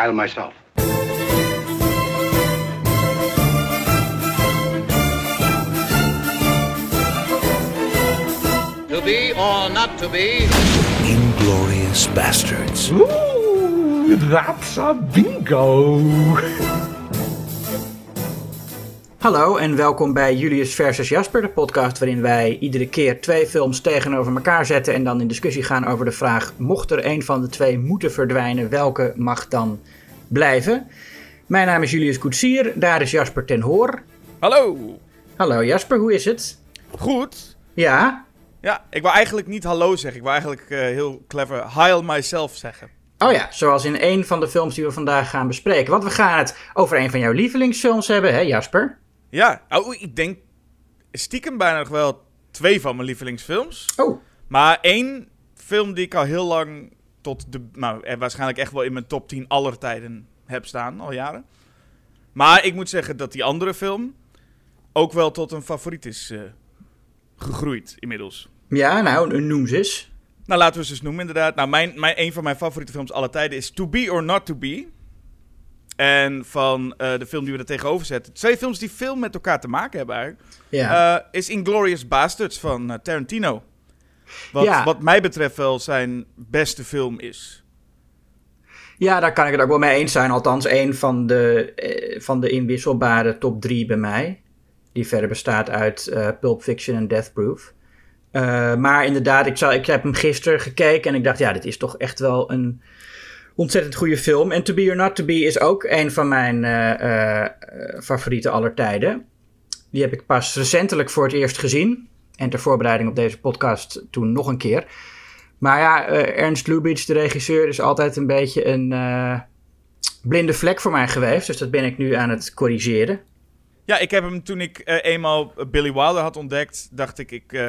I'll myself. To be or not to be? Inglorious Bastards. Ooh, that's a bingo. Hallo en welkom bij Julius versus Jasper, de podcast waarin wij iedere keer twee films tegenover elkaar zetten en dan in discussie gaan over de vraag: mocht er een van de twee moeten verdwijnen, welke mag dan blijven? Mijn naam is Julius Koetsier, daar is Jasper ten Hoor. Hallo. Hallo Jasper, hoe is het? Goed. Ja? Ja, ik wou eigenlijk niet hallo zeggen. Ik wou eigenlijk eh, heel clever heil myself zeggen. Oh ja, zoals in een van de films die we vandaag gaan bespreken. Want we gaan het over een van jouw lievelingsfilms hebben, hè Jasper? Ja, oh, ik denk stiekem bijna nog wel twee van mijn lievelingsfilms. Oh, Maar één film die ik al heel lang tot de... Nou, eh, waarschijnlijk echt wel in mijn top 10 aller tijden heb staan, al jaren. Maar ik moet zeggen dat die andere film ook wel tot een favoriet is eh, gegroeid inmiddels. ja, nou, noem ze eens. Nou, laten we ze eens noemen inderdaad. Nou, mijn, mijn, een van mijn favoriete films aller tijden is To Be or Not To Be. En van eh, de film die we er tegenover zetten. Twee films die veel met elkaar te maken hebben eigenlijk. Ja. eh, is Inglourious Basterds van eh, Tarantino. Wat, Ja. wat mij betreft wel zijn beste film is. Ja, daar kan ik het ook wel mee eens zijn. Althans, een van de, eh, van de inwisselbare top drie bij mij. Die verder bestaat uit Pulp Fiction en Death Proof. Maar inderdaad, ik, zou, ik heb hem gisteren gekeken en ik dacht, ja, dit is toch echt wel een ontzettend goede film. En To Be or Not To Be is ook een van mijn eh, eh, eh, favorieten aller tijden. Die heb ik pas recentelijk voor het eerst gezien. En ter voorbereiding op deze podcast toen nog een keer. Maar ja, eh, Ernst Lubitsch, de regisseur, is altijd een beetje een blinde vlek voor mij geweest. Dus dat ben ik nu aan het corrigeren. Ja, ik heb hem toen ik eenmaal Billy Wilder had ontdekt, dacht ik, ik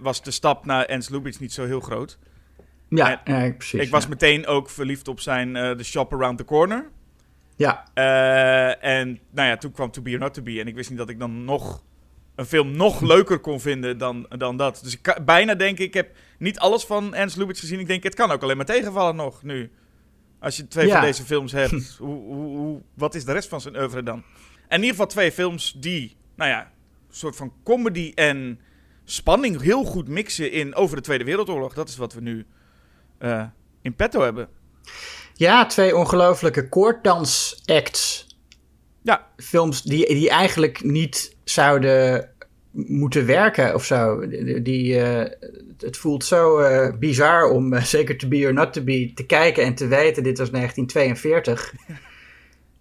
was de stap naar Ernst Lubitsch niet zo heel groot. Ja, ja precies. ik was ja. meteen ook verliefd op zijn eh, The Shop Around the Corner. Ja, Eh, en nou ja, toen kwam To Be or Not To Be. En ik wist niet dat ik dan nog een film nog leuker kon vinden dan, dan dat. Dus ik bijna denk ik, ik heb niet alles van Ernst Lubitsch gezien. Ik denk, het kan ook alleen maar tegenvallen nog nu. Als je twee Ja. van deze films hebt, hoe, hoe, hoe, wat is de rest van zijn oeuvre dan? En in ieder geval twee films die, nou ja, een soort van comedy en spanning heel goed mixen in over de Tweede Wereldoorlog. Dat is wat we nu eh, in petto hebben. ja twee ongelofelijke koorddans-acts. Ja, Films die, die eigenlijk niet zouden moeten werken of zo. Die, eh, het voelt zo eh, bizar om zeker To Be or Not To Be te kijken en te weten, dit was 1942.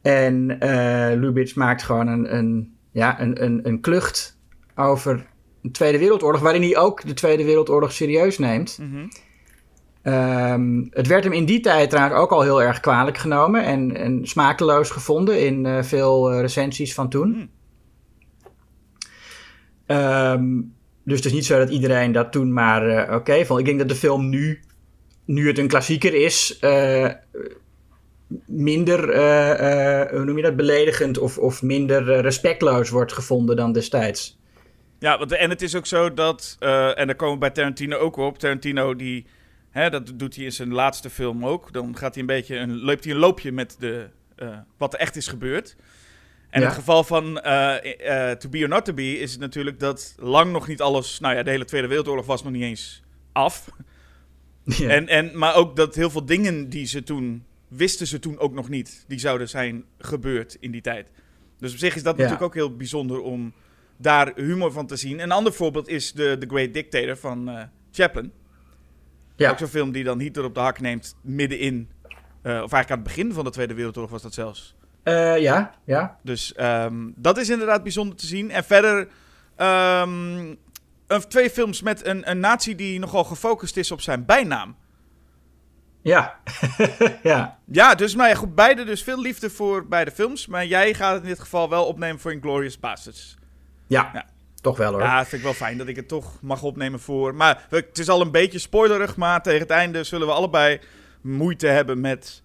en Lubitsch maakt gewoon een, een, ja, een, een, een klucht over de Tweede Wereldoorlog, waarin hij ook de Tweede Wereldoorlog serieus neemt. mhm. Ehm, het werd hem in die tijd trouwens ook al heel erg kwalijk genomen en, en smakeloos gevonden in eh, veel eh, recensies van toen. Ehm, dus het is niet zo dat iedereen dat toen maar eh, oké vond. Ik denk dat de film nu, nu het een klassieker is, minder, hoe noem je dat, beledigend of, of minder respectloos wordt gevonden dan destijds. Ja, want, en het is ook zo dat, en daar komen we bij Tarantino ook op. Tarantino, die, hè, dat doet hij in zijn laatste film ook. Dan gaat hij een beetje een, loopt hij een loopje met de, eh, wat er echt is gebeurd. En Ja. het geval van eh, To Be or Not To Be is het natuurlijk dat lang nog niet alles... Nou ja, de hele Tweede Wereldoorlog was nog niet eens af. Ja. En, en, maar ook dat heel veel dingen die ze toen... Wisten ze toen ook nog niet. Die zouden zijn gebeurd in die tijd. Dus op zich is dat Ja. natuurlijk ook heel bijzonder om daar humor van te zien. Een ander voorbeeld is The, The Great Dictator van Chaplin. Ja. Ook zo'n film die dan Hitler op de hak neemt middenin... eh, of eigenlijk aan het begin van de Tweede Wereldoorlog was dat zelfs. Eh, ja, ja. Dus ehm, dat is inderdaad bijzonder te zien. En verder ehm, twee films met een, een nazi die nogal gefocust is op zijn bijnaam. Ja. ja. Ja, dus maar ja, goed, beide dus veel liefde voor beide films. Maar jij gaat het in dit geval wel opnemen voor Inglourious Basterds. Ja. Ja. Toch wel hoor. Ja, vind ik wel fijn dat ik het toch mag opnemen voor... Maar het is al een beetje spoilerig, maar tegen het einde zullen we allebei moeite hebben met...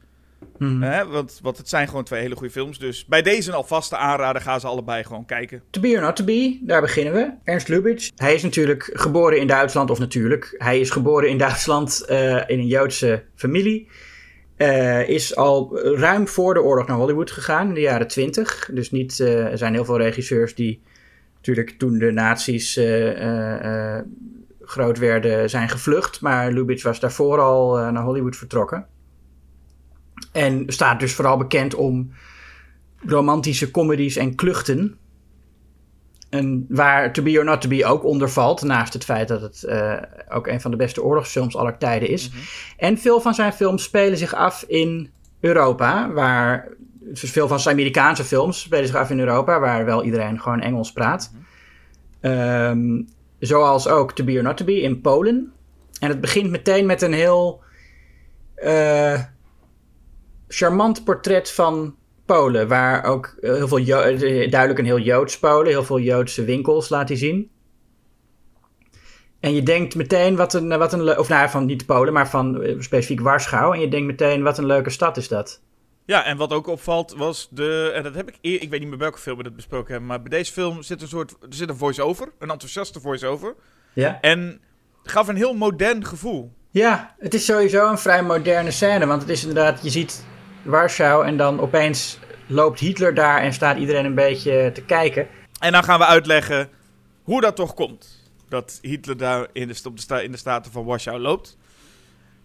Mhm. Hè, want, want het zijn gewoon twee hele goede films. Dus bij deze een alvast aanraden, gaan ze allebei gewoon kijken. To be or not to be, daar beginnen we. Ernst Lubitsch. Hij is natuurlijk geboren in Duitsland, of natuurlijk, hij is geboren in Duitsland eh, in een Joodse familie. eh, is al ruim voor de oorlog naar Hollywood gegaan, in de jaren twintig. Dus niet, eh, er zijn heel veel regisseurs die natuurlijk toen de nazi's eh, eh, eh, groot werden, zijn gevlucht. Maar Lubitsch was daarvoor al naar Hollywood vertrokken. En staat dus vooral bekend om romantische comedies en kluchten. En waar To Be or Not To Be ook onder valt. Naast het feit dat het ook een van de beste oorlogsfilms aller tijden is. En veel van zijn films spelen zich af in Europa. Waar, veel van zijn Amerikaanse films spelen zich af in Europa. Waar wel iedereen gewoon Engels praat. Ehm, zoals ook To Be or Not To Be in Polen. En het begint meteen met een heel eh, charmant portret van Polen. Waar ook heel veel Jo- eh, duidelijk een heel Joods Polen, heel veel Joodse winkels laat hij zien. En je denkt meteen wat een, wat een of nou, van niet Polen, maar van eh, specifiek Warschau. En je denkt meteen wat een leuke stad is dat. Ja, en wat ook opvalt was de. En dat heb ik. eer- Ik weet niet meer welke film we dat besproken hebben. Maar bij deze film zit een soort. Er zit een voice-over. Een enthousiaste voice-over. Ja? En gaf een heel modern gevoel. Ja, het is sowieso een vrij moderne scène. Want het is inderdaad, je ziet Warschau en dan opeens loopt Hitler daar en staat iedereen een beetje te kijken. En dan gaan we uitleggen hoe dat toch komt. Dat Hitler daar in de, op de, in de staten van Warschau loopt.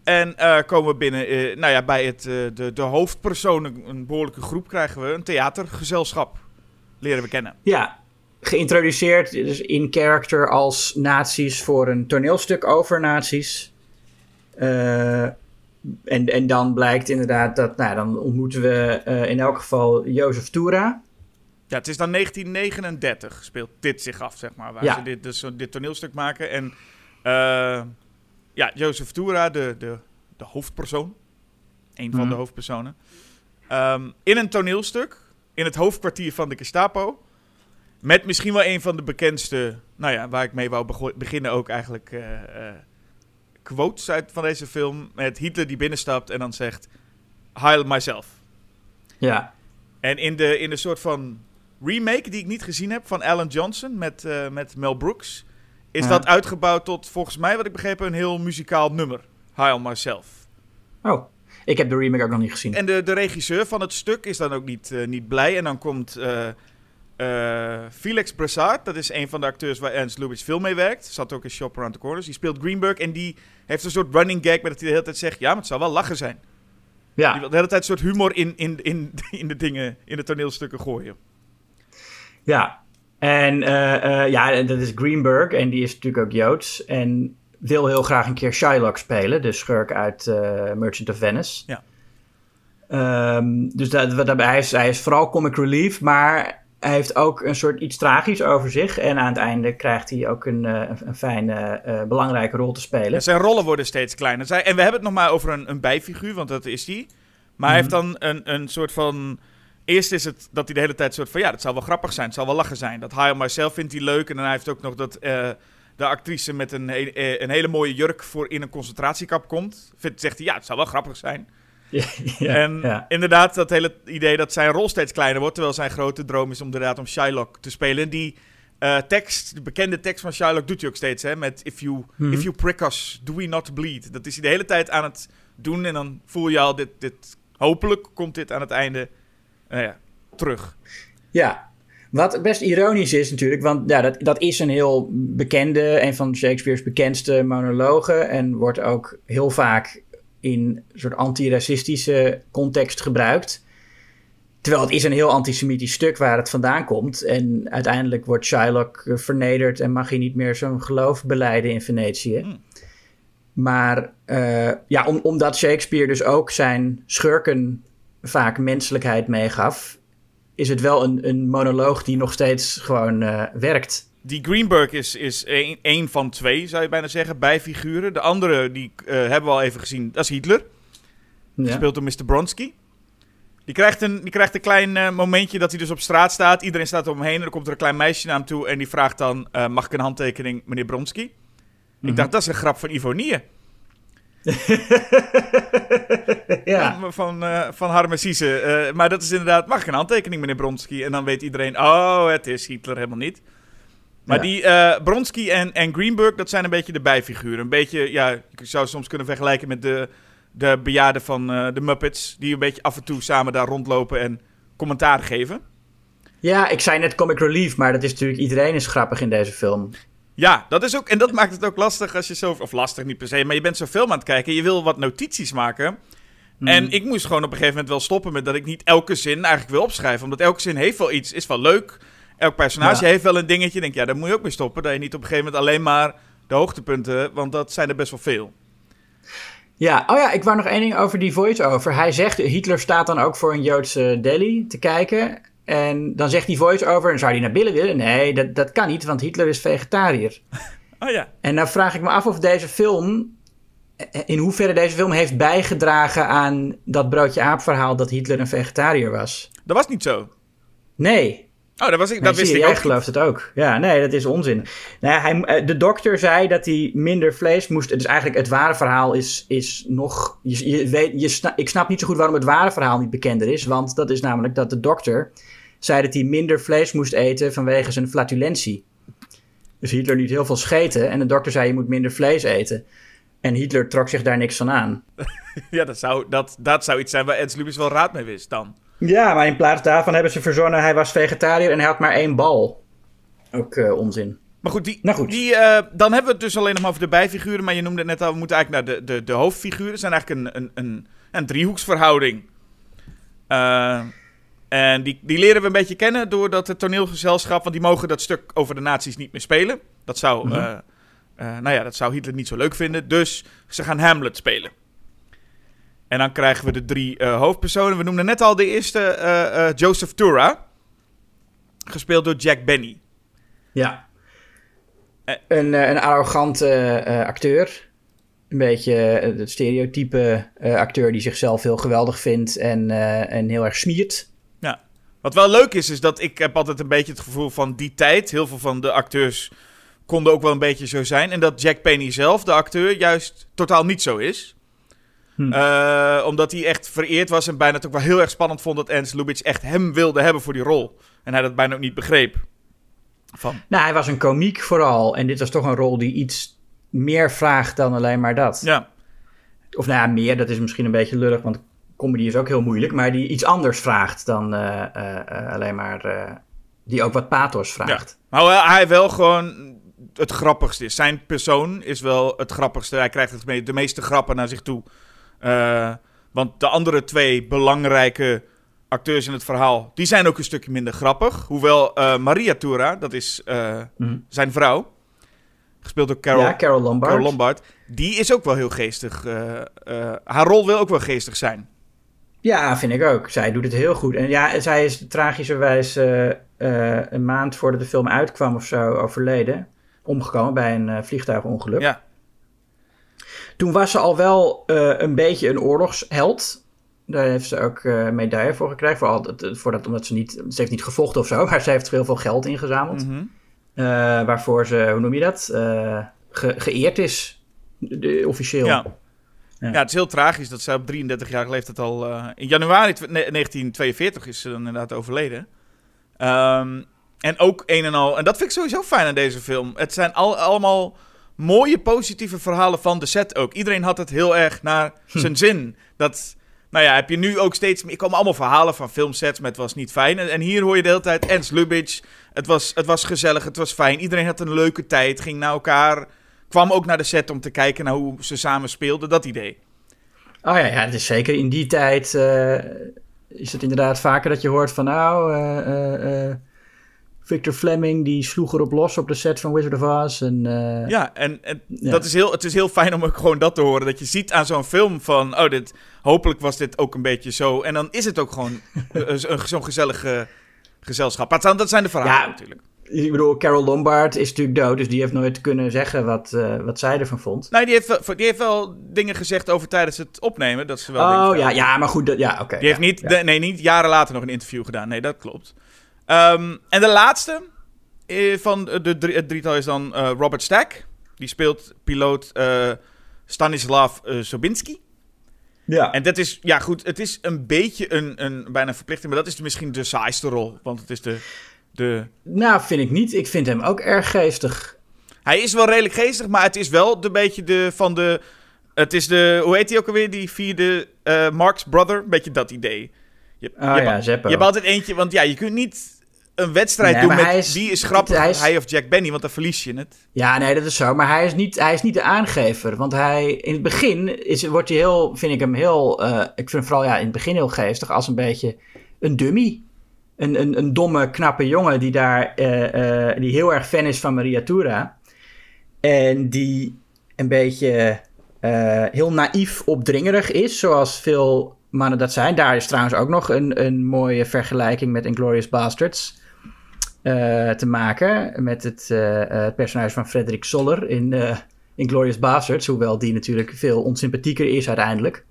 En eh, komen we binnen, eh, nou ja, bij het, eh, de, de hoofdpersoon, een, behoorlijke groep, krijgen we een theatergezelschap. Leren we kennen. Ja, geïntroduceerd dus in character als nazi's voor een toneelstuk over nazi's. En, en dan blijkt inderdaad dat, nou, dan ontmoeten we in elk geval Jozef Tura. Ja, het is dan 1939 speelt dit zich af, zeg maar. Waar Ja. ze dit, dus, dit toneelstuk maken. En ja, Jozef Tura, de, de, de hoofdpersoon. Een van Mhm. de hoofdpersonen. Ehm, in een toneelstuk. In het hoofdkwartier van de Gestapo. Met misschien wel een van de bekendste... Nou ja, waar ik mee wou beginnen ook eigenlijk... eh, eh, quotes uit van deze film. Met Hitler die binnenstapt en dan zegt... Heil myself. Ja, En in de, in de soort van remake die ik niet gezien heb van Alan Johnson met, eh, met Mel Brooks, is Ja. dat uitgebouwd tot, volgens mij wat ik begreep, een heel muzikaal nummer. Heil Myself. oh, ik heb de remake ook nog niet gezien. En de, de regisseur van het stuk is dan ook niet, eh, niet blij. En dan komt eh, eh, Felix Brassard, dat is een van de acteurs waar Ernst Lubitsch veel mee werkt. Zat ook in Shop Around the Corners. Die speelt Greenberg en die heeft een soort running gag met dat hij de hele tijd zegt, ja, maar het zou wel lachen zijn. Die ja, wil de hele tijd een soort humor in, in, in, in de dingen, in de toneelstukken gooien. ja. En eh, eh, ja, dat is Greenberg en die is natuurlijk ook Joods. En wil heel graag een keer Shylock spelen, de schurk uit eh, Merchant of Venice. Ja. Ehm, dus dat, hij is, hij is vooral comic relief, maar hij heeft ook een soort iets tragisch over zich. En aan het einde krijgt hij ook een, een, een fijne, belangrijke rol te spelen. Zijn rollen worden steeds kleiner. Zij- En we hebben het nog maar over een, een bijfiguur, want dat is die. Maar hij heeft dan een, een soort van... Eerst is het dat hij de hele tijd soort van... Ja, dat zou wel grappig zijn, het zou wel lachen zijn. Dat Hire Myself vindt hij leuk. En dan hij heeft ook nog dat eh, de actrice met een, he- eh, een hele mooie jurk voor in een concentratiekamp komt. Vindt, zegt hij, ja, het zou wel grappig zijn. ja, en ja. inderdaad, dat hele idee dat zijn rol steeds kleiner wordt... terwijl zijn grote droom is om inderdaad om Shylock te spelen. Die eh, tekst, de bekende tekst van Shylock doet hij ook steeds, hè. Met if you, Mhm. if you prick us, do we not bleed. Dat is hij de hele tijd aan het doen. En dan voel je al, dit, dit, hopelijk komt dit aan het einde nou ja, terug. Ja, wat best ironisch is natuurlijk, want ja, dat, dat is een heel bekende, een van Shakespeare's bekendste monologen en wordt ook heel vaak in een soort antiracistische context gebruikt. Terwijl het is een heel antisemitisch stuk waar het vandaan komt. En uiteindelijk wordt Shylock vernederd en mag hij niet meer zijn geloof beleiden in Venetië. Hmm. Maar eh, ja, om, omdat Shakespeare dus ook zijn schurken vaak menselijkheid meegaf, is het wel een, een monoloog die nog steeds gewoon eh, werkt. Die Greenberg is, is één, één van twee, zou je bijna zeggen, bijfiguren. De andere, die eh, hebben we al even gezien, dat is Hitler. Ja. Speelt door Mr. Bronsky. Die krijgt, een, die krijgt een klein eh, momentje dat hij dus op straat staat. Iedereen staat om hem heen. En dan komt er een klein meisje naar hem toe. En die vraagt dan: Mag ik een handtekening, meneer Bronsky? Mhm. Ik dacht, dat is een grap van Ivonie. ja. Van, van, eh, van Harme. Eh, maar dat is inderdaad: Mag ik een handtekening, meneer Bronsky? En dan weet iedereen: Oh, het is Hitler helemaal niet. Maar Ja. die eh, Bronsky en, en Greenberg, dat zijn een beetje de bijfiguren. Een beetje, ja, ik zou soms kunnen vergelijken met de, de bejaarden van de Muppets, die een beetje af en toe samen daar rondlopen en commentaar geven. Ja, ik zei net comic relief, maar dat is natuurlijk iedereen is grappig in deze film. Ja, dat is ook, en dat maakt het ook lastig als je zo, of lastig niet per se, maar je bent zo film aan het kijken, je wil wat notities maken. En ik moest gewoon op een gegeven moment wel stoppen met dat ik niet elke zin eigenlijk wil opschrijven, omdat elke zin heeft wel iets, is wel leuk. Elk personage Ja. heeft wel een dingetje. Denk ja, daar moet je ook mee stoppen. Dat je niet op een gegeven moment alleen maar de hoogtepunten, want dat zijn er best wel veel. Ja, oh ja, ik wou nog één ding over die voice-over. Hij zegt, Hitler staat dan ook voor een Joodse deli te kijken. En dan zegt die voice-over, en zou hij naar billen willen? Nee, dat, dat kan niet, want Hitler is vegetariër. Oh ja. En nou vraag ik me af of deze film, in hoeverre deze film heeft bijgedragen aan dat broodje aap verhaal dat Hitler een vegetariër was. Dat was niet zo. Nee, Oh, dat, was ik, dat wist je, ik jij ook. gelooft het ook. Ja, nee, dat is onzin. Nou, hij, eh, de dokter zei dat hij minder vlees moest. Dus eigenlijk het ware verhaal is, is nog... Je, je weet, je ik snap niet zo goed waarom het ware verhaal niet bekender is. Want dat is namelijk dat de dokter zei dat hij minder vlees moest eten vanwege zijn flatulentie. Dus Hitler liet heel veel scheten en de dokter zei je moet minder vlees eten. En Hitler trok zich daar niks van aan. Ja, dat zou, dat, dat zou iets zijn waar Ed Lubis wel raad mee wist dan. Ja, maar in plaats daarvan hebben ze verzonnen hij was vegetariër en hij had maar één bal. Ook eh, onzin. Maar goed, die, Nou goed. Die, eh, dan hebben we het dus alleen nog maar over de bijfiguren. Maar je noemde het net al, we moeten eigenlijk naar de, de, de hoofdfiguren. Het zijn eigenlijk een, een, een, een driehoeksverhouding. Eh, en die, die leren we een beetje kennen doordat het toneelgezelschap... want die mogen dat stuk over de nazi's niet meer spelen. Dat zou, Mhm. eh, eh, nou ja, dat zou Hitler niet zo leuk vinden. Dus ze gaan Hamlet spelen. En dan krijgen we de drie eh, hoofdpersonen. We noemden net al de eerste, Joseph Tura. Gespeeld door Jack Benny. Ja. Een, een arrogante acteur. Een beetje het stereotype acteur die zichzelf heel geweldig vindt en, en heel erg smiert. Wat wel leuk is, is dat ik heb altijd een beetje het gevoel van die tijd. Heel veel van de acteurs konden ook wel een beetje zo zijn. En dat Jack Penny zelf, de acteur, juist totaal niet zo is. Hm. Eh, omdat hij echt vereerd was en bijna het ook wel heel erg spannend vond dat Ernst Lubitsch echt hem wilde hebben voor die rol. En hij dat bijna ook niet begreep. Van, Nou, hij was een komiek vooral. En dit was toch een rol die iets meer vraagt dan alleen maar dat. ja. Of nou ja, meer, dat is misschien een beetje lullig, want comedy is ook heel moeilijk. Maar die iets anders vraagt dan eh, eh, eh, alleen maar... die ook wat pathos vraagt. Maar wel- hij wel gewoon het grappigste is. Zijn persoon is wel het grappigste. Hij krijgt het me- de meeste grappen naar zich toe. Want de andere twee belangrijke acteurs in het verhaal, die zijn ook een stukje minder grappig. Hoewel Maria Tura, dat is Mhm. zijn vrouw, gespeeld door Carol, ja, Carol Lombard. Carol Lombard, die is ook wel heel geestig. haar rol wil ook wel geestig zijn. Ja, vind ik ook. Zij doet het heel goed. En ja, zij is tragischerwijs eh, een maand voordat de film uitkwam of zo overleden. Omgekomen bij een eh, vliegtuigongeluk. Ja. Toen was ze al wel een beetje een oorlogsheld. Daar heeft ze ook medaille voor gekregen. Vooral dat, voor dat, omdat ze niet... Ze heeft niet gevochten of zo, maar ze heeft heel veel geld ingezameld. Mhm. Waarvoor ze, hoe noem je dat? Ge- geëerd is, de, officieel. Ja. Ja. Ja. het is heel tragisch dat zij op 33-jarige leeftijd al... eh, in januari tw- ne- 1942 is ze dan inderdaad overleden. Ehm, en ook een en al... En dat vind ik sowieso fijn aan deze film. Het zijn al, allemaal mooie, positieve verhalen van de set ook. Iedereen had het heel erg naar zijn zin. Dat... Nou ja, heb je nu ook steeds... Er komen allemaal verhalen van filmsets met het was niet fijn. En, en hier hoor je de hele tijd Ernst Lubitsch. Het was, het was gezellig, het was fijn. Iedereen had een leuke tijd, ging naar elkaar... Kwam ook naar de set om te kijken naar hoe ze samen speelden. Dat idee. Oh ja, ja, het is zeker in die tijd eh, is het inderdaad vaker dat je hoort van nou, eh, eh, Victor Fleming die sloeg erop los op de set van Wizard of Oz. En, Ja, en, en Ja. Dat is heel, het is heel fijn om ook gewoon dat te horen. Dat je ziet aan zo'n film van, oh, dit, hopelijk was dit ook een beetje zo. En dan is het ook gewoon zo'n gezellige gezelschap. Maar dat zijn de verhalen Ja. natuurlijk. Ik bedoel, Carol Lombard is natuurlijk dood, dus die heeft nooit kunnen zeggen wat, eh, wat zij ervan vond. Nee, die heeft, wel, die heeft wel dingen gezegd over tijdens het opnemen. Dat ze wel Oh ja, ja, maar goed, dat, ja, oké. Die heeft niet, ja. de- nee, niet jaren later nog een interview gedaan. Nee, dat klopt. Ehm, en de laatste eh, van de drie, het drietal is dan eh, Robert Stack. Die speelt piloot eh, Stanislav Sobinski. Ja. En dat is, ja goed, het is een beetje een, een bijna verplichting, maar dat is misschien de saaiste rol. Want het is de, de... Nou, vind ik niet. Ik vind hem ook erg geestig. Hij is wel redelijk geestig, maar het is wel de beetje de van de het is de, hoe heet die ook alweer, die vierde eh Mark's Brother? Beetje dat idee. Je, Oh je, ja, je hebt altijd eentje, want ja, je kunt niet een wedstrijd Nee, doen met hij is- wie is grappiger, hij is- hij of Jack Benny, want dan verlies je het. Ja, nee, dat is zo. Maar hij is niet, hij is niet de aangever. Want hij, in het begin is, wordt hij heel, vind ik hem heel, eh, ik vind hem vooral ja, in het begin heel geestig, als een beetje een dummy. Een, een, een domme, knappe jongen die daar, eh, eh, die heel erg fan is van Maria Tura. En die een beetje eh, heel naïef opdringerig is, zoals veel mannen dat zijn. Daar is trouwens ook nog een, een mooie vergelijking met Inglourious Basterds eh, te maken. Met het, het personage van Frederik Soller in Inglourious Basterds. Hoewel die natuurlijk veel onsympathieker is uiteindelijk.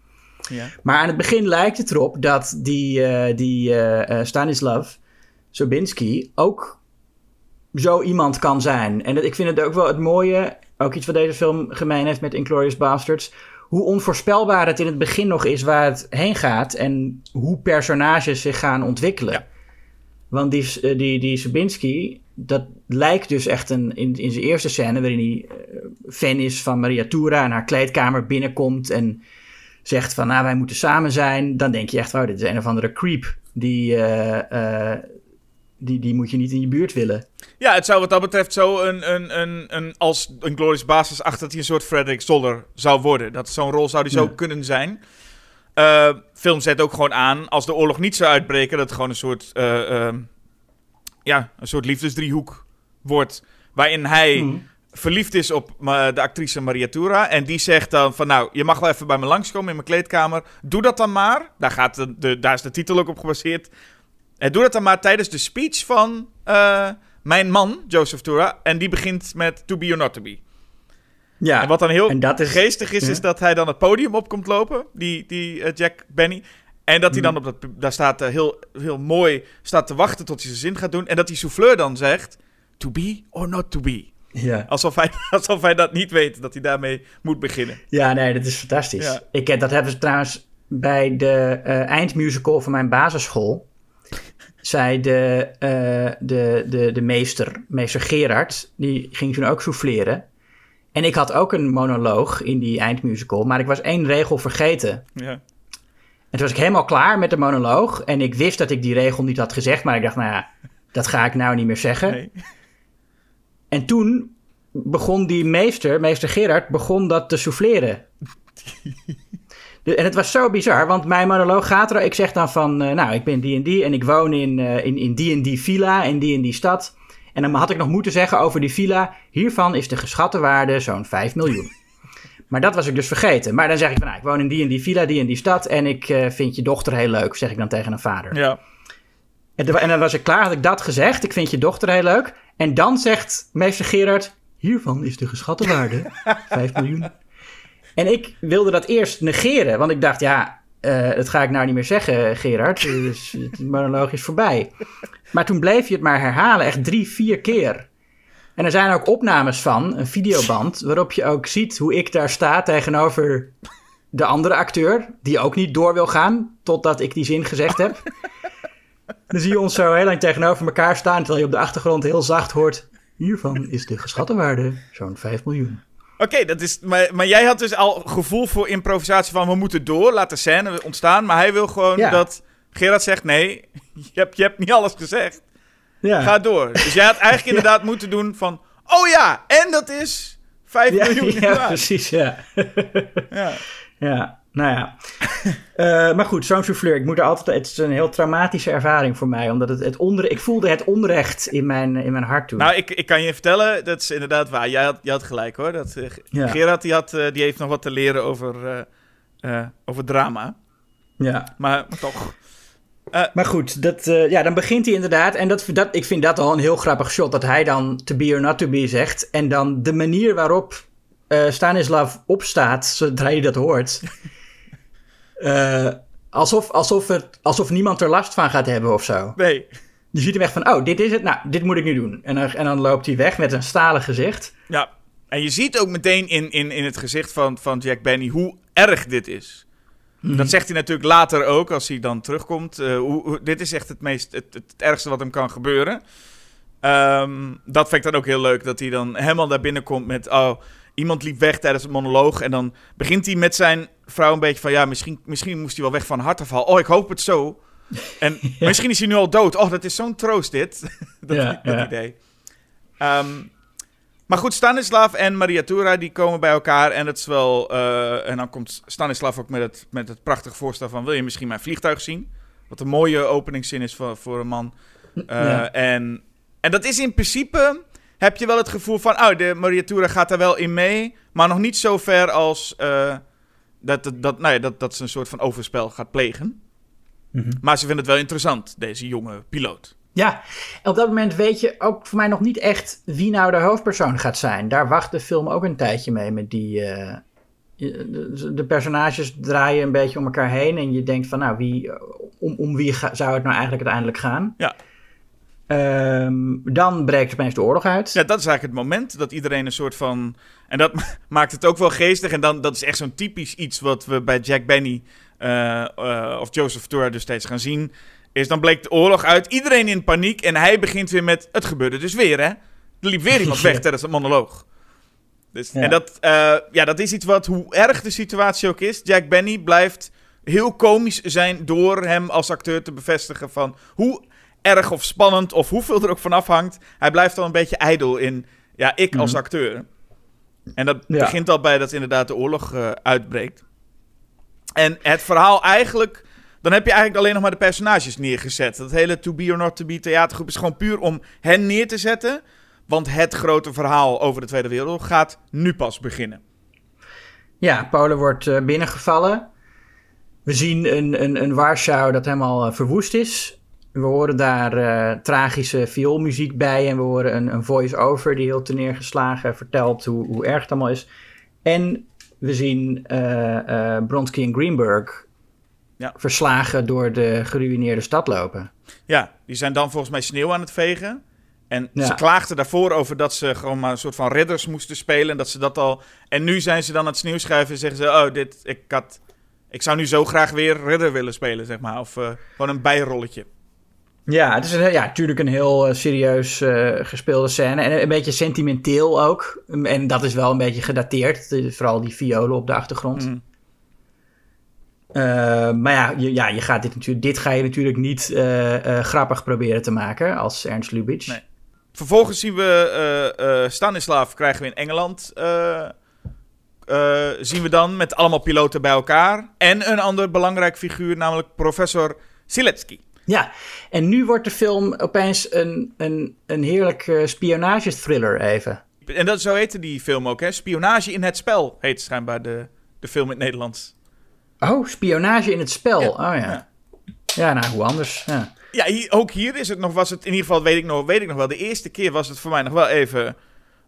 Ja. Maar aan het begin lijkt het erop dat die, eh, die eh, eh, Stanislav Sobinski ook zo iemand kan zijn. En dat, ik vind het ook wel het mooie, ook iets wat deze film gemeen heeft met Inglourious Basterds, hoe onvoorspelbaar het in het begin nog is waar het heen gaat en hoe personages zich gaan ontwikkelen. Ja. Want die, die, die Sobinski, dat lijkt dus echt een, in, in zijn eerste scène, waarin hij fan is van Maria Tura en haar kleedkamer binnenkomt en zegt van, nou, wij moeten samen zijn. Dan denk je echt, oh, dit is een of andere creep. Die, eh, eh, die, die moet je niet in je buurt willen. Ja, het zou wat dat betreft zo een, een, een, een als een glorious basis achter dat hij een soort Frederick Stoller zou worden. Dat zo'n rol zou die zo Ja. kunnen zijn. Eh, film zet ook gewoon aan, als de oorlog niet zou uitbreken, dat het gewoon een soort, ja, een soort liefdesdriehoek wordt. Waarin hij Mhm. Verliefd is op de actrice Maria Tura. En die zegt dan van, nou, je mag wel even bij me langskomen in mijn kleedkamer. Doe dat dan maar. Daar, gaat de, de, daar is de titel ook op gebaseerd. En doe dat dan maar tijdens de speech van eh, mijn man, Joseph Tura. En die begint met to be or not to be. Ja, En wat dan heel en dat is- geestig is, Ja. is dat hij dan het podium op komt lopen. Die, die eh, Jack Benny. En dat hij Mhm. dan op dat, daar staat eh, heel, heel mooi staat te wachten tot hij zijn zin gaat doen. En dat die souffleur dan zegt, to be or not to be. Ja. Alsof hij, alsof hij dat niet weet, dat hij daarmee moet beginnen. ja, nee, dat is fantastisch. Ja. Ik, heb- dat hebben ze trouwens bij de eh, eindmusical van mijn basisschool. Zei de, eh, de, de, de meester, meester Gerard, die ging toen ook souffleren. En ik had ook een monoloog in die eindmusical, maar ik was één regel vergeten. Ja. En toen was ik helemaal klaar met de monoloog. En ik wist dat ik die regel niet had gezegd. Maar ik dacht, nou ja, dat ga ik nou niet meer zeggen. Nee. En toen begon die meester, meester Gerard, begon dat te souffleren. En het was zo bizar, want mijn monoloog gaat er... Ik zeg dan van, eh, nou, ik ben die en die en ik woon in, eh, in, in die en die villa in die en die stad. En dan had ik nog moeten zeggen over die villa... hiervan is de geschatte waarde zo'n 5 miljoen. Maar dat was ik dus vergeten. Maar dan zeg ik van, nou, ik woon in die en die villa, die en die stad... en ik eh, vind je dochter heel leuk, zeg ik dan tegen een vader. Ja. En dan was ik klaar, had ik dat gezegd. Ik vind je dochter heel leuk. En dan zegt meester Gerard... Hiervan is de geschatte waarde 5 miljoen. En ik wilde dat eerst negeren. Want ik dacht, ja, eh, dat ga ik nou niet meer zeggen, Gerard. Dus het monoloog is voorbij. Maar toen bleef je het maar herhalen. Echt drie, vier keer. En er zijn ook opnames van, een videoband... waarop je ook ziet hoe ik daar sta tegenover de andere acteur... die ook niet door wil gaan totdat ik die zin gezegd heb. Dan zie je ons zo heel lang tegenover elkaar staan, terwijl je op de achtergrond heel zacht hoort. Hiervan is de geschatte waarde zo'n 5 miljoen. Oké, dat is. Maar, maar jij had dus al gevoel voor improvisatie van we moeten door, laat de scène ontstaan. Maar hij wil gewoon Ja. dat Gerard zegt: nee, je hebt, je hebt niet alles gezegd. Ja, Ga door. Dus jij had eigenlijk inderdaad moeten doen van. Oh ja, en dat is 5 ja, miljoen. ja, precies, ja. Ja. Nou ja. Eh, maar goed, zo'n souffleur, ik moet er altijd... Het is een heel traumatische ervaring voor mij, omdat het, het onder, ik voelde het onrecht in mijn, in mijn hart toen. Nou, ik, ik kan je vertellen, dat is inderdaad waar. Jij had, jij had gelijk hoor. Dat, eh, Ja. Gerard die had, eh, die heeft nog wat te leren over, over drama. ja. Maar, maar toch. Maar goed, dat, ja, dan begint hij inderdaad. En dat, dat, ik vind dat al een heel grappig shot. Dat hij dan to be or not to be zegt. En dan de manier waarop Stanislav opstaat zodra je dat hoort. Eh, alsof, alsof, het, alsof niemand er last van gaat hebben of zo. Nee. Je ziet hem echt van, oh, dit is het. Nou, dit moet ik nu doen. En dan, en dan loopt hij weg met een stalen gezicht. Ja. En je ziet ook meteen in, in, in het gezicht van, van Jack Benny hoe erg dit is. Mhm. Dat zegt hij natuurlijk later ook, als hij dan terugkomt. Eh, hoe, hoe- dit is echt het, meest, het, het, het ergste wat hem kan gebeuren. Ehm, dat vind ik dan ook heel leuk, dat hij dan helemaal daar binnenkomt met... Oh, iemand liep weg tijdens een monoloog. En dan begint hij met zijn vrouw een beetje van... Ja, misschien, misschien moest hij wel weg van hartaanval. Oh, ik hoop het zo. En misschien is hij nu al dood. Oh, dat is zo'n troost dit. dat Ja, dat ja. idee. Ehm, maar goed, Stanislav en Maria Tura die komen bij elkaar. En het is wel... eh, en dan komt Stanislav ook met het, met het prachtige voorstel van... Wil je misschien mijn vliegtuig zien? Wat een mooie openingszin is voor, voor een man. Eh, en, en dat is in principe... Heb je wel het gevoel van... Oh, de Maria Tura gaat daar wel in mee. Maar nog niet zo ver als... eh, dat, dat, dat, nou ja, dat, dat ze een soort van overspel gaat plegen. Mhm. Maar ze vinden het wel interessant, deze jonge piloot. Ja, en op dat moment weet je ook voor mij nog niet echt wie nou de hoofdpersoon gaat zijn. Daar wacht de film ook een tijdje mee met die... eh, de, de personages draaien een beetje om elkaar heen en je denkt van nou, wie, om, om wie ga- zou het nou eigenlijk uiteindelijk gaan? Ja. Ehm, dan breekt opeens de oorlog uit. Ja, dat is eigenlijk het moment dat iedereen een soort van... En dat maakt het ook wel geestig. En dan, dat is echt zo'n typisch iets wat we bij Jack Benny eh, eh, of Joseph Tura dus steeds gaan zien. Is dan bleek de oorlog uit, iedereen in paniek. En hij begint weer met, het gebeurde dus weer hè. Er liep weer iemand weg tijdens een monoloog. Dus, Ja. En dat, eh, ja, dat is iets wat, hoe erg de situatie ook is, Jack Benny blijft heel komisch zijn door hem als acteur te bevestigen van hoe erg of spannend of hoeveel er ook van afhangt. Hij blijft al een beetje ijdel in, ja, ik als Mhm. acteur. En dat Ja. begint al bij dat inderdaad de oorlog eh, uitbreekt. En het verhaal eigenlijk, dan heb je eigenlijk alleen nog maar de personages neergezet. Dat hele To Be or Not To Be theatergroep is gewoon puur om hen neer te zetten. Want het grote verhaal over de Tweede Wereldoorlog gaat nu pas beginnen. Ja, Polen wordt eh, binnengevallen. We zien een, een, een Warschau dat helemaal eh, verwoest is. We horen daar eh, tragische vioolmuziek bij en we horen een, een voice-over die heel neergeslagen vertelt hoe, hoe erg het allemaal is. En we zien Bronsky en Greenberg Ja. verslagen door de geruïneerde stad lopen. Ja, die zijn dan volgens mij sneeuw aan het vegen. En Ja. ze klaagden daarvoor over dat ze gewoon maar een soort van ridders moesten spelen. En dat ze dat al. En nu zijn ze dan aan het sneeuw schuiven en zeggen ze: Oh, dit, ik had. Ik zou nu zo graag weer ridder willen spelen, zeg maar. Of gewoon een bijrolletje. Ja, het is een, ja, natuurlijk een heel eh, serieus eh, gespeelde scène. En een beetje sentimenteel ook. En dat is wel een beetje gedateerd. Vooral die violen op de achtergrond. Mm. Eh, maar ja je, ja, je gaat dit, natuurlijk, dit ga je natuurlijk niet grappig proberen te maken als Ernst Lubitsch. Nee. Vervolgens zien we Stanislav krijgen we in Engeland. zien we dan met allemaal piloten bij elkaar. En een ander belangrijk figuur, namelijk professor Siletsky. Ja, en nu wordt de film opeens een, een, een heerlijk spionagethriller even. En dat, zo heette die film ook, hè? Spionage in het spel heet schijnbaar de, de film in het Nederlands. Oh, spionage in het spel. Ja, oh ja. ja. ja. nou, hoe anders. Ja. Ja, hier, ook hier is het nog, was het in ieder geval, weet ik, nog, weet ik nog wel, de eerste keer was het voor mij nog wel even,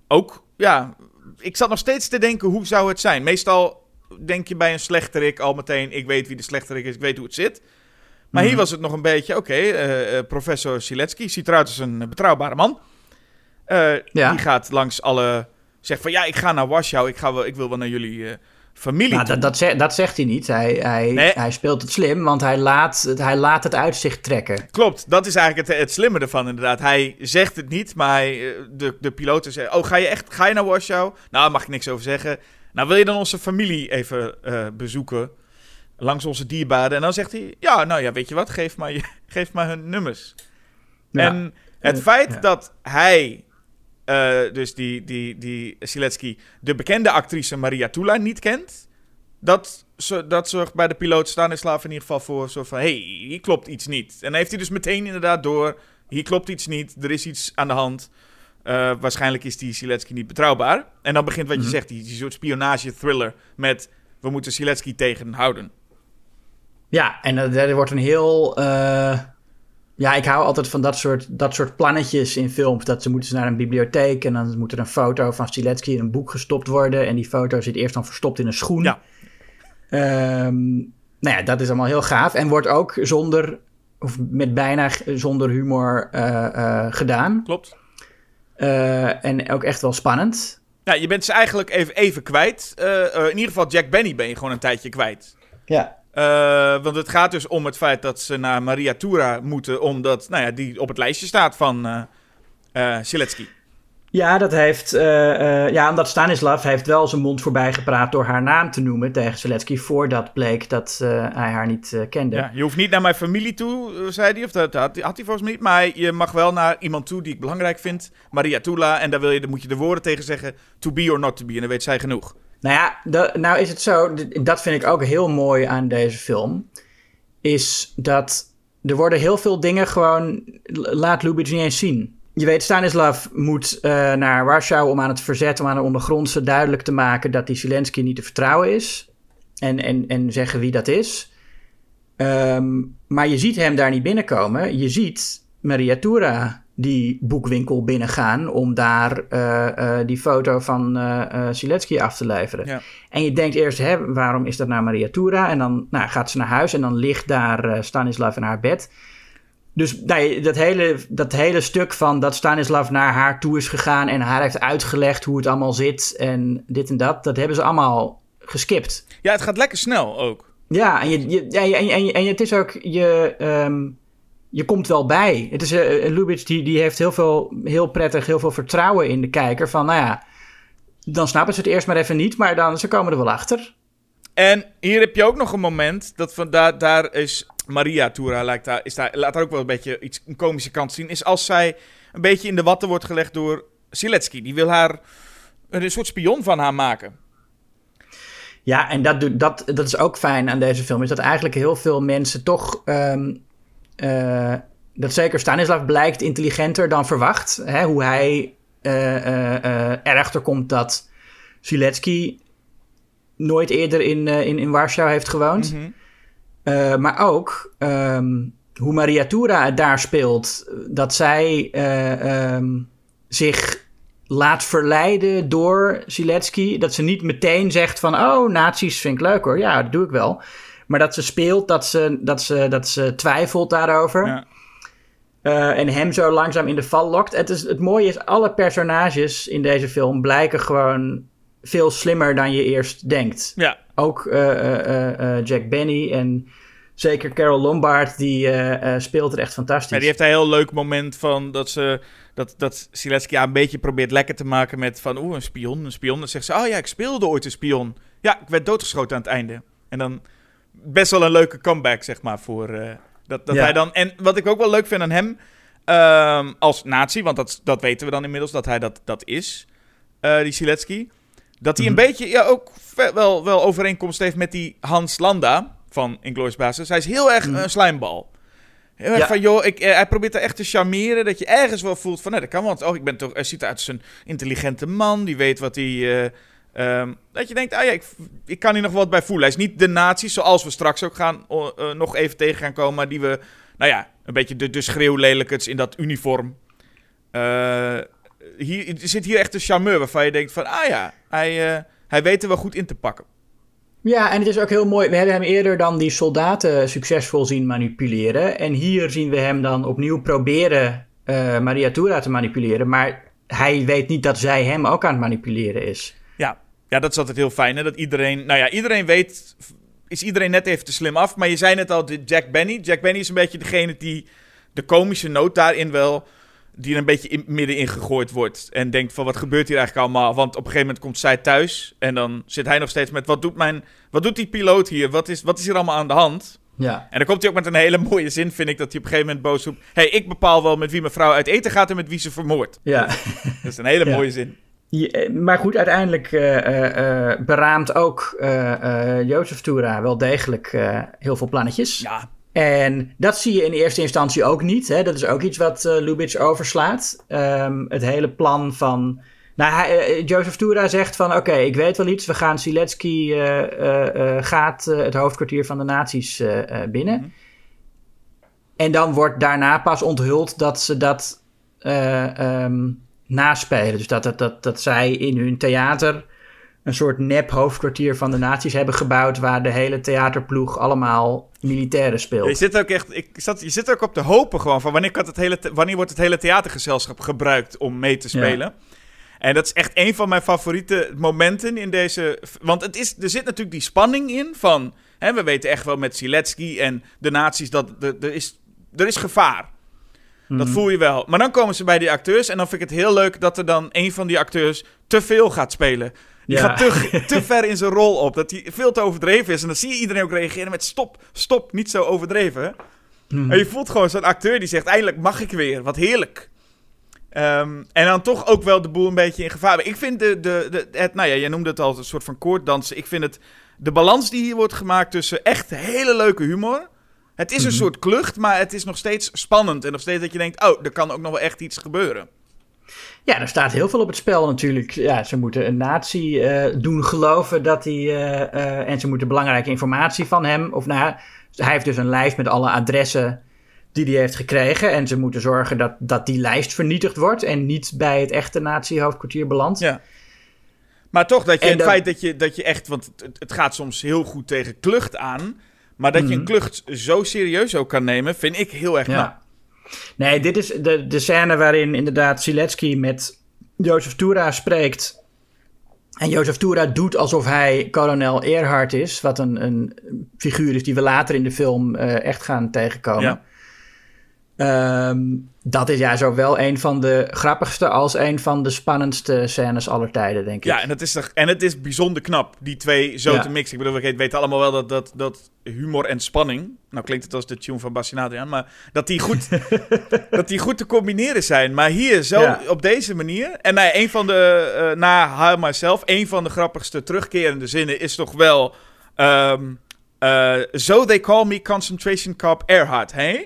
ook, ja, ik zat nog steeds te denken, hoe zou het zijn? Meestal denk je bij een slechterik al meteen, ik weet wie de slechterik is, ik weet hoe het zit. Maar hier Mhm. was het nog een beetje, oké, eh, eh, professor Siletsky ziet eruit als een betrouwbare man. Eh, Ja. Die gaat langs alle, zegt van, ja, ik ga naar Warschau, ik, ga wel, ik wil wel naar jullie eh, familie Nou, dat, dat, zegt, dat zegt hij niet. Hij, hij, Nee. hij speelt het slim, want hij laat, het- hij laat het uit zich trekken. Klopt, dat is eigenlijk het, het slimme ervan inderdaad. Hij zegt het niet, maar hij, eh, de, de piloten zeggen... Oh, ga je echt ga je naar Warschau? Nou, daar mag ik niks over zeggen. Nou, wil je dan onze familie even eh, bezoeken? Langs onze dierbaren. En dan zegt hij... Ja, nou ja, weet je wat? Geef maar, je, geef maar hun nummers. Ja. En het feit ja. dat hij... eh, dus die, die, die Siletsky... de bekende actrice Maria Tula niet kent... Dat, dat zorgt bij de piloot Stanislav in ieder geval voor zo van... hé, hey, hier klopt iets niet. En dan heeft hij dus meteen inderdaad door... hier klopt iets niet, er is iets aan de hand. Eh, waarschijnlijk is die Siletsky niet betrouwbaar. En dan begint wat je Mhm. zegt, die, die soort spionage-thriller... met we moeten Siletsky tegenhouden. Ja, en er, er wordt een heel. eh, ja, ik hou altijd van dat soort, dat soort plannetjes in films. Dat ze moeten naar een bibliotheek en dan moet er een foto van Stiletsky in een boek gestopt worden. En die foto zit eerst dan verstopt in een schoen. Ja. Ehm, nou ja, dat is allemaal heel gaaf. En wordt ook zonder, of met bijna zonder humor eh, eh, gedaan. Klopt? Eh, en ook echt wel spannend. Ja, je bent ze eigenlijk even, even kwijt. Eh, eh, in ieder geval Jack Benny ben je gewoon een tijdje kwijt. Ja. Eh, want het gaat dus om het feit dat ze naar Maria Tura moeten, omdat nou ja, die op het lijstje staat van eh Siletsky. Ja, dat heeft. ja, omdat Stanislav heeft wel zijn mond voorbij gepraat door haar naam te noemen tegen Zelensky. Voordat bleek dat hij haar niet kende. Ja, je hoeft niet naar mijn familie toe, zei hij. Of dat had, had hij volgens mij niet. Maar je mag wel naar iemand toe die ik belangrijk vind. Maria Tula. En daar, wil je, daar moet je de woorden tegen zeggen. To be or not to be. En dan weet zij genoeg. Nou ja, nou is het zo, dat vind ik ook heel mooi aan deze film, is dat er worden heel veel dingen gewoon, laat Lubitsch niet eens zien. Je weet, Stanislav moet eh, naar Warschau om aan het verzet, om aan de ondergrondse duidelijk te maken dat die Zelensky niet te vertrouwen is. En, en, en zeggen wie dat is. Ehm, maar je ziet hem daar niet binnenkomen. Je ziet Maria Tura die boekwinkel binnengaan om daar eh, eh, die foto van eh eh, Zelensky af te leveren. Ja. En je denkt eerst, hè, waarom is dat nou Maria Tura? En dan nou, gaat ze naar huis en dan ligt daar Stanislav in haar bed. Dus nee, dat, hele, dat hele stuk van dat Stanislav naar haar toe is gegaan en haar heeft uitgelegd hoe het allemaal zit en dit en dat, dat hebben ze allemaal geskipt. Ja, het gaat lekker snel ook. Ja, en, je, je, en, je- en, je- en het is ook, je, ehm, je komt wel bij. Het is, eh Lubitsch die, die heeft heel veel, heel prettig, heel veel vertrouwen in de kijker. Van, nou ja, dan snappen ze het eerst maar even niet, maar dan, ze komen er wel achter. En hier heb je ook nog een moment. Dat van daar, daar is Maria Tura. Lijkt daar, is daar, laat daar ook wel een beetje iets, een komische kant zien. Is als zij een beetje in de watten wordt gelegd door Zelensky. Die wil haar een soort spion van haar maken. Ja, en dat, doet- dat, dat is ook fijn aan deze film. Is dat eigenlijk heel veel mensen toch. ehm, eh, dat zeker Stanislav blijkt intelligenter dan verwacht. Hè, hoe hij eh, eh, erachter komt dat Zelensky nooit eerder in, in, in Warschau heeft gewoond. Mhm. Maar ook ehm, hoe Maria Tura het daar speelt. Dat zij eh, ehm, zich laat verleiden door Zelensky. Dat ze niet meteen zegt van... oh, nazi's vind ik leuk hoor. Ja, dat doe ik wel. Maar dat ze speelt, dat ze, dat ze, dat ze twijfelt daarover. Ja. Eh, en hem zo langzaam in de val lokt. Het, is, het mooie is, alle personages in deze film blijken gewoon veel slimmer dan je eerst denkt. Ja. Ook eh, eh, Jack Benny en zeker Carol Lombard, die speelt er echt fantastisch. Ja, die heeft een heel leuk moment van dat ze dat, dat haar een beetje probeert lekker te maken met van oeh, een spion, een spion. Dan zegt ze, oh ja, ik speelde ooit een spion. Ja, ik werd doodgeschoten aan het einde. En dan best wel een leuke comeback, zeg maar, voor eh, dat, dat Ja. hij dan... En wat ik ook wel leuk vind aan hem, ehm, als nazi, want dat, dat weten we dan inmiddels, dat hij dat, dat is, eh, die Zelensky. Dat hij Mhm. een beetje, ja, ook wel, wel overeenkomst heeft met die Hans Landa van Inglourious Basis. Hij is heel erg Mhm. een slijmbal. Heel erg Ja. van, joh, ik, eh, hij probeert er echt te charmeren. Dat je ergens wel voelt van, nee, dat kan wel. Want, oh, ik ben toch, hij ziet eruit als een intelligente man. Die weet wat hij... eh, ehm, dat je denkt, ah ja, ik, ik kan hier nog wat bij voelen. Hij is niet de nazi, zoals we straks ook gaan, eh, nog even tegen gaan komen. Maar die we, nou ja, een beetje de, de schreeuwlelijkerts in dat uniform. Eh, hier, er zit hier echt een charmeur waarvan je denkt van, ah ja, hij, eh, hij weet er wel goed in te pakken. Ja, en het is ook heel mooi. We hebben hem eerder dan die soldaten succesvol zien manipuleren. En hier zien we hem dan opnieuw proberen Maria Tura te manipuleren. Maar hij weet niet dat zij hem ook aan het manipuleren is. Ja, dat is altijd heel fijn. Hè? Dat iedereen, nou ja, iedereen weet, is iedereen net even te slim af. Maar je zei net al, de Jack Benny. Jack Benny is een beetje degene die de komische noot daarin wel, die er een beetje in, middenin gegooid wordt. En denkt van, wat gebeurt hier eigenlijk allemaal? Want op een gegeven moment komt zij thuis en dan zit hij nog steeds met, wat doet, mijn, wat doet die piloot hier? Wat is, wat is hier allemaal aan de hand? Ja. En dan komt hij ook met een hele mooie zin, vind ik, dat hij op een gegeven moment boos roept. hey, ik bepaal wel met wie mijn vrouw uit eten gaat en met wie ze vermoordt. Ja. Dat is een hele Ja. mooie zin. Eh, maar goed, uiteindelijk eh, eh, beraamt ook eh Jozef Tura wel degelijk heel veel plannetjes. Ja, En dat zie je in eerste instantie ook niet. Hè? Dat is ook iets wat Lubitsch overslaat. Ehm, het hele plan van... Nou, hij, Joseph Tura zegt van... Oké, ik weet wel iets. We gaan eh, gaat het hoofdkwartier van de nazi's eh, binnen. Mhm. En dan wordt daarna pas onthuld dat ze dat eh, ehm, naspelen. Dus dat, dat, dat, dat zij in hun theater een soort nep hoofdkwartier van de nazi's hebben gebouwd... waar de hele theaterploeg allemaal militairen speelt. Je zit ook echt, ik zat, je zit ook op te hopen gewoon van wanneer, kan het hele, wanneer wordt het hele theatergezelschap gebruikt om mee te spelen. En dat is echt een van mijn favoriete momenten in deze. Want het is, er zit natuurlijk die spanning in van. Hè, we weten echt wel met Zelensky en de nazi's dat er, er, is, er is gevaar. Dat voel je wel. Maar dan komen ze bij die acteurs en dan vind ik het heel leuk dat er dan een van die acteurs te veel gaat spelen. Die Ja. gaat te, te ver in zijn rol op. Dat hij veel te overdreven is. En dan zie je iedereen ook reageren met stop, stop, niet zo overdreven. Mhm. En je voelt gewoon zo'n acteur die zegt, eindelijk mag ik weer. Wat heerlijk. Ehm, en dan toch ook wel de boel een beetje in gevaar. Ik vind de, de, de het, nou ja, jij noemde het al een soort van koorddansen. Ik vind het, de balans die hier wordt gemaakt tussen echt hele leuke humor. Het is een soort klucht, maar het is nog steeds spannend. En nog steeds dat je denkt, oh, er kan ook nog wel echt iets gebeuren. Ja, er staat heel veel op het spel natuurlijk. Ja, ze moeten een nazi eh, doen geloven dat hij... eh, eh, en ze moeten belangrijke informatie van hem... Of nou, hij heeft dus een lijst met alle adressen die hij heeft gekregen. En ze moeten zorgen dat, dat die lijst vernietigd wordt... en niet bij het echte nazi-hoofdkwartier belandt. Ja. Maar toch, dat je, En het dan- feit dat je, dat je echt, want het, het gaat soms heel goed tegen klucht aan. Maar dat je een Mhm. klucht zo serieus ook kan nemen, vind ik heel erg. Ja. Nee, dit is de, de scène waarin inderdaad Siletsky met Jozef Tura spreekt. En Jozef Tura doet alsof hij kolonel Earhart is. Wat een, een figuur is die we later in de film eh, echt gaan tegenkomen. Ja. Ehm, dat is ja zowel een van de grappigste als een van de spannendste scènes aller tijden, denk ik. Ja, en het, is toch, en het is bijzonder knap, die twee zo Ja. te mixen. Ik bedoel, we weten allemaal wel dat, dat, dat humor en spanning... Nou klinkt het als de tune van Bastien Adriaan, maar dat die goed, dat die goed te combineren zijn. Maar hier, zo Ja. op deze manier... En nou ja, een van de, eh, na High Myself, een van de grappigste terugkerende zinnen is toch wel... ehm eh, so they call me concentration camp Earhart, hè?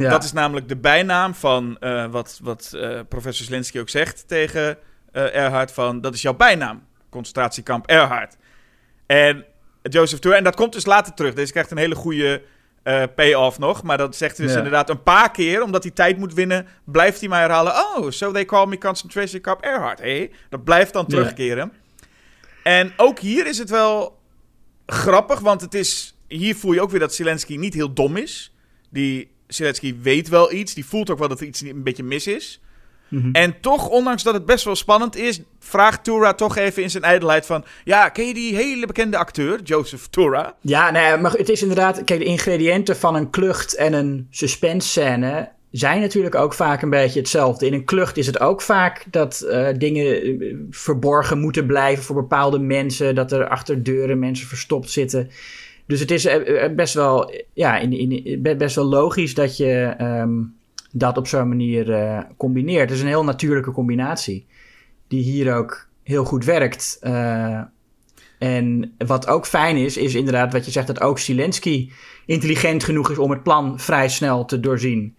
Ja. Dat is namelijk de bijnaam van eh, wat, wat eh, professor Zelensky ook zegt tegen eh Erhard van... Dat is jouw bijnaam, concentratiekamp Erhard. En Joseph Tour, en dat komt dus later terug. Deze krijgt een hele goede eh payoff nog. Maar dat zegt hij dus Ja. inderdaad een paar keer, omdat hij tijd moet winnen... blijft hij maar herhalen... Oh, so they call me concentration camp Erhard, hé? Dat blijft dan Ja. terugkeren. En ook hier is het wel grappig, want het is... Hier voel je ook weer dat Zelensky niet heel dom is. Die Zelensky weet wel iets. Die voelt ook wel dat er iets een beetje mis is. Mhm. En toch, ondanks dat het best wel spannend is, vraagt Tura toch even in zijn ijdelheid van... Ja, ken je die hele bekende acteur, Joseph Tura? Ja, nee, maar het is inderdaad... Kijk, de ingrediënten van een klucht en een suspense scène... zijn natuurlijk ook vaak een beetje hetzelfde. In een klucht is het ook vaak dat eh, dingen eh, verborgen moeten blijven voor bepaalde mensen. Dat er achter deuren mensen verstopt zitten. Dus het is eh, eh, best wel, ja, in, in, be- best wel logisch dat je ehm, dat op zo'n manier eh, combineert. Het is een heel natuurlijke combinatie. Die hier ook heel goed werkt. En wat ook fijn is, is inderdaad wat je zegt, dat ook Zelensky intelligent genoeg is om het plan vrij snel te doorzien.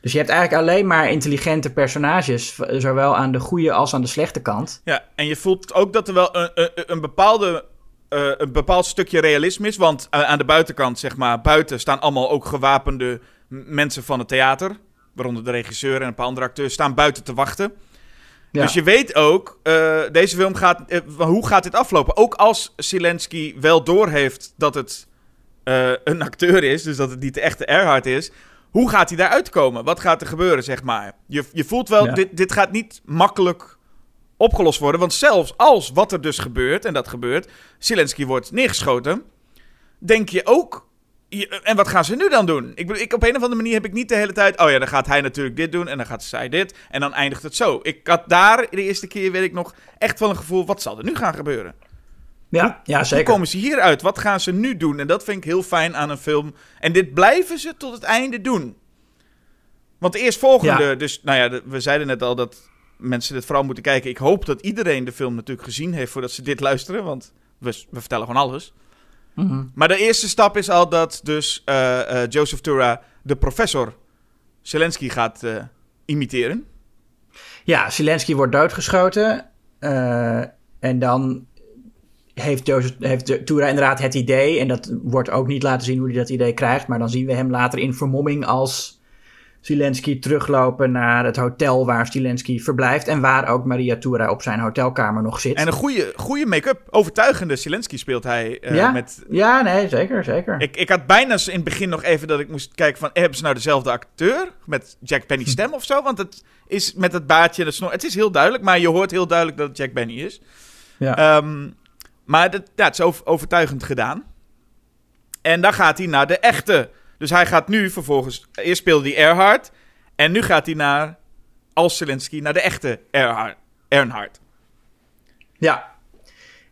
Dus je hebt eigenlijk alleen maar intelligente personages, zowel aan de goede als aan de slechte kant. Ja, en je voelt ook dat er wel een, een, bepaalde, eh, een bepaald stukje realisme is. Want eh, aan de buitenkant, zeg maar, buiten staan allemaal ook gewapende mensen van het theater. Waaronder de regisseur en een paar andere acteurs staan buiten te wachten. Ja. Dus je weet ook, eh, deze film gaat, hoe gaat dit aflopen? Ook als Zelensky wel doorheeft dat het een acteur is, dus dat het niet de echte Erhard is. Hoe gaat hij daaruit komen? Wat gaat er gebeuren, zeg maar? Je, je voelt wel, Ja. dit, dit gaat niet makkelijk opgelost worden. Want zelfs als wat er dus gebeurt, en dat gebeurt, Zelensky wordt neergeschoten, denk je ook, je- en wat gaan ze nu dan doen? Ik, ik, op een of andere manier heb ik niet de hele tijd, oh ja, dan gaat hij natuurlijk dit doen, en dan gaat zij dit, en dan eindigt het zo. Ik had daar de eerste keer, weet ik nog, echt wel een gevoel, wat zal er nu gaan gebeuren? ja, ja, Hoe zeker. komen ze hieruit? Wat gaan ze nu doen? En dat vind ik heel fijn aan een film. En dit blijven ze tot het einde doen. Want de eerstvolgende, Ja. dus nou ja, we zeiden net al dat mensen dit vooral moeten kijken. Ik hoop dat iedereen de film natuurlijk gezien heeft voordat ze dit luisteren, want we, we vertellen gewoon alles. Mhm. Maar de eerste stap is al dat dus eh, eh, Joseph Tura de professor Zelensky gaat eh, imiteren. Ja, Zelensky wordt doodgeschoten. en dan heeft, Jozef, heeft Tura inderdaad het idee. En dat wordt ook niet laten zien hoe hij dat idee krijgt. Maar dan zien we hem later in vermomming als Zelensky teruglopen naar het hotel waar Zelensky verblijft. En waar ook Maria Tura op zijn hotelkamer nog zit. En een goede, goede make-up. Overtuigende Zelensky speelt hij eh, ja? met ja, nee, zeker, zeker. Ik, ik had bijna in het begin nog even dat ik moest kijken van... hebben ze nou dezelfde acteur? Met Jack Benny stem of zo? Want het is met het baardje en de snor... Het is heel duidelijk, maar je hoort heel duidelijk dat het Jack Benny is. ja. Ehm, maar dat, ja, het is over- overtuigend gedaan. En dan gaat hij naar de echte. Dus hij gaat nu vervolgens... Eerst speelde hij Earhart. En nu gaat hij naar, als Zelensky, naar de echte Erhard. Ernhard. Ja.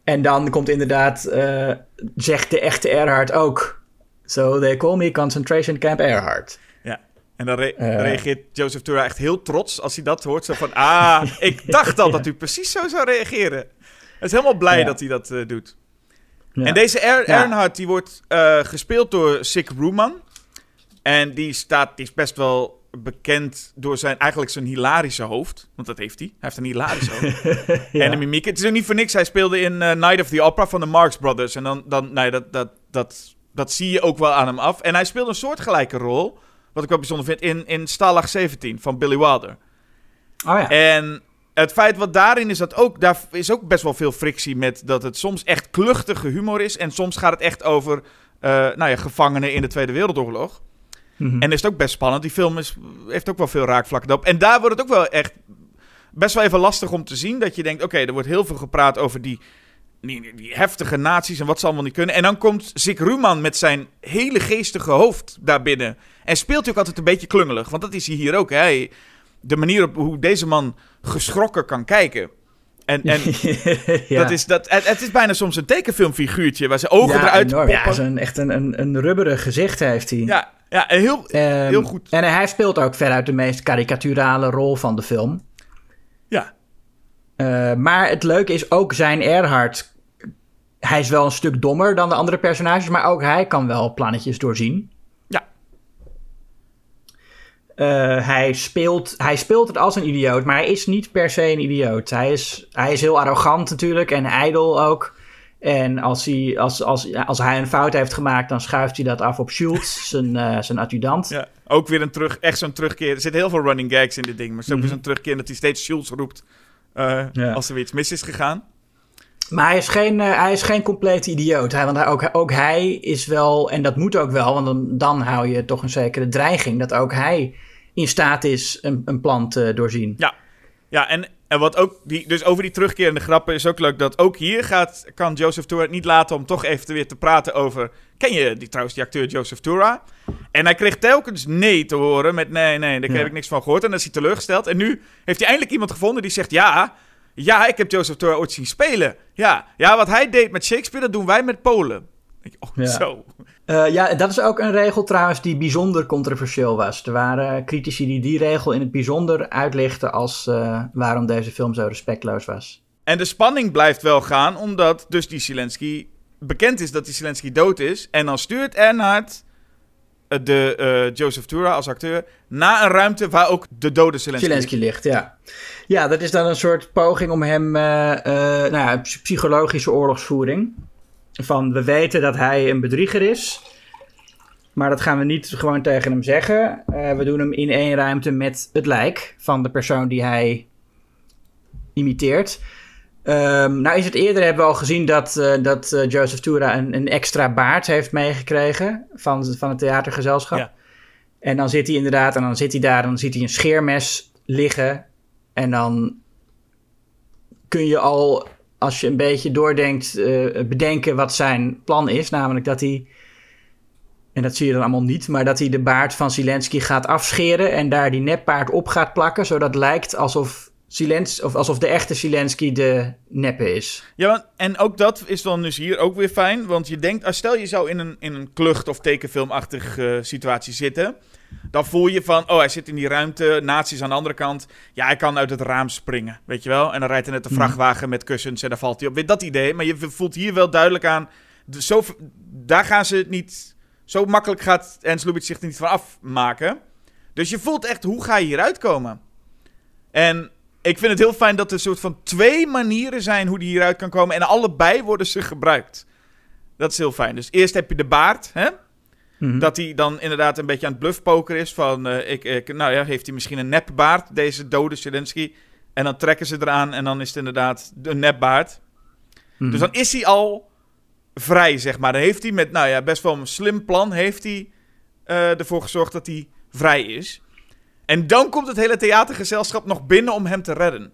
En dan komt inderdaad, eh, zegt de echte Erhard ook. So they call me concentration camp Erhard. Ja. En dan re- Eh. reageert Joseph Tura echt heel trots als hij dat hoort. Zo van, ah, ik dacht al dat u precies zo zou reageren. Hij is helemaal blij Ja. dat hij dat eh, doet. Ja. En deze er. Earnhardt die wordt gespeeld door Sick Ruman. En die, staat, die is best wel bekend door zijn, eigenlijk zijn hilarische hoofd. Want dat heeft hij. Hij heeft een hilarisch hoofd. Ja. En de mimiek. Het is ook niet voor niks. Hij speelde in eh, Night of the Opera van de Marx Brothers. En dan, dan nee, dat, dat, dat, dat zie je ook wel aan hem af. En hij speelde een soortgelijke rol, wat ik wel bijzonder vind, in, in Stalag 17 van Billy Wilder. Oh ja. En het feit wat daarin is, dat ook, daar is ook best wel veel frictie met dat het soms echt kluchtige humor is. En soms gaat het echt over eh, nou ja, gevangenen in de Tweede Wereldoorlog. Mhm. En is het ook best spannend. Die film is, heeft ook wel veel raakvlakken op. En daar wordt het ook wel echt best wel even lastig om te zien. Dat je denkt, oké, er wordt heel veel gepraat over die, die, die heftige naties en wat ze allemaal niet kunnen. En dan komt Zik Ruman met zijn hele geestige hoofd daar binnen. En speelt ook altijd een beetje klungelig. Want dat is hij hier ook. Hè? De manier op hoe deze man geschrokken kan kijken. En, en ja. dat is, dat, het, is bijna soms een tekenfilmfiguurtje waar zijn ogen ja, eruit enorm. poppen. Ja, zo'n, echt een, een, een rubberen gezicht heeft hij. Ja, ja, heel, Ehm, heel goed. En hij speelt ook veruit de meest karikaturale rol van de film. Ja, Eh, maar het leuke is ook zijn Erhard. Hij is wel een stuk dommer dan de andere personages, maar ook hij kan wel plannetjes doorzien. Eh, hij, speelt, hij speelt het als een idioot, maar hij is niet per se een idioot. Hij is, hij is heel arrogant natuurlijk en ijdel ook. En als hij, als, als, als hij een fout heeft gemaakt, dan schuift hij dat af op Schultz, zijn, eh, zijn adjudant. Ja, ook weer een terug, echt zo'n terugkeer. Er zitten heel veel running gags in dit ding. Maar het is ook Mhm. weer zo'n terugkeer dat hij steeds Schultz roept eh, Ja. als er weer iets mis is gegaan. Maar hij is geen, eh, hij is geen complete idioot. Hij, want hij, ook, ook hij is wel, en dat moet ook wel, want dan, dan hou je toch een zekere dreiging dat ook hij in staat is een, een plan te doorzien. Ja, ja en, en wat ook, die, dus over die terugkerende grappen is ook leuk dat ook hier gaat, kan Joseph Tura het niet laten om toch even weer te praten over, ken je die, trouwens die acteur Joseph Tura? En hij kreeg telkens nee te horen met nee, nee, daar heb ik niks van gehoord. En dan is hij teleurgesteld. En nu heeft hij eindelijk iemand gevonden die zegt ja, ja, ik heb Joseph Tura ooit zien spelen. Ja, ja, wat hij deed met Shakespeare, dat doen wij met Polen. Ik, oh, Ja. zo. Eh, ja, dat is ook een regel trouwens die bijzonder controversieel was. Er waren critici die die regel in het bijzonder uitlichten als eh, waarom deze film zo respectloos was. En de spanning blijft wel gaan, omdat dus die Zelensky bekend is dat die Zelensky dood is. En dan stuurt Ernhard eh, de eh, Joseph Tura als acteur naar een ruimte waar ook de dode Zelensky, Zelensky ligt, ja. Ja, dat is dan een soort poging om hem, eh, eh, nou ja, psy- psychologische oorlogsvoering. Van we weten dat hij een bedrieger is, maar dat gaan we niet gewoon tegen hem zeggen. Eh, we doen hem in één ruimte met het lijk van de persoon die hij imiteert. Ehm, nou is het eerder, hebben we al gezien dat, eh, dat eh, Joseph Tura een, een extra baard heeft meegekregen van, van het theatergezelschap. Ja. En dan zit hij inderdaad, en dan zit hij daar, en dan ziet hij een scheermes liggen. En dan kun je al, als je een beetje doordenkt, eh, bedenken wat zijn plan is. Namelijk dat hij, en dat zie je dan allemaal niet, maar dat hij de baard van Zelensky gaat afscheren en daar die neppaard op gaat plakken. Zodat het lijkt alsof, Zelens, of alsof de echte Zelensky de neppe is. Ja, en ook dat is dan dus hier ook weer fijn. Want je denkt, als stel je zou in een, in een klucht- of tekenfilmachtige eh, situatie zitten. Dan voel je van, oh, hij zit in die ruimte, nazi's aan de andere kant. Ja, hij kan uit het raam springen, weet je wel. En dan rijdt hij net een vrachtwagen met kussens en dan valt hij op. Weet dat idee, maar je voelt hier wel duidelijk aan... Zo, daar gaan ze het niet... Zo makkelijk gaat Ernst Lubitsch zich er niet van afmaken. Dus je voelt echt, hoe ga je hieruit komen? En ik vind het heel fijn dat er soort van twee manieren zijn hoe die hieruit kan komen. En allebei worden ze gebruikt. Dat is heel fijn. Dus eerst heb je de baard, hè? Mhm. Dat hij dan inderdaad een beetje aan het bluffpoker is. Van, eh, ik, ik, nou ja, heeft hij misschien een nepbaard, deze dode Zelensky. En dan trekken ze eraan en dan is het inderdaad een nepbaard. Mhm. Dus dan is hij al vrij, zeg maar. Dan heeft hij met, nou ja, best wel een slim plan... heeft hij eh, ervoor gezorgd dat hij vrij is. En dan komt het hele theatergezelschap nog binnen om hem te redden.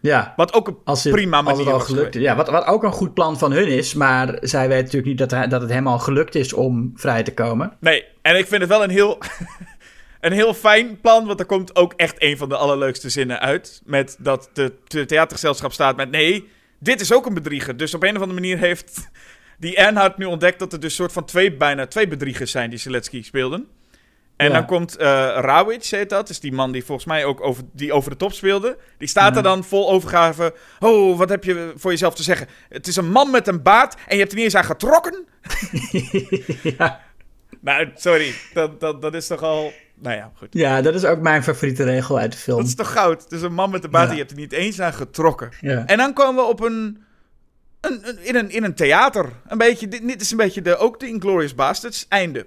ja. Wat ook een Als het, prima als manier het al was gelukt geweest. Ja, wat, wat ook een goed plan van hun is. Maar zij weten natuurlijk niet dat, hij- dat het hem al gelukt is om vrij te komen. Nee, en ik vind het wel een heel... een heel fijn plan, want er komt ook echt een van de allerleukste zinnen uit. Met dat de, de theatergezelschap staat met nee, dit is ook een bedrieger. Dus op een of andere manier heeft die Ernhard nu ontdekt dat er dus soort van twee, bijna twee bedriegers zijn die Zelensky speelden. En Ja. dan komt eh Rawitz, heet dat, is die man die volgens mij ook over, die over de top speelde. Die staat er dan vol overgave. Oh, wat heb je voor jezelf te zeggen? Het is een man met een baard en je hebt er niet eens aan getrokken? ja. Nou, sorry, dat, dat, dat is toch al... Nou ja, goed. ja, dat is ook mijn favoriete regel uit de film. Dat is toch goud? Het is een man met een baard Ja. en je hebt er niet eens aan getrokken. En dan komen we op een, een, een- in, een, in een theater. Een beetje, dit, dit is een beetje de, ook de Inglourious Basterds einde.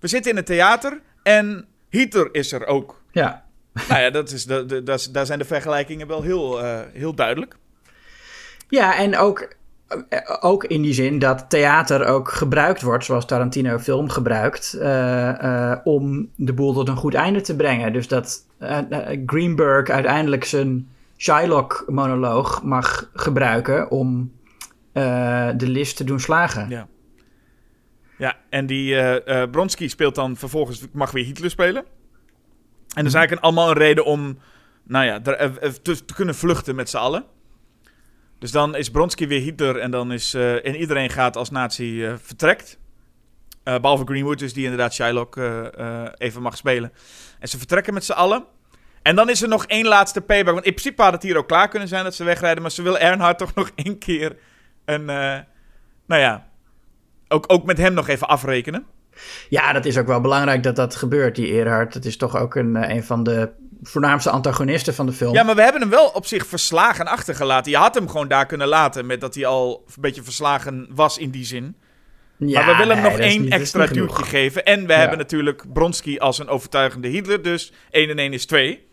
We zitten in een theater en Hitler is er ook. ja. nou ja, dat is de, dat is- daar zijn de vergelijkingen wel heel, eh, heel duidelijk. Ja, en ook, eh, ook in die zin dat theater ook gebruikt wordt, zoals Tarantino film gebruikt, eh, om de boel tot een goed einde te brengen. Dus dat Greenberg uiteindelijk zijn Shylock-monoloog mag gebruiken om de list te doen slagen. Ja. Ja, en die eh eh, Bronski speelt dan vervolgens, mag weer Hitler spelen. En dat is eigenlijk een, allemaal een reden om, nou ja, er- eh, te, te kunnen vluchten met z'n allen. Dus dan is Bronski weer Hitler en dan is, en iedereen gaat als nazi vertrekt. Eh, behalve Greenwood, dus die inderdaad Shylock even mag spelen. En ze vertrekken met z'n allen. En dan is er nog één laatste payback. Want in principe had het hier ook klaar kunnen zijn dat ze wegrijden. Maar ze wil Earnhardt toch nog één keer een, nou ja, ook, ook met hem nog even afrekenen. Ja, dat is ook wel belangrijk dat dat gebeurt, die Erhard. Dat is toch ook een, eh, een van de voornaamste antagonisten van de film. Ja, maar we hebben hem wel op zich verslagen achtergelaten. Je had hem gewoon daar kunnen laten met dat hij al een beetje verslagen was in die zin. Ja, maar we willen nee, hem nog één niet- extra duwtje geven. En we Ja. hebben natuurlijk Bronski als een overtuigende Hitler. Dus 1 en 1 is 2.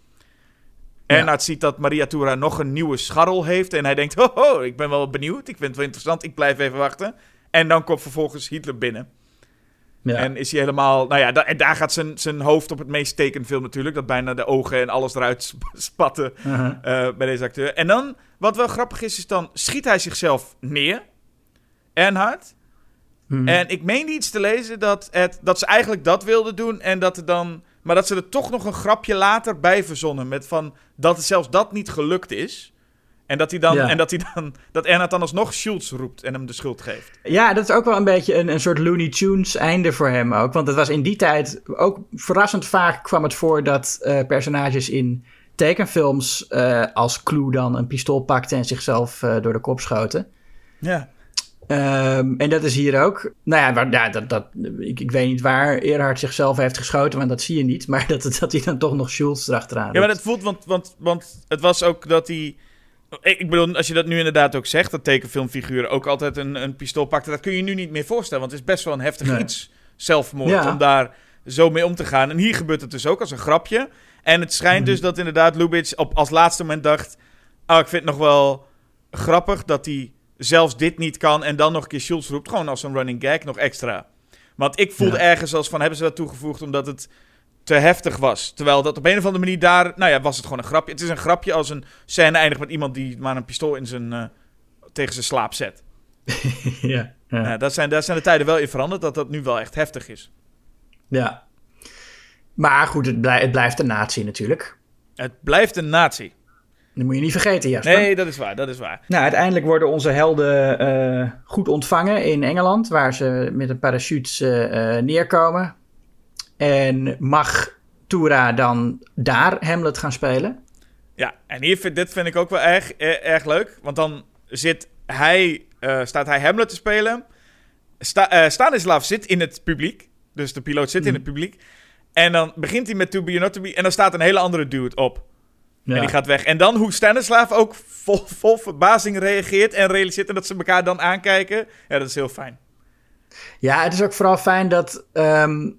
Ernhard ziet dat Maria Tura nog een nieuwe scharrel heeft. En hij denkt, ho, ho, ik ben wel benieuwd. Ik vind het wel interessant. Ik blijf even wachten. En dan komt vervolgens Hitler binnen. Ja. En is hij helemaal... Nou ja, da- en daar gaat zijn, zijn hoofd op het meest tekenfilm natuurlijk. Dat bijna de ogen en alles eruit sp- spatten Uh-huh. eh, bij deze acteur. En dan, wat wel grappig is, is dan schiet hij zichzelf neer. Ernhard. Mhm. En ik meende iets te lezen dat, het, dat ze eigenlijk dat wilden doen. En dat er dan... Maar dat ze er toch nog een grapje later bij verzonnen. Met van dat het zelfs dat niet gelukt is. En dat hij dan... Ja. En dat hij dan... Dat dan alsnog Schultz roept en hem de schuld geeft. Ja, dat is ook wel een beetje een, een soort Looney Tunes einde voor hem ook. Want het was in die tijd ook verrassend vaak kwam het voor dat eh, personages in tekenfilms eh, als clue dan een pistool pakten en zichzelf eh, door de kop schoten. Ja. Ehm, en dat is hier ook. Nou ja, dat, dat, ik, ik weet niet waar Erhard zichzelf heeft geschoten, want dat zie je niet. Maar dat, dat hij dan toch nog Schultz erachteraan Ja, maar dat voelt, want, want, want het was ook dat hij... Ik bedoel, als je dat nu inderdaad ook zegt, dat tekenfilmfiguren ook altijd een, een pistool pakten, dat kun je nu niet meer voorstellen, want het is best wel een heftig Nee. iets, zelfmoord, Ja. om daar zo mee om te gaan. En hier gebeurt het dus ook als een grapje. En het schijnt dus dat inderdaad Lubitsch op, als laatste moment dacht, oh, ik vind het nog wel grappig dat hij zelfs dit niet kan en dan nog een keer Schultz roept, gewoon als een running gag nog extra. Want ik voelde Ja. ergens als van, hebben ze dat toegevoegd omdat het te heftig was. Terwijl dat op een of andere manier daar... Nou ja, was het gewoon een grapje. Het is een grapje als een scène eindigt met iemand die maar een pistool in zijn, eh, tegen zijn slaap zet. ja, ja. Ja, dat zijn, daar zijn de tijden wel in veranderd, dat dat nu wel echt heftig is. ja. Maar goed, het, blij- het blijft een nazi natuurlijk. Het blijft een nazi. Dat moet je niet vergeten, Jasper. Nee, dat is waar, dat is waar. Nou, uiteindelijk worden onze helden eh, goed ontvangen in Engeland, waar ze met een parachute eh, neerkomen. En mag Tura dan daar Hamlet gaan spelen? Ja, en hier vind, dit vind ik ook wel erg, eh, erg leuk. Want dan zit hij, eh, staat hij Hamlet te spelen. Sta, eh, Stanislav zit in het publiek. Dus de piloot zit in het publiek. En dan begint hij met To Be or Not To Be. En dan staat een hele andere dude op. Ja. En die gaat weg. En dan hoe Stanislav ook vol, vol verbazing reageert en realiseert en dat ze elkaar dan aankijken. Ja, dat is heel fijn. Ja, het is ook vooral fijn dat ehm,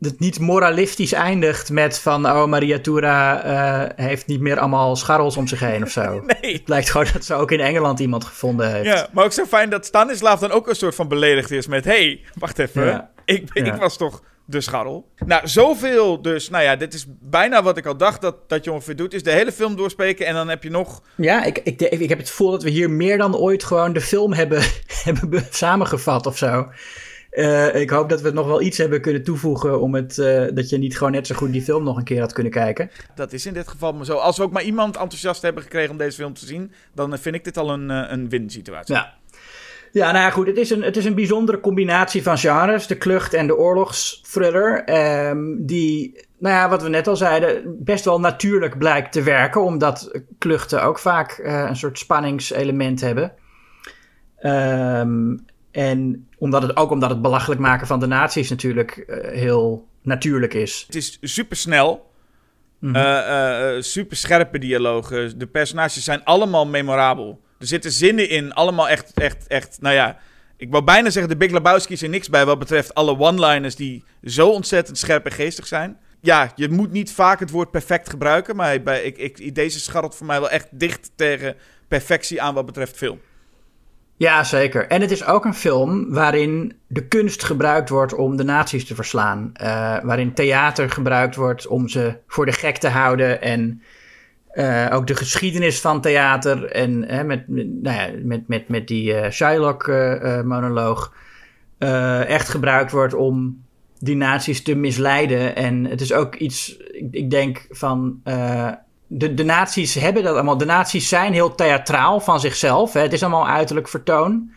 het niet moralistisch eindigt met van... oh, Maria Tura eh, heeft niet meer allemaal scharrels om zich heen of zo. Nee. Het lijkt gewoon dat ze ook in Engeland iemand gevonden heeft. Ja, maar ook zo fijn dat Stanislav dan ook een soort van beledigd is met... hey, wacht even, Ja. ik, ik Ja. was toch de scharrel? Nou, zoveel dus. Nou ja, dit is bijna wat ik al dacht dat, dat je ongeveer doet. Is de hele film doorspreken en dan heb je nog... Ja, ik, ik, ik, heb het gevoel dat we hier meer dan ooit gewoon de film hebben, hebben be- samengevat of zo. Eh, ik hoop dat we nog wel iets hebben kunnen toevoegen om het, eh, dat je niet gewoon net zo goed die film nog een keer had kunnen kijken. Dat is in dit geval maar zo. Als we ook maar iemand enthousiast hebben gekregen om deze film te zien, dan vind ik dit al een, eh, een win-situatie. Ja. Ja, nou ja, goed. Het is, een, het is een bijzondere combinatie van genres. De klucht en de oorlogsthriller. ehm, die, nou ja, wat we net al zeiden, best wel natuurlijk blijkt te werken. Omdat kluchten ook vaak eh, een soort spanningselement hebben. Ehm, en omdat het, ook omdat het belachelijk maken van de nazi's natuurlijk eh, heel natuurlijk is. Het is super snel. super scherpe dialogen. De personages zijn allemaal memorabel. Er zitten zinnen in, allemaal echt, echt, echt, nou ja... Ik wou bijna zeggen, de Big Lebowski is er niks bij wat betreft alle one-liners die zo ontzettend scherp en geestig zijn. Ja, je moet niet vaak het woord perfect gebruiken, maar bij, ik, ik, deze scharrelt voor mij wel echt dicht tegen perfectie aan wat betreft film. Ja, zeker. En het is ook een film waarin de kunst gebruikt wordt om de nazi's te verslaan. Uh, waarin theater gebruikt wordt om ze voor de gek te houden. En uh, ook de geschiedenis van theater. En uh, met, nou ja, met, met, met die uh, Shylock-monoloog. echt gebruikt wordt om die nazi's te misleiden. En het is ook iets, ik, ik denk van de, de nazi's hebben dat allemaal. De nazi's zijn heel theatraal van zichzelf. Hè. Het is allemaal uiterlijk vertoon.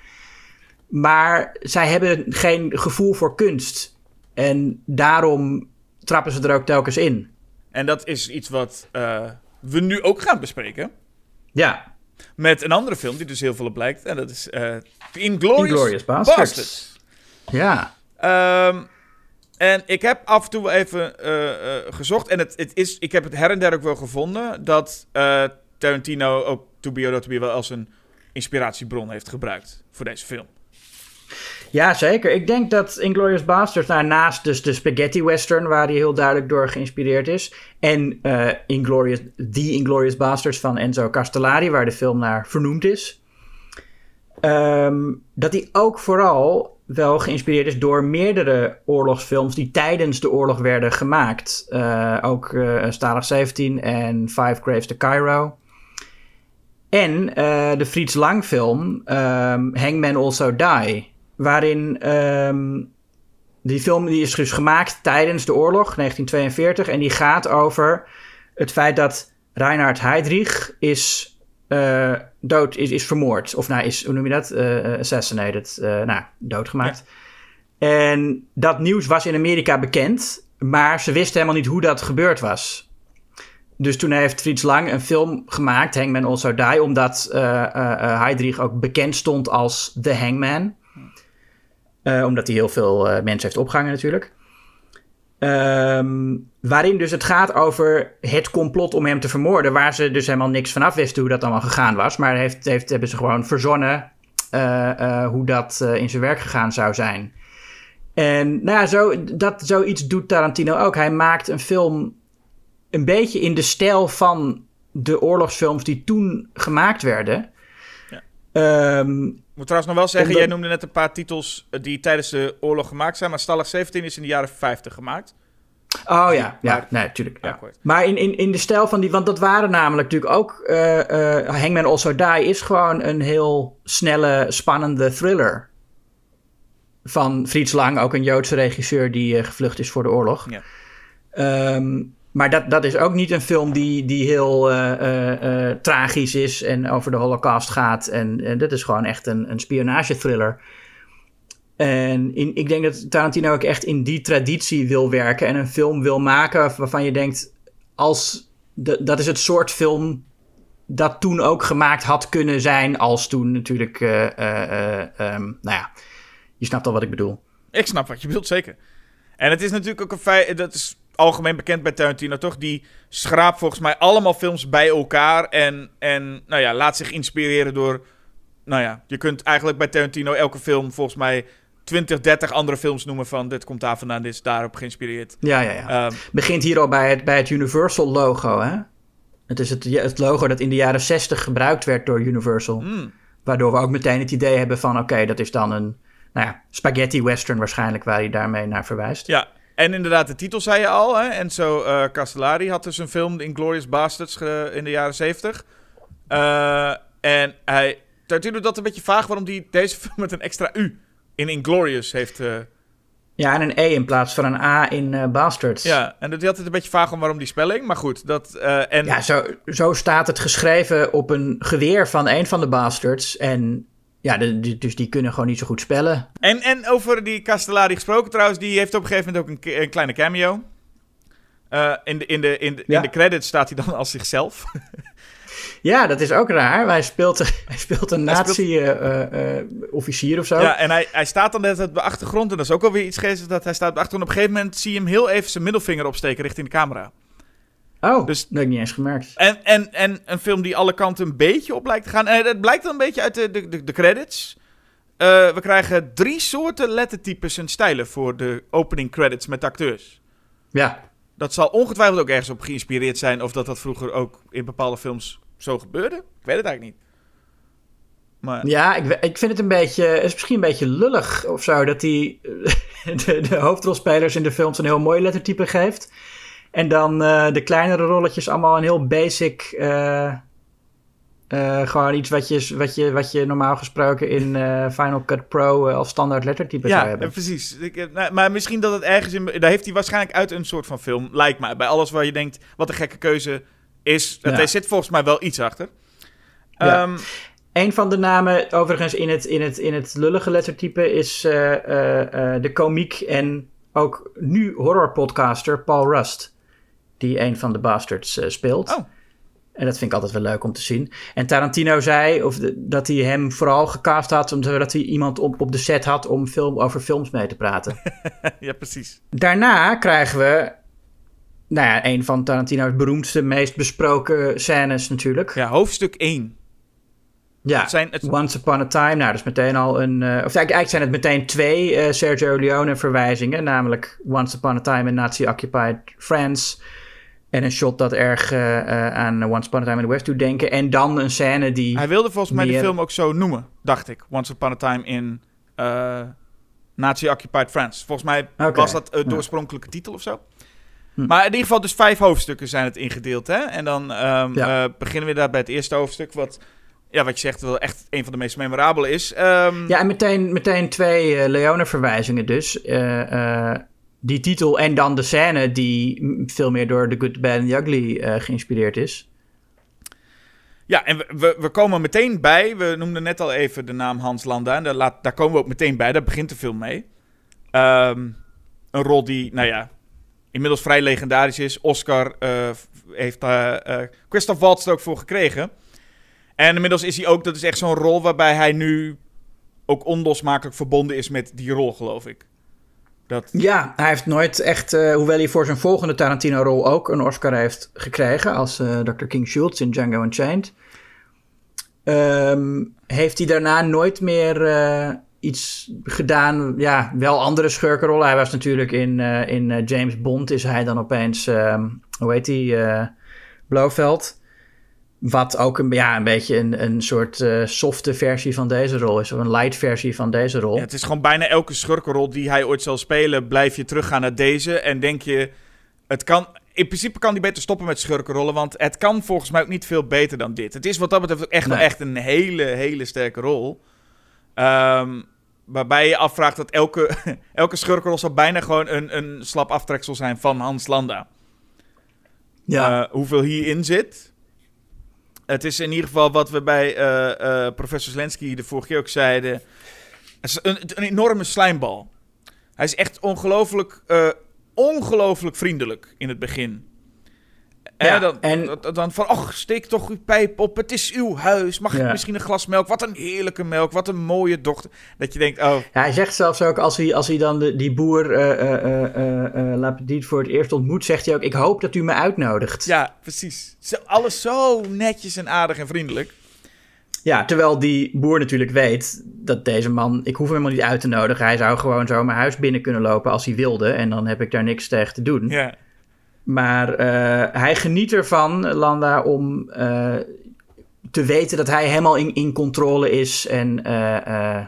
Maar zij hebben geen gevoel voor kunst. En daarom trappen ze er ook telkens in. En dat is iets wat uh, we nu ook gaan bespreken. Ja. Met een andere film die dus heel veel op lijkt. En dat is uh, Inglorious, Inglorious Bastards. Bastards. Ja. Um, en ik heb af en toe even uh, uh, gezocht. En het, het is, ik heb het her en der ook wel gevonden. Dat uh, Tarantino ook To Be or To Be wel als een inspiratiebron heeft gebruikt voor deze film. Ja, zeker. Ik denk dat Inglourious Basterds, nou, naast dus de spaghetti western, waar hij heel duidelijk door geïnspireerd is, en uh, Inglorious, The Inglorious Basterds van Enzo Castellari, waar de film naar vernoemd is, um, dat hij ook vooral wel geïnspireerd is door meerdere oorlogsfilms die tijdens de oorlog werden gemaakt. Uh, ook uh, Stalag 17 en Five Graves to Cairo. En uh, de Fritz Lang film um, Hangman Also Die. Waarin um, die film die is dus gemaakt tijdens de oorlog, 1942. En die gaat over het feit dat Reinhard Heydrich is uh, dood is, is vermoord. Of nou, is, hoe noem je dat? Uh, assassinated. Uh, nou, doodgemaakt. Ja. En dat nieuws was in Amerika bekend, maar ze wisten helemaal niet hoe dat gebeurd was. Dus toen heeft Fritz Lang een film gemaakt, Hangman Also Die, omdat Heydrich ook bekend stond als The Hangman. omdat hij heel veel mensen heeft opgehangen natuurlijk. Um, waarin dus het gaat over het complot om hem te vermoorden. Waar ze dus helemaal niks vanaf wisten hoe dat allemaal gegaan was. Maar heeft, heeft, hebben ze gewoon verzonnen uh, uh, hoe dat uh, in zijn werk gegaan zou zijn. En nou ja, zo, dat, zoiets doet Tarantino ook. Hij maakt een film een beetje in de stijl van de oorlogsfilms die toen gemaakt werden. Ja. Um, ik moet trouwens nog wel zeggen, omdat... jij noemde net een paar titels die tijdens de oorlog gemaakt zijn. Maar Stalag 17 is in de jaren 50 gemaakt. Oh ja, ja, nee, natuurlijk. Ja. Maar in, in, in de stijl van die, want dat waren namelijk natuurlijk ook. Uh, uh, Hangman Also Die is gewoon een heel snelle, spannende thriller. Van Fritz Lang, ook een Joodse regisseur die uh, gevlucht is voor de oorlog. Ja. Um, maar dat, dat is ook niet een film die, die heel uh, tragisch is en over de Holocaust gaat. En, dat is gewoon echt een, een spionagethriller. En in, ik denk dat Tarantino ook echt in die traditie wil werken en een film wil maken waarvan je denkt, als de, dat is het soort film dat toen ook gemaakt had kunnen zijn, als toen natuurlijk, um, nou ja, je snapt al wat ik bedoel. Ik snap wat je bedoelt, zeker. En het is natuurlijk ook een feit, dat is algemeen bekend bij Tarantino toch, die schraapt volgens mij allemaal films bij elkaar en, en nou ja, laat zich inspireren door, nou ja, je kunt eigenlijk bij Tarantino elke film volgens mij 20, 30 andere films noemen van dit komt daar vandaan, dit is daarop geïnspireerd. Ja, ja, ja. Um, Begint hier al bij het, bij het Universal logo, hè? Het is het, het logo dat in de jaren 60 gebruikt werd door Universal. Mm. Waardoor we ook meteen het idee hebben van, oké, okay, dat is dan een nou ja, spaghetti western waarschijnlijk waar hij daarmee naar verwijst. Ja, en inderdaad, de titel zei je al, hè? Enzo uh, Castellari had dus een film, The Inglourious Bastards, in de jaren 70. Uh, en hij, Tarantino dat een beetje vaag waarom hij deze film met een extra U in Inglorious heeft... eh, Ja, en een E in plaats van een A in eh, Bastards. ja, en dat is altijd een beetje vaag om waarom die spelling. Maar goed, dat... eh, en, Ja, zo, zo staat het geschreven op een geweer van een van de Bastards. En ja, de, de- dus die kunnen gewoon niet zo goed spellen. En, en over die Castellari gesproken trouwens, die heeft op een gegeven moment ook een, kleine cameo. Eh, in, de, in, de, in, de, Ja. in de credits staat hij dan als zichzelf. Ja, dat is ook raar. Hij speelt, hij speelt een Hij speelt- nazi-officier of zo. Ja, en hij, hij staat dan net op de achtergrond. En dat is ook alweer iets geestig dat hij staat op de achtergrond. Op een gegeven moment zie je hem heel even zijn middelvinger opsteken richting de camera. Oh, Dus- dat heb ik niet eens gemerkt. En, en, en een film die alle kanten een beetje op lijkt te gaan. En het blijkt dan een beetje uit de, de, de, credits. Eh, we krijgen drie soorten lettertypes en stijlen voor de opening credits met acteurs. Ja, Dat zal ongetwijfeld ook ergens op geïnspireerd zijn. Of dat dat vroeger ook in bepaalde films zo gebeurde. Ik weet het eigenlijk niet. Maar ja ik, ik vind het een beetje, het is misschien een beetje lullig of zo, dat hij de, de hoofdrolspelers in de films een heel mooi lettertype geeft. En dan eh, de kleinere rolletjes allemaal een heel basic, eh, eh, gewoon iets wat je, wat, je, wat je normaal gesproken in Final Cut Pro als standaard lettertype zou ja, hebben. eh, precies. Ik, nou, maar misschien dat het ergens in... Daar heeft hij waarschijnlijk uit een soort van film, lijkt mij. Bij alles waar je denkt, wat een gekke keuze is. Ja. Er zit volgens mij wel iets achter. Ja. Ehm, Een van de namen, overigens in het, in het, in het lullige lettertype, is de komiek en ook nu horrorpodcaster Paul Rust. Die een van de bastards eh, speelt. Oh. En dat vind ik altijd wel leuk om te zien. En Tarantino zei of de- dat hij hem vooral gecast had, omdat hij iemand op, op de set had om film, over films mee te praten. ja, precies. Daarna krijgen we, nou ja, een van Tarantino's beroemdste, meest besproken scènes natuurlijk. Ja, hoofdstuk 1. Ja, Het zijn het- Once Upon a Time. Nou, dat is meteen al een... eh, of eigenlijk, eigenlijk zijn het meteen twee eh, Sergio Leone verwijzingen. Namelijk Once Upon a Time in Nazi-occupied France. En een shot dat erg eh, eh, aan Once Upon a Time in the West doet denken. En dan een scène die... Hij wilde volgens mij de film ook zo noemen, dacht ik. Once Upon a Time in eh, Nazi-occupied France. Volgens mij was dat eh, de oorspronkelijke titel of zo. Hm. Maar in ieder geval dus vijf hoofdstukken zijn het ingedeeld. Hè? En dan ehm, Ja. eh, beginnen we daar bij het eerste hoofdstuk. Wat, ja, wat je zegt wel echt een van de meest memorabele is. Ehm, Ja, en meteen, meteen twee eh, Leone-verwijzingen dus. Eh, die titel en dan de scène die veel meer door The Good, Bad and The Ugly eh, geïnspireerd is. Ja, en we, we, komen meteen bij. We noemden net al even de naam Hans Landa. En daar, daar komen we ook meteen bij. Daar begint de film mee. Ehm, een rol die, nou ja, inmiddels vrij legendarisch is. Oscar eh, heeft eh Christoph Waltz er ook voor gekregen. En inmiddels is hij ook, dat is echt zo'n rol waarbij hij nu ook onlosmakelijk verbonden is met die rol, geloof ik. Dat, Ja, hij heeft nooit echt, eh, hoewel hij voor zijn volgende Tarantino-rol ook een Oscar heeft gekregen als eh, Dr. King Schultz in Django Unchained, ehm, heeft hij daarna nooit meer eh, iets gedaan. Ja, wel andere schurkenrollen. Hij was natuurlijk in, in James Bond, is hij dan opeens, ehm, hoe heet hij, Blofeld. Wat ook een, ja, een beetje een, een soort eh, softe versie van deze rol is. Of een light versie van deze rol. Ja, het is gewoon bijna elke schurkenrol die hij ooit zal spelen, blijf je teruggaan naar deze en denk je, het kan, in principe kan hij beter stoppen met schurkenrollen, want het kan volgens mij ook niet veel beter dan dit. Het is wat dat betreft ook echt wel echt een hele, hele sterke rol. Ehm, waarbij je afvraagt dat elke, elke schurkenrol zou bijna gewoon een, een slap aftreksel zijn van Hans Landa. ja. Eh, hoeveel hierin zit. Het is in ieder geval wat we bij eh, eh, professor Zelensky de vorige keer ook zeiden. Is een, een enorme slijmbal. Hij is echt ongelooflijk, eh, ongelooflijk vriendelijk in het begin. Ja, dan, en- dan- van, och, steek toch uw pijp op, het is uw huis. Mag ik misschien een glas melk? Wat een heerlijke melk, wat een mooie dochter. Dat je denkt, oh, Ja, hij zegt zelfs ook, als hij, als hij dan de, die boer La Petite voor het eerst ontmoet, zegt hij ook, ik hoop dat u me uitnodigt. ja, precies. Alles zo netjes en aardig en vriendelijk. Ja, terwijl die boer natuurlijk weet dat deze man, ik hoef hem helemaal niet uit te nodigen. Hij zou gewoon zo mijn huis binnen kunnen lopen als hij wilde en dan heb ik daar niks tegen te doen. Ja. Maar eh, hij geniet ervan, Landa, om eh, te weten dat hij helemaal in, in controle is en, eh,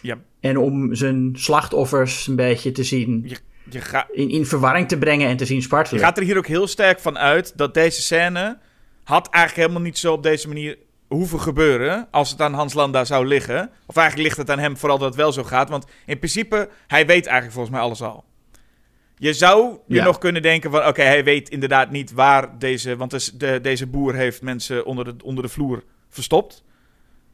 Ja. en om zijn slachtoffers een beetje te zien, Je, je, ga, in, in verwarring te brengen en te zien Je spartelen. gaat er hier ook heel sterk van uit dat deze scène had eigenlijk helemaal niet zo op deze manier hoeven gebeuren als het aan Hans Landa zou liggen. Of eigenlijk ligt het aan hem vooral dat het wel zo gaat. Want in principe, hij weet eigenlijk volgens mij alles al. Je zou je Ja. nog kunnen denken van... Oké, hij weet inderdaad niet waar deze... Want dus de, deze boer heeft mensen onder de, onder de vloer verstopt.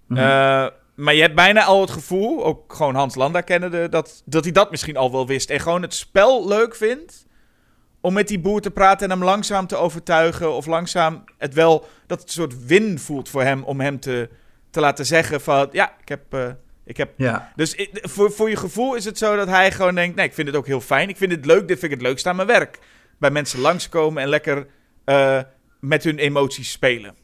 Mhm. Eh, maar je hebt bijna al het gevoel, ook gewoon Hans Landa kennende... Dat, dat hij dat misschien al wel wist. En gewoon het spel leuk vindt om met die boer te praten en hem langzaam te overtuigen. Of langzaam het wel, dat het een soort win voelt voor hem om hem te, te laten zeggen van... Ja, ik heb... eh, ik heb Ja. dus voor, voor je gevoel is het zo dat hij gewoon denkt... Nee, ik vind het ook heel fijn. Ik vind het leuk. Dit vind ik het leukste aan mijn werk. Bij mensen langskomen en lekker eh, met hun emoties spelen.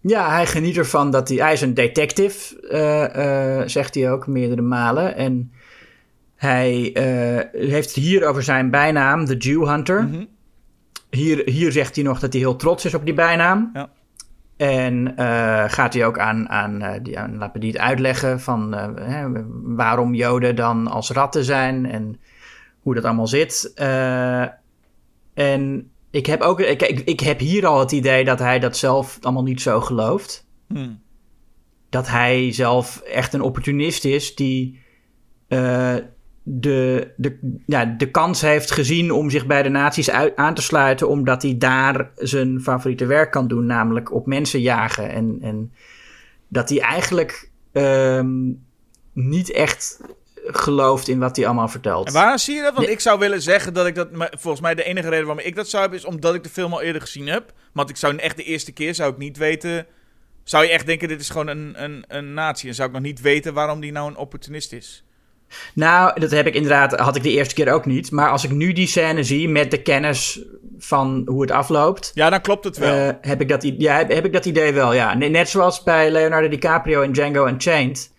Ja, hij geniet ervan dat hij... Hij is een detective, eh, eh, zegt hij ook meerdere malen. En hij heeft het hier over zijn bijnaam, de Jew Hunter. Mhm. Hier, hier zegt hij nog dat hij heel trots is op die bijnaam. Ja. En eh, gaat hij ook aan, aan, eh, die, aan uitleggen van eh, hè, waarom Joden dan als ratten zijn en hoe dat allemaal zit. En ik heb, ook, ik, ik, ik heb hier al het idee dat hij dat zelf allemaal niet zo gelooft. Hmm. Dat hij zelf echt een opportunist is die de, de, ja, de kans heeft gezien om zich bij de nazi's uit, aan te sluiten, omdat hij daar zijn favoriete werk kan doen, namelijk op mensen jagen. En, en dat hij eigenlijk ehm, niet echt gelooft in wat hij allemaal vertelt. En waarom zie je dat? Want Nee. ik zou willen zeggen dat ik dat... maar Volgens mij de enige reden waarom ik dat zou hebben... is omdat ik de film al eerder gezien heb. Want ik zou echt de eerste keer zou ik niet weten... Zou je echt denken, dit is gewoon een, een, een nazi. En zou ik nog niet weten waarom die nou een opportunist is. Nou, dat heb ik inderdaad, had ik de eerste keer ook niet. Maar als ik nu die scène zie met de kennis van hoe het afloopt, Ja, dan klopt het wel. eh, heb, ik dat, ja, heb, heb ik dat idee wel. Ja. Ne- Net zoals bij Leonardo DiCaprio in Django Unchained.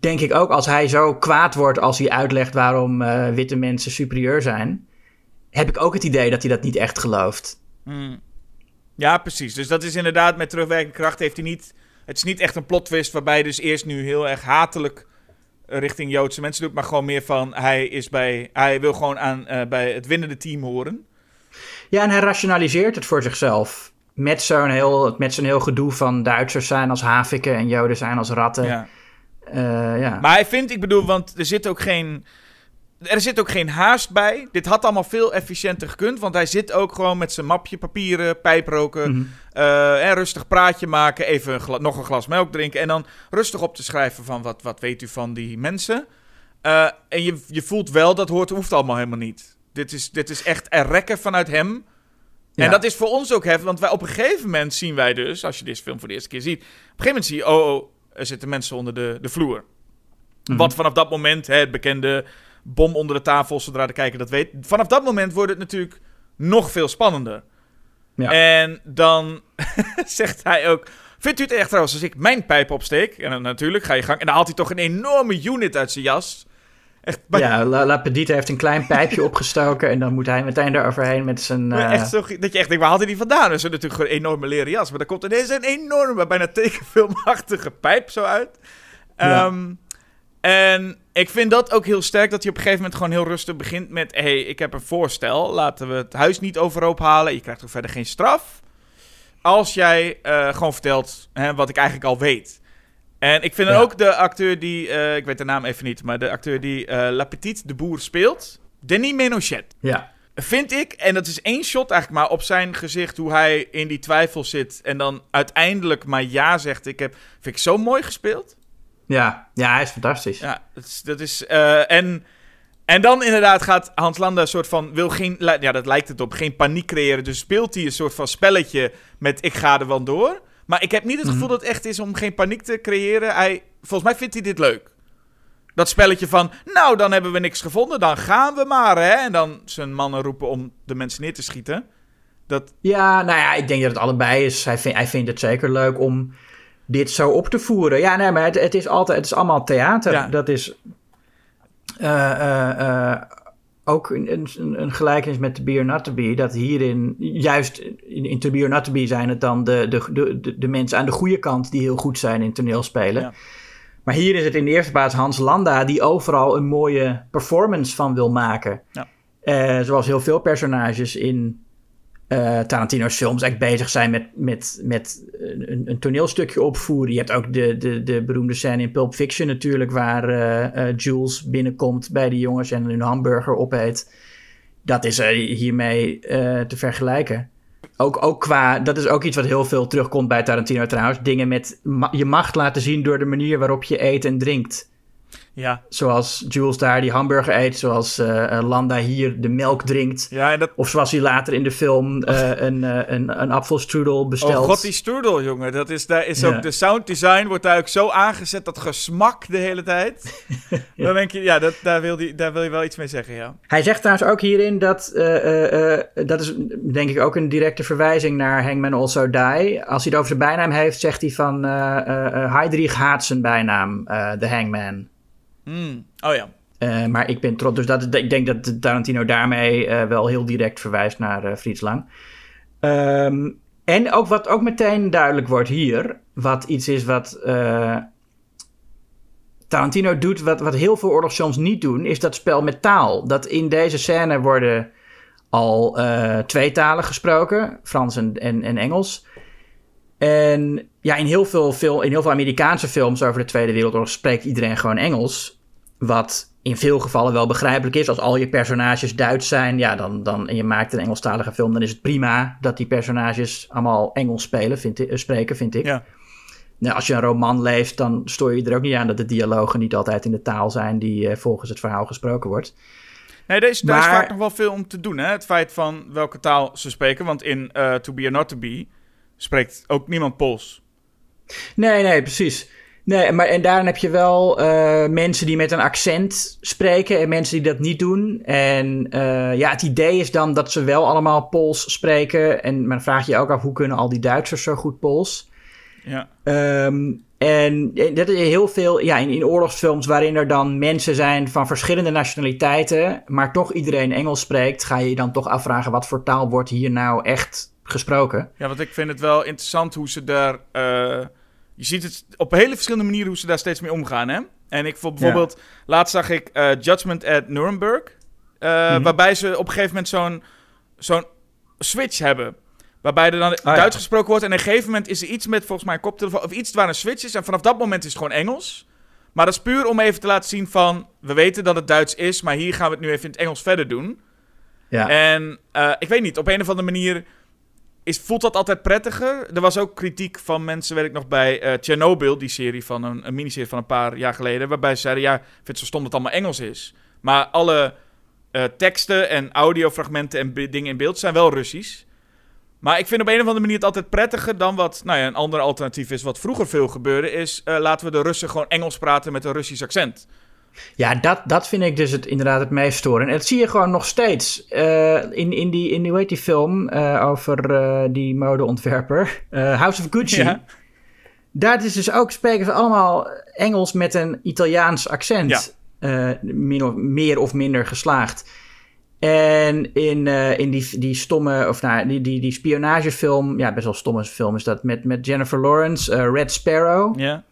Denk ik ook als hij zo kwaad wordt als hij uitlegt waarom eh, witte mensen superieur zijn. Heb ik ook het idee dat hij dat niet echt gelooft. Hmm. Ja, precies. Dus dat is inderdaad met terugwerkende kracht heeft hij niet... Het is niet echt een plot twist waarbij dus eerst nu heel erg hatelijk richting Joodse mensen doet. Maar gewoon meer van, hij, is bij, hij wil gewoon aan, eh, bij het winnende team horen. Ja, en hij rationaliseert het voor zichzelf. Met zo'n heel, met zo'n heel gedoe van Duitsers zijn als haviken en Joden zijn als ratten. Ja. Eh, ja. Maar hij vindt, ik bedoel, want er zit ook geen... Er zit ook geen haast bij. Dit had allemaal veel efficiënter gekund. Want hij zit ook gewoon met zijn mapje papieren, pijproken. Mhm. eh, en rustig praatje maken. Even een nog een glas melk drinken. En dan rustig op te schrijven van wat, wat weet u van die mensen. Eh, en je, je voelt wel, dat hoort, hoeft allemaal helemaal niet. Dit is, dit is echt er rekken vanuit hem. Ja. En dat is voor ons ook heftig. Want wij, op een gegeven moment zien wij dus, als je deze film voor de eerste keer ziet. Op een gegeven moment zie je, oh, oh er zitten mensen onder de, de vloer. Mhm. Wat vanaf dat moment, hè, het bekende bom onder de tafel, zodra de kijker dat weet. Vanaf dat moment wordt het natuurlijk nog veel spannender. Ja. En dan zegt hij ook... Vindt u het echt trouwens als ik mijn pijp opsteek? En dan natuurlijk ga je gang. En dan haalt hij toch een enorme unit uit zijn jas. Echt, Ja, La, La Petite heeft een klein pijpje opgestoken en dan moet hij meteen daar overheen met zijn... eh, echt zo, dat je echt denkt, waar haalt hij die vandaan? Dat is natuurlijk gewoon een enorme leren jas. Maar dan komt ineens een enorme, bijna tekenfilmachtige pijp zo uit. Ja. Ehm, en ik vind dat ook heel sterk, dat hij op een gegeven moment gewoon heel rustig begint met... hey, ik heb een voorstel, laten we het huis niet overhoop halen. Je krijgt ook verder geen straf. Als jij eh, gewoon vertelt hè, wat ik eigenlijk al weet. En ik vind Ja. ook de acteur die, eh, ik weet de naam even niet... maar de acteur die eh La Petite, de boer, speelt... Denis Menochet. ja. Vind ik, en dat is één shot eigenlijk maar op zijn gezicht, hoe hij in die twijfel zit. En dan uiteindelijk maar ja zegt. Ik heb, vind ik zo mooi gespeeld. Ja. ja, hij is fantastisch. Ja, dat is. Dat is eh, en, en dan inderdaad gaat Hans Landa een soort van. Wil geen, ja, dat lijkt het op. Geen paniek creëren. Dus speelt hij een soort van spelletje met. Ik ga er wel door. Maar ik heb niet het gevoel dat het echt is om geen paniek te creëren. Hij, volgens mij vindt hij dit leuk. Dat spelletje van, nou, dan hebben we niks gevonden, dan gaan we maar, hè. En dan zijn mannen roepen om de mensen neer te schieten. Dat, Ja, nou ja, ik denk dat het allebei is. Hij, vindt- hij vindt het zeker leuk om dit zo op te voeren. Ja, nee, maar het, het is altijd, het is allemaal theater. Ja. Dat is eh, eh, eh, ook een, een, een gelijkenis met To Be or Not To Be. Dat hierin, juist in, in To Be or Not To Be zijn het dan de, de, de, de, de mensen aan de goede kant die heel goed zijn in toneelspelen. Ja. Maar hier is het in de eerste plaats Hans Landa die overal een mooie performance van wil maken. Ja. Zoals heel veel personages in eh, Tarantino's films eigenlijk bezig zijn met, met, met een, een toneelstukje opvoeren. Je hebt ook de, de, de beroemde scène in Pulp Fiction natuurlijk, waar eh, eh, Jules binnenkomt bij die jongens en een hamburger opeet. Dat is hiermee te vergelijken. Ook, ook qua, dat is ook iets wat heel veel terugkomt bij Tarantino trouwens. Dingen met je macht laten zien door de manier waarop je eet en drinkt. Ja, Zoals Jules daar die hamburger eet, zoals eh, eh, Landa hier de melk drinkt. ja dat... Of zoals hij later in de film eh, een, eh, een, een apfelstrudel bestelt. Oh god, die strudel, jongen. Dat is, daar is Ja. ook, de sound design wordt daar ook zo aangezet, dat gesmak de hele tijd. Dan denk je, ja, dat, daar, wil die, daar wil je wel iets mee zeggen, ja. Hij zegt trouwens ook hierin dat, dat is denk ik ook een directe verwijzing naar Hangman Also Die. Als hij het over zijn bijnaam heeft, zegt hij van Heydrich haat zijn bijnaam, de Hangman. Hmm. Oh ja. Eh, maar ik ben trots, dus dat, ik denk dat Tarantino daarmee eh, wel heel direct verwijst naar Fritz Lang. Ehm, en ook wat ook meteen duidelijk wordt hier, wat iets is wat Tarantino doet, wat, wat heel veel oorlogsfilms niet doen, is dat spel met taal. Dat in deze scène worden al twee talen gesproken, Frans en, en Engels. En ja, in heel, veel film, in heel veel Amerikaanse films over de Tweede Wereldoorlog spreekt iedereen gewoon Engels. Wat in veel gevallen wel begrijpelijk is. Als al je personages Duits zijn, ja, dan, dan, en je maakt een Engelstalige film, dan is het prima dat die personages allemaal Engels spelen, vind ik, eh, spreken, vind ik. Ja. Nou, als je een roman leest, dan stoor je er ook niet aan dat de dialogen niet altijd in de taal zijn die eh, volgens het verhaal gesproken wordt. Nee, daar is, daar is Maar- vaak nog wel veel om te doen, hè. Het feit van welke taal ze spreken. Want in eh, To Be or Not To Be spreekt ook niemand Pools. Nee, nee, precies. Nee, maar en daarin heb je wel eh, mensen die met een accent spreken en mensen die dat niet doen. En eh, ja, het idee is dan dat ze wel allemaal Pools spreken. En maar dan vraag je je ook af, hoe kunnen al die Duitsers zo goed Pools? Ja. Ehm, en dat is heel veel ja, in, in oorlogsfilms waarin er dan mensen zijn van verschillende nationaliteiten, maar toch iedereen Engels spreekt, ga je je dan toch afvragen wat voor taal wordt hier nou echt gesproken. Ja, want ik vind het wel interessant hoe ze daar... eh, je ziet het op hele verschillende manieren hoe ze daar steeds mee omgaan, hè. En ik vond bijvoorbeeld... Laatst zag ik eh, Judgment at Nuremberg. eh, Mhm. Waarbij ze op een gegeven moment zo'n zo'n switch hebben. Waarbij er dan Ah, ja. Duits gesproken wordt. En op een gegeven moment is er iets met volgens mij een koptelefoon... Of iets waar een switch is. En vanaf dat moment is het gewoon Engels. Maar dat is puur om even te laten zien van... We weten dat het Duits is, maar hier gaan we het nu even in het Engels verder doen. Ja. En ik weet niet, op een of andere manier is, voelt dat altijd prettiger. Er was ook kritiek van mensen, weet ik nog, bij eh Chernobyl, die serie van een, miniserie van een paar jaar geleden, waarbij ze zeiden, ja, ik vind het zo stom dat het allemaal Engels is. Maar alle eh, teksten en audiofragmenten en dingen in beeld zijn wel Russisch. Maar ik vind op een of andere manier het altijd prettiger dan wat, nou ja, een ander alternatief is, wat vroeger veel gebeurde, is eh, laten we de Russen gewoon Engels praten met een Russisch accent. Ja, dat, dat vind ik dus het, inderdaad het meest storend. En dat zie je gewoon nog steeds. Eh, in, in, die, in die, hoe heet die film eh, over eh, die modeontwerper, House of Gucci. Ja. Daar is dus ook, spreken ze allemaal Engels met een Italiaans accent. Min of, meer of minder geslaagd. En in, in die, die stomme, of nou, die, die, die spionagefilm, ja, best wel stomme film is dat, met, met Jennifer Lawrence, Red Sparrow. Ja.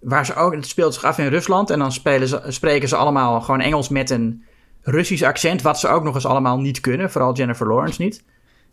Waar ze ook, het speelt zich af in Rusland. En dan spelen ze, spreken ze allemaal gewoon Engels met een Russisch accent. Wat ze ook nog eens allemaal niet kunnen. Vooral Jennifer Lawrence niet.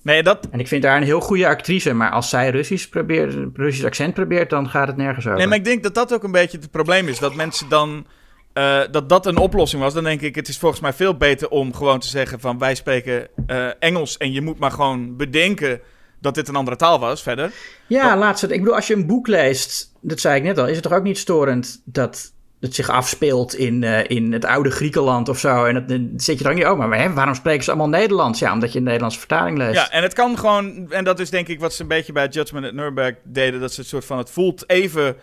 Nee, dat, En ik vind haar een heel goede actrice. Maar als zij Russisch, probeert, Russisch accent probeert, dan gaat het nergens over. Nee, maar ik denk dat dat ook een beetje het probleem is. Dat mensen dan. eh, dat dat een oplossing was. Dan denk ik, het is volgens mij veel beter om gewoon te zeggen: van wij spreken eh, Engels. En je moet maar gewoon bedenken dat dit een andere taal was verder. Ja, laatst. Ik bedoel, als je een boek leest, dat zei ik net al, is het toch ook niet storend dat het zich afspeelt in, eh, in het oude Griekenland of zo. En dat- dan zit je dan niet, oh, maar hè, waarom spreken ze allemaal Nederlands? Ja, omdat je een Nederlandse vertaling leest. Ja, en het kan gewoon. En dat is denk ik wat ze een beetje bij Judgment at Nuremberg deden. Dat ze het soort van. Het voelt even.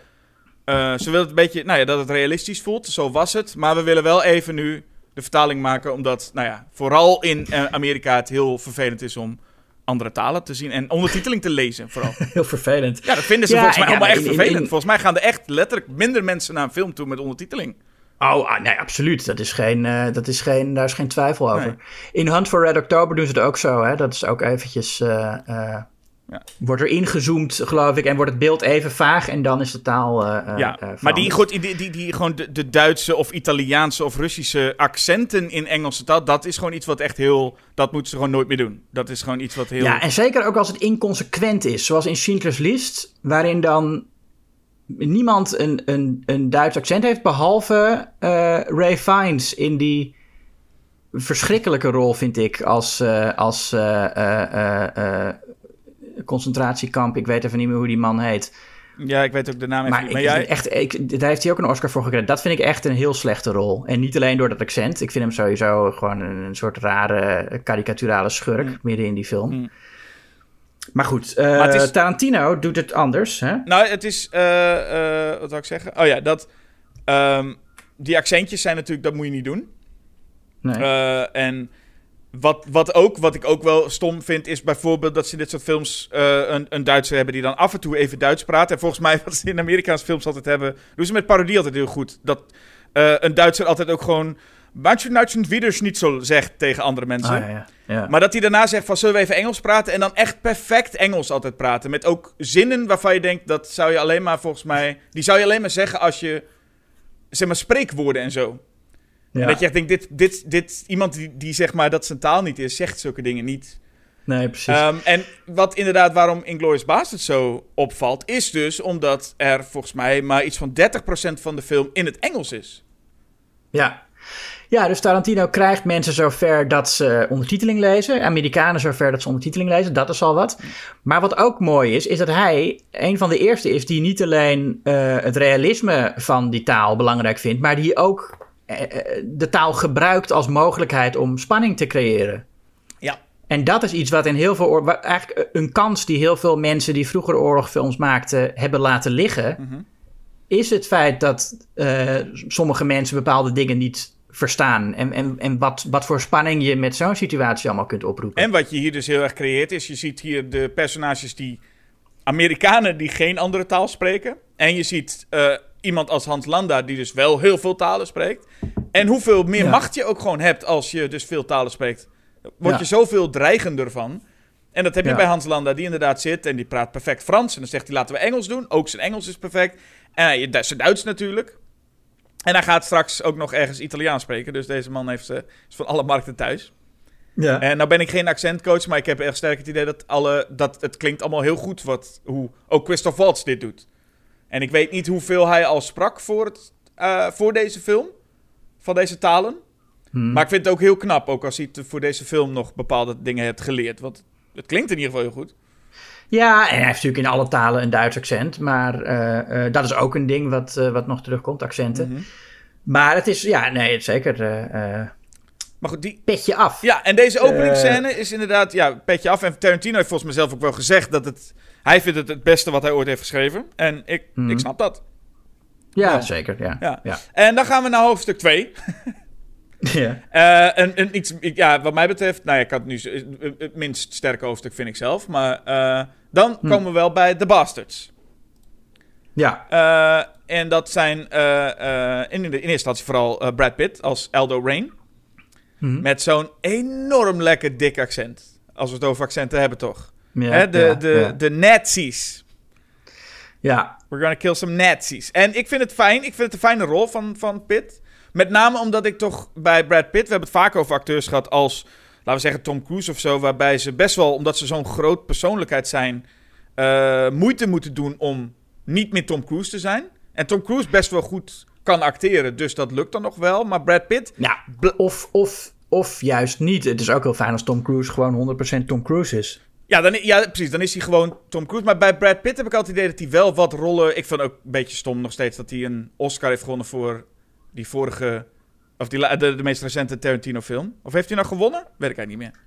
eh, ze willen het een beetje. Nou ja, dat het realistisch voelt. Zo was het. Maar we willen wel even nu de vertaling maken. Omdat, nou ja, vooral in eh, Amerika het heel vervelend is om andere talen te zien. En ondertiteling te lezen, vooral. Heel vervelend. Ja, dat vinden ze Ja, volgens mij ja, allemaal echt in- vervelend. in- Volgens mij gaan er echt letterlijk minder mensen naar een film toe met ondertiteling. Oh, ah, nee, absoluut. Dat is geen, eh, dat is geen, daar is geen twijfel over. Nee. In Hunt for Red October doen ze het ook zo. Hè? Dat is ook eventjes... eh, eh, Ja. Wordt er ingezoomd, geloof ik, en wordt het beeld even vaag en dan is de taal. eh, eh, Ja, eh, maar die, goed, die, die, die, gewoon de, de Duitse of Italiaanse of Russische accenten in Engelse taal, dat is gewoon iets wat echt heel, dat moeten ze gewoon nooit meer doen. Dat is gewoon iets wat heel... Ja, en zeker ook als het inconsequent is. Zoals in Schindler's List, waarin dan niemand een, een, een Duits accent heeft, behalve eh, Ray Fiennes in die verschrikkelijke rol, vind ik, als, als concentratiekamp. Ik weet even niet meer hoe die man heet. Ja, ik weet ook de naam even Maar, niet. ik, Maar jij... echt, ik, daar heeft hij ook een Oscar voor gekregen. Dat vind ik echt een heel slechte rol. En niet alleen door dat accent. Ik vind hem sowieso gewoon een, soort rare karikaturale schurk Mm. midden in die film. Mm. Maar goed, eh, Maar is- Tarantino doet het anders. Hè? Nou, het is, eh, eh, wat zou ik zeggen? Oh ja, dat, ehm, die accentjes zijn natuurlijk, dat moet je niet doen. Nee. Eh, en wat, wat, ook, wat ik ook wel stom vind, is bijvoorbeeld dat ze in dit soort films eh, een, een Duitser hebben die dan af en toe even Duits praat. En volgens mij, wat ze in Amerikaanse films altijd hebben, doen ze met parodie altijd heel goed. Dat eh, een Duitser altijd ook gewoon. Manche Duitsen Wiederschnitzel zegt tegen andere mensen. Ah, ja, ja. Ja. Maar dat hij daarna zegt van zullen we even Engels praten en dan echt perfect Engels altijd praten. Met ook zinnen waarvan je denkt dat zou je alleen maar volgens mij... Die zou je alleen maar zeggen als je, zeg maar, spreekwoorden en zo. Ja. En dat je echt denkt, dit, dit, dit, iemand die, die zeg maar dat zijn taal niet is, zegt zulke dingen niet. Nee, precies. Ehm, en wat inderdaad waarom Inglourious Basterds zo opvalt, is dus omdat er volgens mij maar iets van 30% van de film in het Engels is. ja. ja, dus Tarantino krijgt mensen zover dat ze ondertiteling lezen. Amerikanen zover dat ze ondertiteling lezen. Dat is al wat. Maar wat ook mooi is, is dat hij een van de eerste is die niet alleen eh, het realisme van die taal belangrijk vindt, maar die ook de taal gebruikt als mogelijkheid om spanning te creëren. Ja. En dat is iets wat in heel veel eigenlijk een kans die heel veel mensen die vroeger oorlogfilms maakten hebben laten liggen, Mhm. is het feit dat eh, sommige mensen bepaalde dingen niet verstaan. En, en, en wat, wat voor spanning je met zo'n situatie allemaal kunt oproepen. En wat je hier dus heel erg creëert is, je ziet hier de personages die Amerikanen die geen andere taal spreken. En je ziet eh, iemand als Hans Landa die dus wel heel veel talen spreekt. En hoeveel meer Ja. macht je ook gewoon hebt als je dus veel talen spreekt. Word Ja. je zoveel dreigender van. En dat heb je bij Hans Landa, die inderdaad zit en die praat perfect Frans. En dan zegt hij, laten we Engels doen. Ook zijn Engels is perfect. En hij, zijn Duits natuurlijk. En hij gaat straks ook nog ergens Italiaans spreken. Dus deze man heeft, eh, is van alle markten thuis. ja. En nou ben ik geen accentcoach, maar ik heb echt sterk het idee dat, alle, dat het klinkt allemaal heel goed wat, hoe ook Christoph Waltz dit doet. En ik weet niet hoeveel hij al sprak voor, het, eh, voor deze film, van deze talen. Hmm. Maar ik vind het ook heel knap, ook als hij voor deze film nog bepaalde dingen heeft geleerd. Want het klinkt in ieder geval heel goed. Ja, en hij heeft natuurlijk in alle talen een Duits accent. Maar eh, eh, dat is ook een ding wat, wat nog terugkomt, accenten. Mhm. Maar het is, ja, nee, het zeker Maar goed, die, petje af. Ja, en deze openingsscène is inderdaad, ja, petje af. En Tarantino heeft volgens mij zelf ook wel gezegd dat het... Hij vindt het het beste wat hij ooit heeft geschreven. En ik, Mhm. ik snap dat. Ja, Ja. zeker, ja. Ja. ja. En dan gaan we naar hoofdstuk 2. ja. Eh, een, een iets, ja, wat mij betreft, nou ja, ik had nu het- minst sterke hoofdstuk, vind ik zelf. Maar eh, dan Hm. komen we wel bij The Bastards. Ja, Eh, en dat zijn eh, eh, in, de, in eerste instantie vooral Brad Pitt als Aldo Rain. Mhm. Met zo'n enorm lekker dik accent. Als we het over accenten hebben, toch? Ja, Hè, de, ja, de, ja. de Nazis. ja. We're gonna kill some Nazis. En ik vind het fijn. Ik vind het een fijne rol van, van Pitt. Met name omdat ik toch bij Brad Pitt... We hebben het vaak over acteurs gehad als... Laten we zeggen Tom Cruise of zo. Waarbij ze best wel, omdat ze zo'n groot persoonlijkheid zijn... eh, moeite moeten doen om niet meer Tom Cruise te zijn. En Tom Cruise best wel goed kan acteren. Dus dat lukt dan nog wel. Maar Brad Pitt... Ja, of, of, of juist niet. Het is ook heel fijn als Tom Cruise gewoon 100% Tom Cruise is. Ja, dan, ja, precies. Dan is hij gewoon Tom Cruise. Maar bij Brad Pitt heb ik altijd het idee dat hij wel wat rollen... Ik vind ook een beetje stom nog steeds dat hij een Oscar heeft gewonnen voor die vorige... Of die, de, de meest recente Tarantino film. Of heeft hij nou gewonnen? Weet ik eigenlijk niet meer.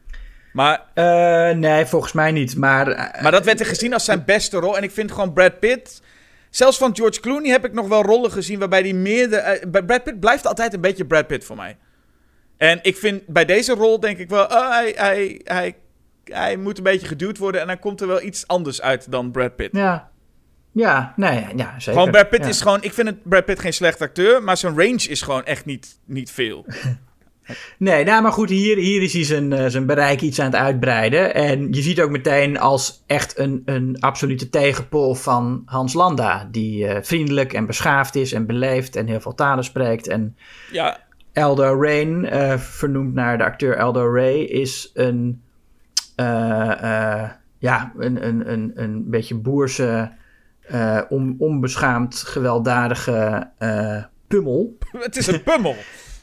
Maar, Eh, nee, volgens mij niet. Maar, eh, maar dat werd er gezien als zijn beste rol. En ik vind gewoon Brad Pitt... Zelfs van George Clooney heb ik nog wel rollen gezien waarbij hij meer... De, eh, bij Brad Pitt blijft altijd een beetje Brad Pitt voor mij. En ik vind bij deze rol denk ik wel... oh, hij, hij, hij, hij moet een beetje geduwd worden en dan komt er wel iets anders uit dan Brad Pitt. ja. Ja, nee, ja, zeker. Gewoon Brad Pitt Ja. is gewoon... Ik vind het Brad Pitt geen slecht acteur, maar zijn range is gewoon echt niet, niet veel. Nee, nou, maar goed, hier, hier is hij zijn, eh, zijn bereik iets aan het uitbreiden. En je ziet ook meteen als echt een, een absolute tegenpol van Hans Landa. Die eh, vriendelijk en beschaafd is en beleefd en heel veel talen spreekt. En Ja, Aldo Rain, eh, vernoemd naar de acteur Aldo Ray, is een, ja, een, een, een, een beetje boerse, eh, on, onbeschaamd, gewelddadige eh, pummel. het is een pummel.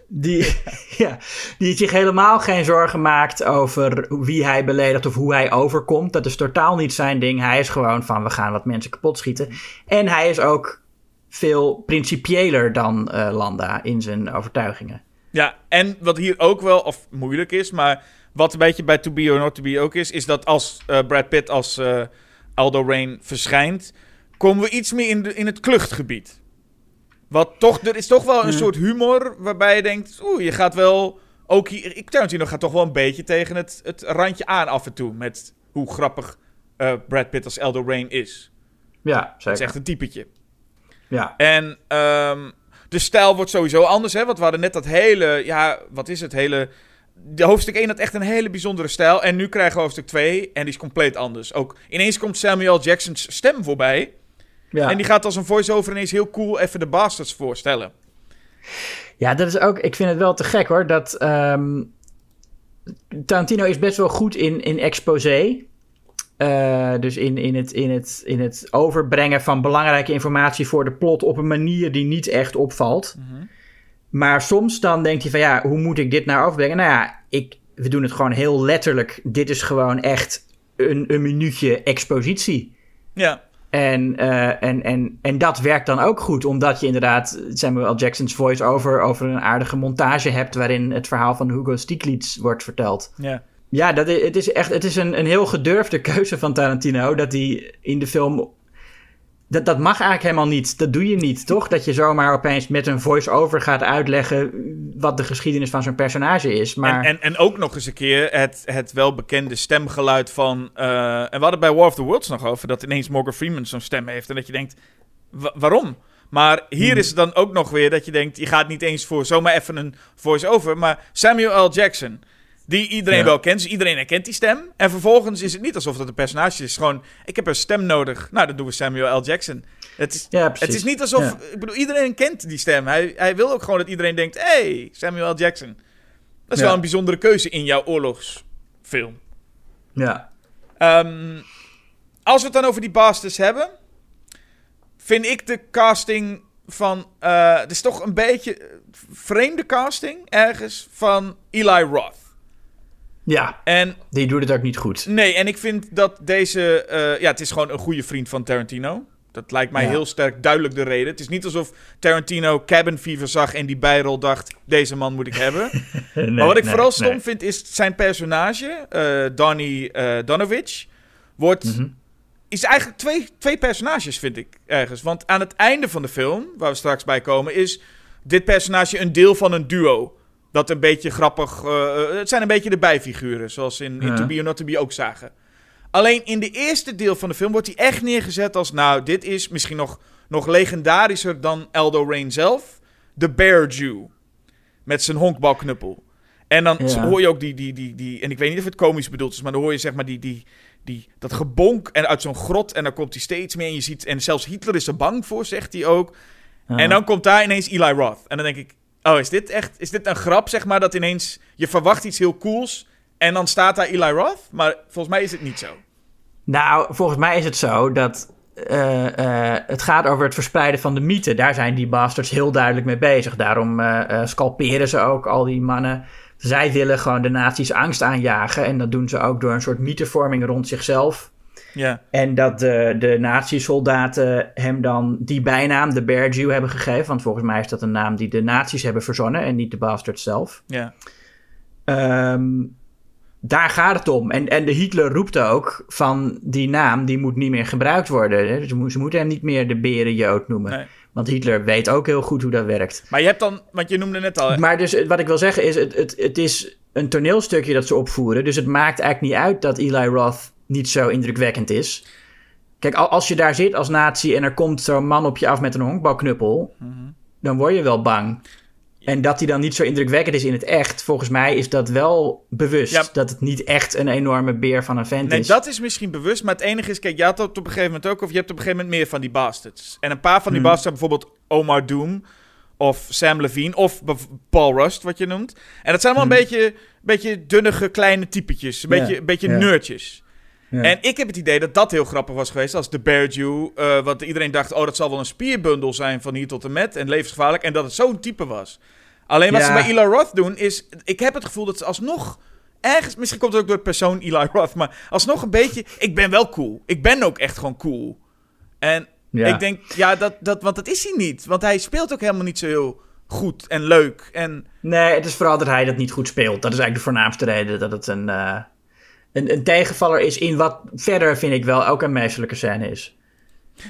Die, ja, die zich helemaal geen zorgen maakt over wie hij beledigt of hoe hij overkomt. Dat is totaal niet zijn ding. Hij is gewoon van we gaan wat mensen kapot schieten. En hij is ook veel principiëler dan eh, Landa in zijn overtuigingen. Ja, en wat hier ook wel, of moeilijk is, maar wat een beetje bij To Be or Not To Be ook is, is dat als eh, Brad Pitt als eh, Aldo Rain verschijnt, komen we iets meer in, de, in het kluchtgebied. Wat toch, er is toch wel een soort humor waarbij je denkt, oeh, je gaat wel, ook hier, ik Tarantino gaat toch wel een beetje tegen het, het randje aan af en toe, met hoe grappig eh, Brad Pitt als Aldo Rain is. Ja, zeker. is echt een typetje. Ja. En ehm, de stijl wordt sowieso anders, hè? Want we hadden net dat hele, ja, wat is het, hele... De hoofdstuk 1 had echt een hele bijzondere stijl. En nu krijgen we hoofdstuk 2 en die is compleet anders. Ook ineens komt Samuel Jackson's stem voorbij. ja. En die gaat als een voice-over ineens heel cool even de bastards voorstellen. Ja, dat is ook. Ik vind het wel te gek hoor. Dat ehm, Tarantino is best wel goed in, in exposé. Eh, dus in, in, het, in, het, in het overbrengen van belangrijke informatie voor de plot op een manier die niet echt opvalt. Maar soms dan denkt hij van ja, hoe moet ik dit nou overbrengen? Nou ja, ik, we doen het gewoon heel letterlijk. Dit is gewoon echt een, een minuutje expositie. Ja, En, eh, en, en, en dat werkt dan ook goed, omdat je inderdaad Samuel L. Jackson's voice-over over een aardige montage hebt waarin het verhaal van Hugo Stiglitz wordt verteld. ja. Ja, dat is, het is echt het is een, een heel gedurfde keuze van Tarantino dat hij in de film. Dat, dat mag eigenlijk helemaal niet. Dat doe je niet, toch? Dat je zomaar opeens met een voice-over gaat uitleggen wat de geschiedenis van zo'n personage is. Maar En, en, en ook nog eens een keer het, het welbekende stemgeluid van... eh, en we hadden bij War of the Worlds nog over... dat ineens Morgan Freeman zo'n stem heeft. En dat je denkt, wa- waarom? Maar hier Hmm. is het dan ook nog weer dat je denkt... je gaat niet eens voor zomaar even een voice-over... maar Samuel L. Jackson... Die iedereen Ja. wel kent, dus iedereen herkent die stem. En vervolgens is het niet alsof dat een personage is. Gewoon, ik heb een stem nodig. Nou, dan doen we Samuel L. Jackson. Het is, ja, het is niet alsof... Ja. Ik bedoel, iedereen kent die stem. Hij, hij wil ook gewoon dat iedereen denkt... hey, Samuel L. Jackson. Dat is wel een bijzondere keuze in jouw oorlogsfilm. Ja. Ehm, als we het dan over die Bastards hebben... vind ik de casting van... eh het is toch een beetje eh, vreemde casting ergens van Eli Roth. Ja, En die doet het ook niet goed. Nee, en ik vind dat deze... eh, ja, het is gewoon een goede vriend van Tarantino. Dat lijkt mij Ja. heel sterk duidelijk de reden. Het is niet alsof Tarantino Cabin Fever zag en die bijrol dacht... deze man moet ik hebben. maar wat ik vooral stom vind is zijn personage, eh Donnie eh Donovich... Wordt, Mhm. is eigenlijk twee, twee personages, vind ik, ergens. Want aan het einde van de film, waar we straks bij komen... is dit personage een deel van een duo... Dat een beetje grappig. eh, eh, het zijn een beetje de bijfiguren. Zoals in, in Ja. To Be or Not To Be ook zagen. Alleen in de eerste deel van de film wordt hij echt neergezet als... Nou, dit is misschien nog, nog legendarischer dan Aldo Rain zelf. De Bear Jew. Met zijn honkbalknuppel. En dan Ja. hoor je ook die, die, die, die... En ik weet niet of het komisch bedoeld is... Maar dan hoor je zeg maar die... die die, dat gebonk en uit zo'n grot en dan komt hij steeds meer en je ziet en zelfs Hitler is er bang voor, zegt hij ook. Ja. En dan komt daar ineens Eli Roth. En dan denk ik, oh, is dit echt, is dit een grap, zeg maar, dat ineens je verwacht iets heel cools en dan staat daar Eli Roth? Maar volgens mij is het niet zo. Nou, volgens mij is het zo dat eh, eh, het gaat over het verspreiden van de mythe. Daar zijn die bastards heel duidelijk mee bezig. Daarom eh, scalperen ze ook al die mannen. Zij willen gewoon de nazi's angst aanjagen. En dat doen ze ook door een soort mythevorming rond zichzelf. Ja, En dat de, de nazi-soldaten hem dan die bijnaam, de Bear Jew, hebben gegeven. Want volgens mij is dat een naam die de nazi's hebben verzonnen en niet de bastards zelf. ja. Ehm, daar gaat het om. En, en de Hitler roept ook van die naam, die moet niet meer gebruikt worden. Hè? Ze, mo- ze moeten hem niet meer de berenjood noemen. Nee. Want Hitler weet ook heel goed hoe dat werkt. Maar je hebt dan, want je noemde net al, hè? Maar dus wat ik wil zeggen is, het, het, het is een toneelstukje dat ze opvoeren. Dus het maakt eigenlijk niet uit dat Eli Roth niet zo indrukwekkend is. Kijk, al- als je daar zit als nazi en er komt zo'n man op je af met een honkbalknuppel... dan word je wel bang. En dat hij dan niet zo indrukwekkend is in het echt, volgens mij is dat wel bewust. Ja. Dat het niet echt een enorme beer van een vent Nee, is. dat is misschien bewust, maar het enige is, kijk, je had dat op een gegeven moment ook, of je hebt op een gegeven moment meer van die bastards. En een paar van die Hmm. bastards, bijvoorbeeld Omar Doom, of Sam Levine, of Paul Rust, wat je noemt. En dat zijn allemaal een beetje, beetje dunnige kleine typetjes, een Hmm. Ja, beetje, een beetje ja. nerdjes. Ja. En ik heb het idee dat dat heel grappig was geweest als de Bear Jew, eh, wat iedereen dacht, oh, dat zal wel een spierbundel zijn van hier tot en met, en levensgevaarlijk, en dat het zo'n type was. Alleen wat Ja. ze bij Eli Roth doen, is, ik heb het gevoel dat ze alsnog ergens, misschien komt het ook door het persoon Eli Roth, maar alsnog een beetje, ik ben wel cool. Ik ben ook echt gewoon cool. En Ja. ik denk, ja, dat, dat, want dat is hij niet. Want hij speelt ook helemaal niet zo heel goed en leuk. En Nee, het is vooral dat hij dat niet goed speelt. Dat is eigenlijk de voornaamste reden dat het een, eh, een, een tegenvaller is in wat verder, vind ik wel, ook een scène is.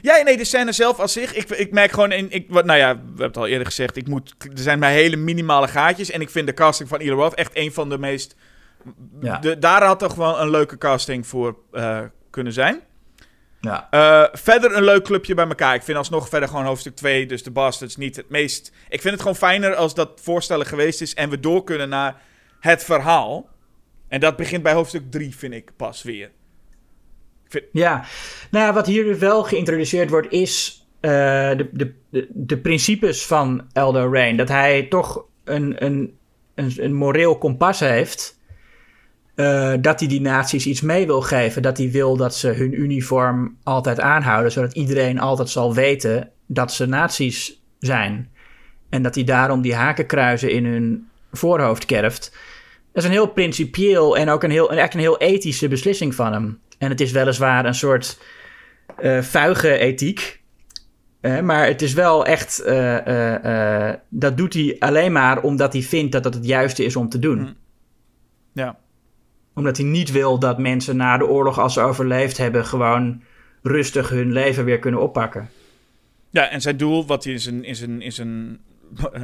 ja, nee, de scène zelf als zich, ik, ik merk gewoon, in, ik, wat, nou ja, we hebben het al eerder gezegd, ik moet, er zijn maar hele minimale gaatjes. En ik vind de casting van Eli Roth echt een van de meest, Ja. de, daar had toch wel een leuke casting voor eh, kunnen zijn. Ja. Eh, verder een leuk clubje bij elkaar. Ik vind alsnog verder gewoon hoofdstuk 2, dus de Bastards, niet het meest... Ik vind het gewoon fijner als dat voorstellen geweest is en we door kunnen naar het verhaal. En dat begint bij hoofdstuk 3, vind ik, pas weer. Ja, nou ja, wat hier dus wel geïntroduceerd wordt is eh, de, de, de, de principes van Elder Rain. Dat hij toch een, een, een, een moreel kompas heeft. eh, dat hij die naties iets mee wil geven. Dat hij wil dat ze hun uniform altijd aanhouden. Zodat iedereen altijd zal weten dat ze nazi's zijn. En dat hij daarom die hakenkruizen in hun voorhoofd kerft. Dat is een heel principieel en ook een heel, eigenlijk een heel ethische beslissing van hem. En het is weliswaar een soort eh vuige ethiek. Maar het is wel echt. eh, eh, dat doet hij alleen maar omdat hij vindt dat dat het juiste is om te doen. Hm. Ja. Omdat hij niet wil dat mensen na de oorlog, als ze overleefd hebben, gewoon rustig hun leven weer kunnen oppakken. Ja, en zijn doel, wat hij in zijn, in zijn, in zijn,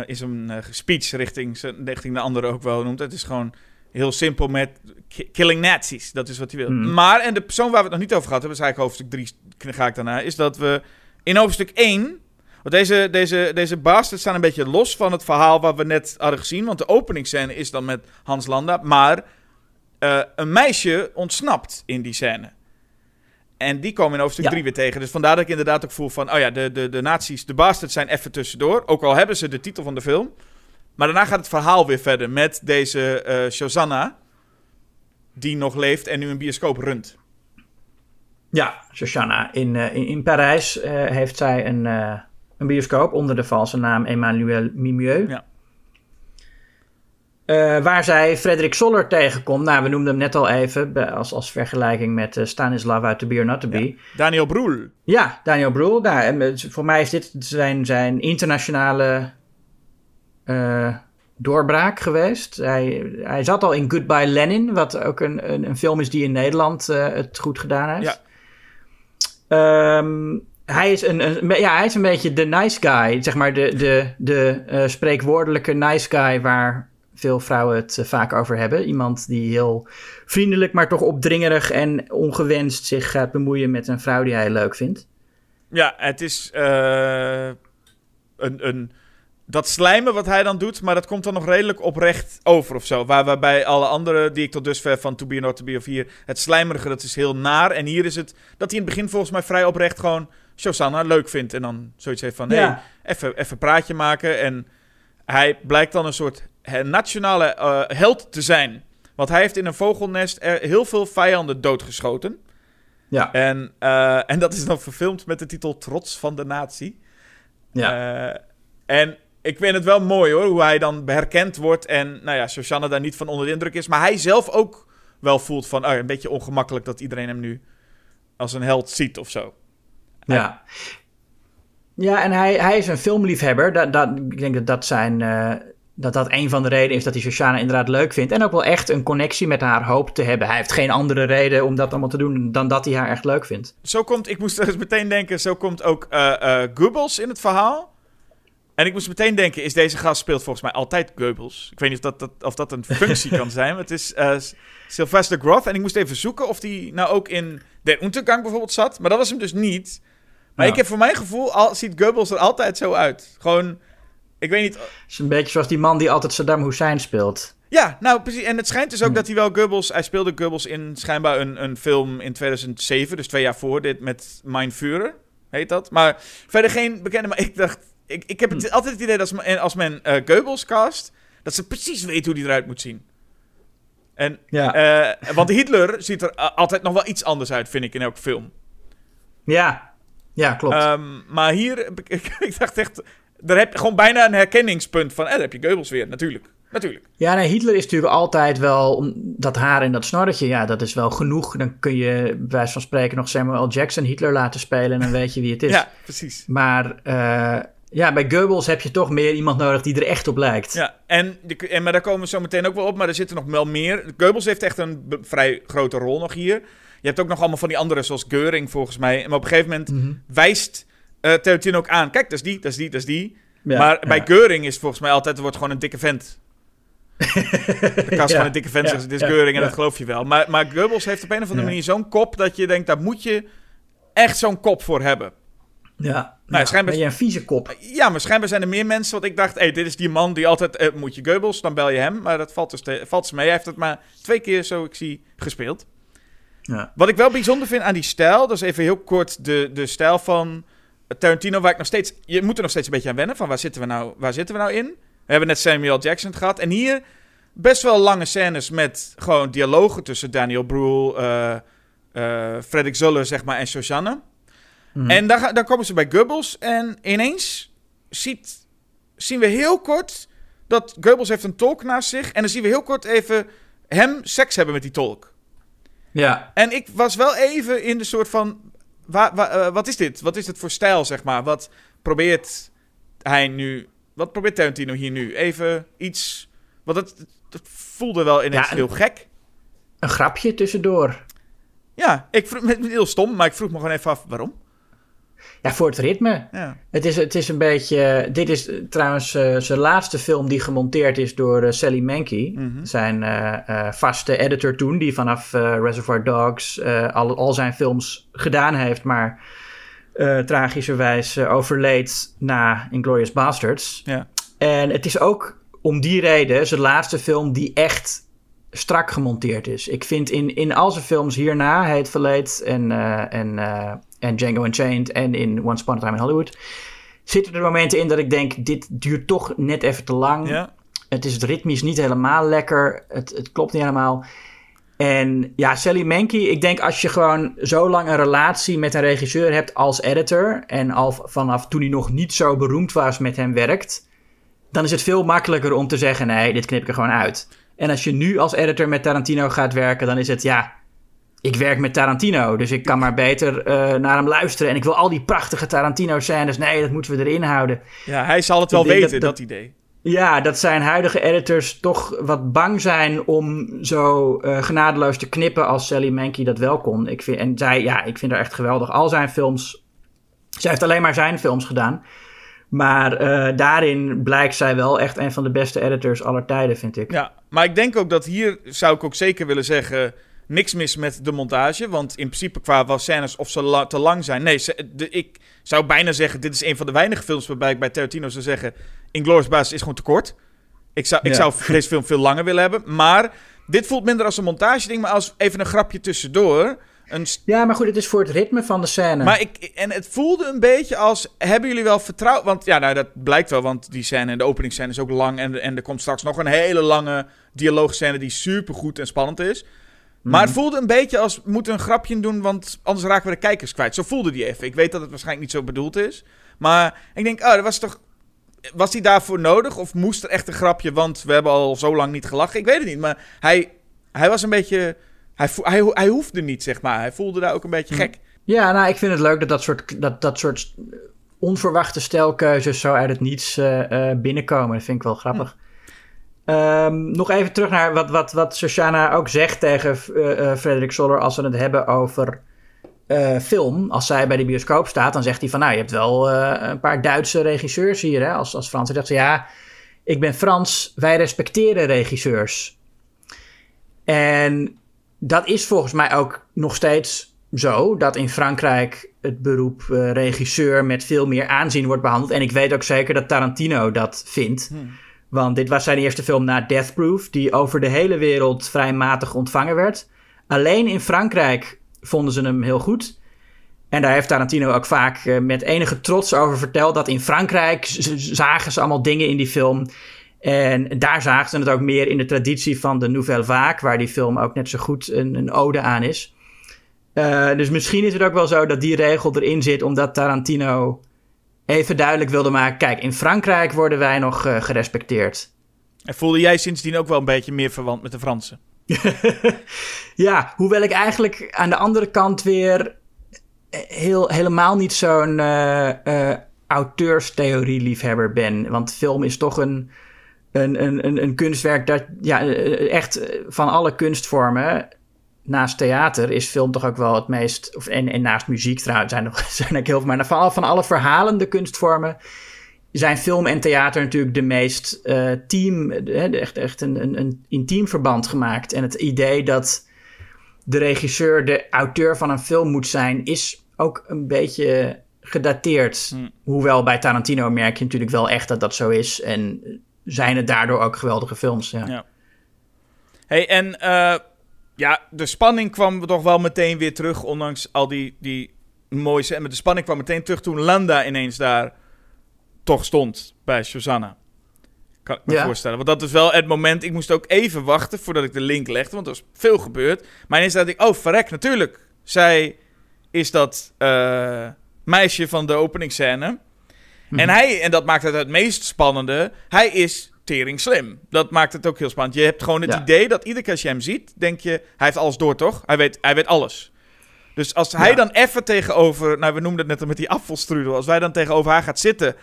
in zijn eh, speech richting, richting de anderen ook wel noemt, het is gewoon heel simpel met ki- killing Nazis. Dat is wat hij wil. Mhm. Maar, en de persoon waar we het nog niet over gehad hebben, is eigenlijk hoofdstuk 3, ga ik daarna, is dat we in hoofdstuk 1, want deze, deze, deze bastards staan een beetje los van het verhaal wat we net hadden gezien, want de openingsscène is dan met Hans Landa, maar eh, een meisje ontsnapt in die scène. En die komen in hoofdstuk Ja. 3 weer tegen. Dus vandaar dat ik inderdaad ook voel van... Oh ja, de, de, de nazi's, de bastards zijn even tussendoor. Ook al hebben ze de titel van de film. Maar daarna gaat het verhaal weer verder met deze Shosanna... die nog leeft en nu een bioscoop runt. Ja, Shoshana. In, eh, in, in Parijs eh, heeft zij een, een bioscoop onder de valse naam Emmanuel Mimieux. Ja. Eh, waar zij Frederik Soller tegenkomt. Nou, we noemden hem net al even als, als vergelijking met eh, Stanislav uit The Be or Not To Be. Ja, Daniel Broel. Daniel Brühl. Nou, en, eh, voor mij is dit zijn, zijn internationale doorbraak geweest. Hij, hij zat al in Goodbye Lenin, wat ook een, een, een film is die in Nederland het goed gedaan heeft. Ja. Ehm, hij, is een, een, ja, hij is een beetje de nice guy. Zeg maar de, de, de spreekwoordelijke nice guy waar veel vrouwen het eh, vaak over hebben. Iemand die heel vriendelijk, maar toch opdringerig en ongewenst zich gaat bemoeien met een vrouw die hij leuk vindt. Ja, het is eh, een, een, dat slijmen wat hij dan doet, maar dat komt dan nog redelijk oprecht over of zo. Waar, waarbij alle andere die ik tot dusver van To Be or Not To Be of hier, het slijmerige, dat is heel naar. En hier is het dat hij in het begin volgens mij vrij oprecht gewoon Shosanna leuk vindt. En dan zoiets heeft van, Ja. hey, even even praatje maken. En hij blijkt dan een soort nationale eh, held te zijn. Want hij heeft in een vogelnest er heel veel vijanden doodgeschoten. Ja, En, eh, en dat is dan verfilmd met de titel Trots van de Natie. ja. Eh, en ik vind het wel mooi hoor, hoe hij dan herkend wordt. En nou ja, Shoshana daar niet van onder de indruk is. Maar hij zelf ook wel voelt van, oh, een beetje ongemakkelijk dat iedereen hem nu als een held ziet of zo. Ja. Ja, en hij, hij is een filmliefhebber. Dat, dat, ik denk dat dat, zijn, dat dat een van de redenen is dat hij Shoshana inderdaad leuk vindt. En ook wel echt een connectie met haar hoopt te hebben. Hij heeft geen andere reden om dat allemaal te doen dan dat hij haar echt leuk vindt. Zo komt, ik moest eens meteen denken, zo komt ook Goebbels in het verhaal. En ik moest meteen denken, is deze gast speelt volgens mij altijd Goebbels. Ik weet niet of dat, dat, of dat een functie kan zijn, maar het is eh, Sylvester Groth. En ik moest even zoeken of die nou ook in Der Untergang bijvoorbeeld zat. Maar dat was hem dus niet. Maar Ja. ik heb voor mijn gevoel, al, ziet Goebbels er altijd zo uit. Gewoon Ik weet niet... Het is een beetje zoals die man die altijd Saddam Hussein speelt. Ja, nou precies. En het schijnt dus ook Hm. dat hij wel Goebbels... Hij speelde Goebbels in schijnbaar een, een film in 2007. Dus twee jaar voor dit met Mein Führer. Heet dat. Maar verder geen bekende... Maar ik dacht... Ik, ik heb het, Hm. altijd het idee dat als men, als men eh, Goebbels cast... Dat ze precies weten hoe die eruit moet zien. En, Ja. eh, want Hitler ziet er eh, altijd nog wel iets anders uit, vind ik, in elke film. Ja, ja klopt. Ehm, maar hier, ik, ik dacht echt... Daar heb je gewoon bijna een herkenningspunt van... Eh, daar heb je Goebbels weer, natuurlijk. Natuurlijk. Ja, nee, Hitler is natuurlijk altijd wel... Dat haar en dat snorretje, ja, dat is wel genoeg. Dan kun je bij wijze van spreken nog Samuel L. Jackson Hitler laten spelen... en dan weet je wie het is. Ja, precies. Maar eh, ja, bij Goebbels heb je toch meer iemand nodig die er echt op lijkt. Ja, en, en maar daar komen we zo meteen ook wel op, maar er zitten nog wel meer. Goebbels heeft echt een vrij grote rol nog hier. Je hebt ook nog allemaal van die anderen, zoals Geuring volgens mij. Maar op een gegeven moment Mhm. wijst eh Tarantino ook aan. Kijk, dat is die, dat is die, dat is die. Ja, maar ja. bij Geuring is volgens mij altijd, er wordt gewoon een dikke vent. De kast Ja, gewoon een dikke vent, zegt, dit is Geuring en dat geloof je wel. Maar, maar Goebbels heeft op een of andere manier zo'n kop dat je denkt, daar moet je echt zo'n kop voor hebben. Ja, Nou, schijnbaar- ben je een vieze kop. Ja, maar schijnbaar zijn er meer mensen. Want ik dacht, hey, dit is die man die altijd... eh, moet je Goebbels, dan bel je hem. Maar dat valt dus, te- valt dus mee. Hij heeft het maar twee keer, zo ik zie, gespeeld. Ja. Wat ik wel bijzonder vind aan die stijl... Dat is even heel kort de, de stijl van Tarantino... Waar ik nog steeds... Je moet er nog steeds een beetje aan wennen. Van waar zitten we nou, waar zitten we nou in? We hebben net Samuel Jackson gehad. En hier best wel lange scènes met gewoon dialogen... Tussen Daniel Bruhl, eh eh Fredrik Zuller, zeg maar, en Shoshana. Mhm. En dan komen ze bij Goebbels en ineens ziet, zien we heel kort dat Goebbels heeft een tolk naast zich. En dan zien we heel kort even hem seks hebben met die tolk. Ja, En ik was wel even in de soort van, wa- wa- eh, wat is dit? Wat is dit voor stijl, zeg maar? Wat probeert hij nu, wat probeert Tarantino hier nu? Even iets, want het, het voelde wel ineens Ja, heel gek. een grapje tussendoor. Ja, ik vroeg, heel stom, maar ik vroeg me gewoon even af waarom. Ja, voor het ritme. Ja. Het is, het is een beetje. Dit is trouwens eh, zijn laatste film die gemonteerd is door eh, Sally Mankey. Mhm. Zijn eh, vaste editor toen, die vanaf Reservoir Dogs al, al zijn films gedaan heeft, maar tragischerwijs overleed na Inglourious Basterds. Ja. En het is ook om die reden zijn laatste film die echt strak gemonteerd is. Ik vind in, in al zijn films hierna, Heet Verleed en, en, en Django Unchained en in Once Upon a Time in Hollywood, zitten er momenten in dat ik denk, dit duurt toch net even te lang. Ja. Het is ritmisch niet helemaal lekker. Het, het klopt niet helemaal. En ja, Sally Mankey, ik denk als je gewoon zo lang een relatie met een regisseur hebt als editor... en al vanaf toen hij nog niet zo beroemd was met hem werkt... dan is het veel makkelijker om te zeggen, nee, dit knip ik er gewoon uit. En als je nu als editor met Tarantino gaat werken, dan is het, ja... Ik werk met Tarantino, dus ik kan maar beter eh, naar hem luisteren. En ik wil al die prachtige Tarantino-scènes. Nee, dat moeten we erin houden. ja, hij zal het wel weten, dat- dat, idee. Ja, dat zijn huidige editors toch wat bang zijn om zo eh, genadeloos te knippen als Sally Mankey dat wel kon. Ik vind, en zij, ja, ik vind haar echt geweldig. Al zijn films, zij heeft alleen maar zijn films gedaan. Maar eh, daarin blijkt zij wel echt een van de beste editors aller tijden, vind ik. Ja, maar ik denk ook dat hier zou ik ook zeker willen zeggen... niks mis met de montage. Want in principe qua wel scènes of ze la- te lang zijn... Nee, ze- de, ik zou bijna zeggen... dit is een van de weinige films waarbij ik bij Tarantino zou zeggen... Inglourious Basterds is gewoon te kort. Ik zou, ik Ja. zou deze film veel langer willen hebben. Maar dit voelt minder als een montage ding... maar als even een grapje tussendoor. Een Ja, maar goed, het is voor het ritme van de scène. maar ik, en het voelde een beetje als, hebben jullie wel vertrouwen? Want ja, nou, dat blijkt wel, want die scène, de openingsscène is ook lang. En, en er komt straks nog een hele lange dialoogscène die super goed en spannend is. Maar het voelde een beetje als, we moeten een grapje doen, want anders raken we de kijkers kwijt. Zo voelde die even. Ik weet dat het waarschijnlijk niet zo bedoeld is. Maar ik denk, oh, dat was toch... Was hij daarvoor nodig? Of moest er echt een grapje, want we hebben al zo lang niet gelachen? Ik weet het niet, maar hij, hij was een beetje... Hij, hij, hij hoefde niet, zeg maar. Hij voelde daar ook een beetje gek. Ja, nou, ik vind het leuk dat dat soort, dat, dat soort onverwachte stijlkeuzes zo uit het niets eh, eh, binnenkomen. Dat vind ik wel grappig. Ehm, nog even terug naar wat, wat, wat ook zegt tegen eh, eh, Frederik Soller als we het hebben over eh, film. Als zij bij de bioscoop staat, dan zegt hij van... nou, je hebt wel een paar Duitse regisseurs hier, hè, als, als Frans. Zegt ze, ja, ik ben Frans, wij respecteren regisseurs. En dat is volgens mij ook nog steeds zo dat in Frankrijk het beroep regisseur met veel meer aanzien wordt behandeld. En ik weet ook zeker dat Tarantino dat vindt. Want dit was zijn eerste film na Death Proof, die over de hele wereld vrij matig ontvangen werd. Alleen in Frankrijk vonden ze hem heel goed. En daar heeft Tarantino ook vaak eh, met enige trots over verteld dat in Frankrijk zagen ze allemaal dingen in die film. En daar zagen ze het ook meer in de traditie van de Nouvelle Vague, waar die film ook net zo goed een, een ode aan is. Eh, dus misschien is het ook wel zo dat die regel erin zit, omdat Tarantino even duidelijk wilde maken: kijk, in Frankrijk worden wij nog eh, gerespecteerd. En voelde jij sindsdien ook wel een beetje meer verwant met de Fransen? Ja, hoewel ik eigenlijk aan de andere kant weer heel, helemaal niet zo'n eh eh auteurstheorie-liefhebber ben. Want film is toch een, een, een, een, kunstwerk dat, ja, eh, echt eh, van alle kunstvormen. Naast theater is film toch ook wel het meest. Of, en, en naast muziek trouwens zijn er zijn ook heel veel. Maar van, alle- van alle verhalende kunstvormen zijn film en theater natuurlijk de meest eh, team, hè, echt, echt een, een, een intiem verband gemaakt. En het idee dat de regisseur de auteur van een film moet zijn, is ook een beetje gedateerd. Hm. Hoewel bij Tarantino merk je natuurlijk wel echt dat dat zo is. En zijn het daardoor ook geweldige films. Ja. Ja. Hey, en eh, ja, de spanning kwam toch wel meteen weer terug, ondanks al die, die mooie... scènes. Maar de spanning kwam meteen terug toen Landa ineens daar toch stond bij Susanna. Kan ik me Ja. voorstellen. Want dat is wel het moment... Ik moest ook even wachten voordat ik de link legde, want er was veel gebeurd. Maar ineens dacht ik, oh, verrek, natuurlijk. Zij is dat eh, meisje van de openingsscène. En hij, en dat maakt het het meest spannende, hij is tering slim. Dat maakt het ook heel spannend. Je hebt gewoon het Ja. idee dat iedere keer als je hem ziet, denk je, hij heeft alles door, toch? Hij weet, hij weet alles. Dus als hij Ja. dan even tegenover, nou we noemden het net al met die afvalstrudel, als wij dan tegenover haar gaat zitten,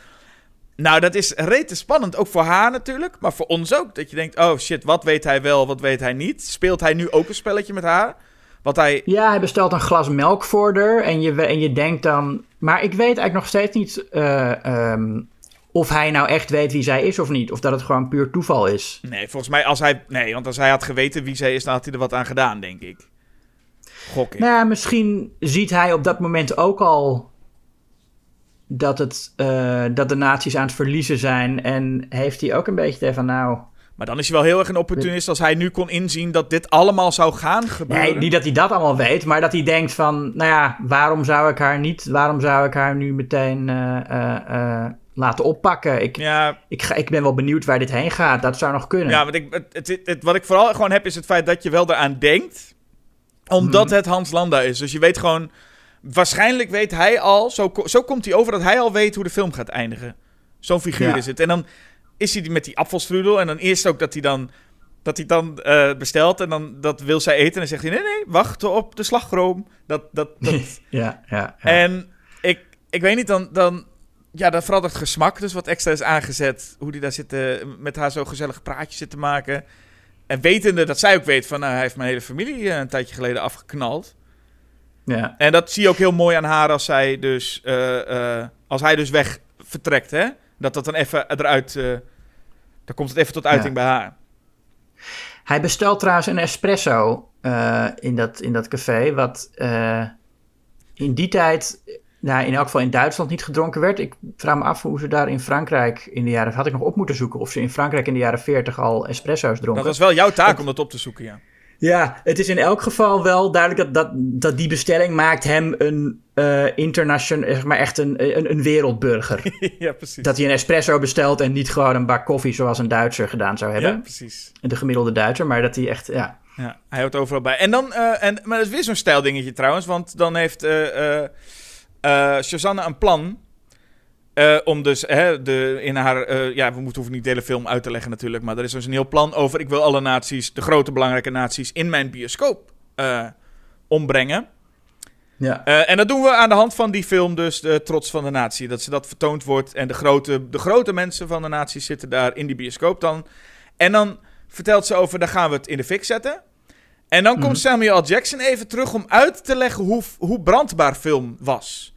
nou dat is rete spannend. Ook voor haar natuurlijk, maar voor ons ook. Dat je denkt, oh shit, wat weet hij wel, wat weet hij niet? Speelt hij nu ook een spelletje met haar? Wat hij, Ja, hij bestelt een glas melk voor haar. En je, en je denkt dan. Maar ik weet eigenlijk nog steeds niet. eh, ehm, of hij nou echt weet wie zij is of niet. Of dat het gewoon puur toeval is. nee, volgens mij als hij, nee, want als hij had geweten wie zij is, dan had hij er wat aan gedaan, denk ik. Gok ik. Nou, ja, misschien ziet hij op dat moment ook al. Dat, het, eh, dat de nazi's aan het verliezen zijn. En heeft hij ook een beetje tegen van. Nou. Maar dan is hij wel heel erg een opportunist als hij nu kon inzien dat dit allemaal zou gaan gebeuren. Nee, niet dat hij dat allemaal weet. Maar dat hij denkt van. Nou ja, waarom zou ik haar niet. Waarom zou ik haar nu meteen eh, eh, laten oppakken? Ik, Ja, ik, ga, ik ben wel benieuwd waar dit heen gaat. Dat zou nog kunnen. ja want ik, het, het, wat ik vooral gewoon heb is het feit dat je wel eraan denkt. Omdat Mhm. het Hans Landa is. Dus je weet gewoon... Waarschijnlijk weet hij al... Zo, zo komt hij over dat hij al weet hoe de film gaat eindigen. Zo'n figuur Ja. is het. En dan is hij met die apfelstrudel. En dan eerst ook dat hij dan... Dat hij dan eh, bestelt en dan dat wil zij eten. En dan zegt hij: Nee, nee, wacht op de slagroom. Dat, dat, dat, Ja, ja. ja. En ik, ik weet niet, dan, dan, ja, dan vooral het gesmak dus wat extra is aangezet. Hoe die daar zit, eh, met haar zo gezellig praatje zit te maken. En wetende dat zij ook weet van, nou, hij heeft mijn hele familie eh, een tijdje geleden afgeknald. ja. En dat zie je ook heel mooi aan haar als zij dus, eh, eh, als hij dus weg vertrekt, hè. Dat dat dan even eruit, eh dan komt het even tot uiting Ja. bij haar. Hij bestelt trouwens een espresso in, dat, in dat café. Wat in die tijd, nou, in elk geval in Duitsland, niet gedronken werd. Ik vraag me af hoe ze daar in Frankrijk in de jaren... Had ik nog op moeten zoeken of ze in Frankrijk in de jaren 40 al espresso's dronken. Dat was wel jouw taak om dat op te zoeken, ja. Ja, het is in elk geval wel duidelijk dat, dat, dat die bestelling maakt hem een international, zeg maar echt een, een, een wereldburger. ja, precies. dat hij een espresso bestelt en niet gewoon een bak koffie zoals een Duitser gedaan zou hebben. ja, precies. De gemiddelde Duitser, maar dat hij echt, ja. Ja, hij houdt overal bij. En dan, eh, en, maar dat is weer zo'n stijldingetje trouwens, want dan heeft eh Shazanna een plan. eh, om dus hè, de, in haar. eh, ja, we moeten hoeven niet de hele film uit te leggen natuurlijk. Maar er is dus een heel plan over. Ik wil alle naties, de grote belangrijke naties, in mijn bioscoop ombrengen. ja. En dat doen we aan de hand van die film, dus de Trots van de Natie. Dat ze dat vertoond wordt. En de grote, de grote mensen van de natie zitten daar in die bioscoop dan. En dan vertelt ze over, dan gaan we het in de fik zetten. En dan Mhm. komt Samuel L. Jackson even terug om uit te leggen hoe, hoe brandbaar film was.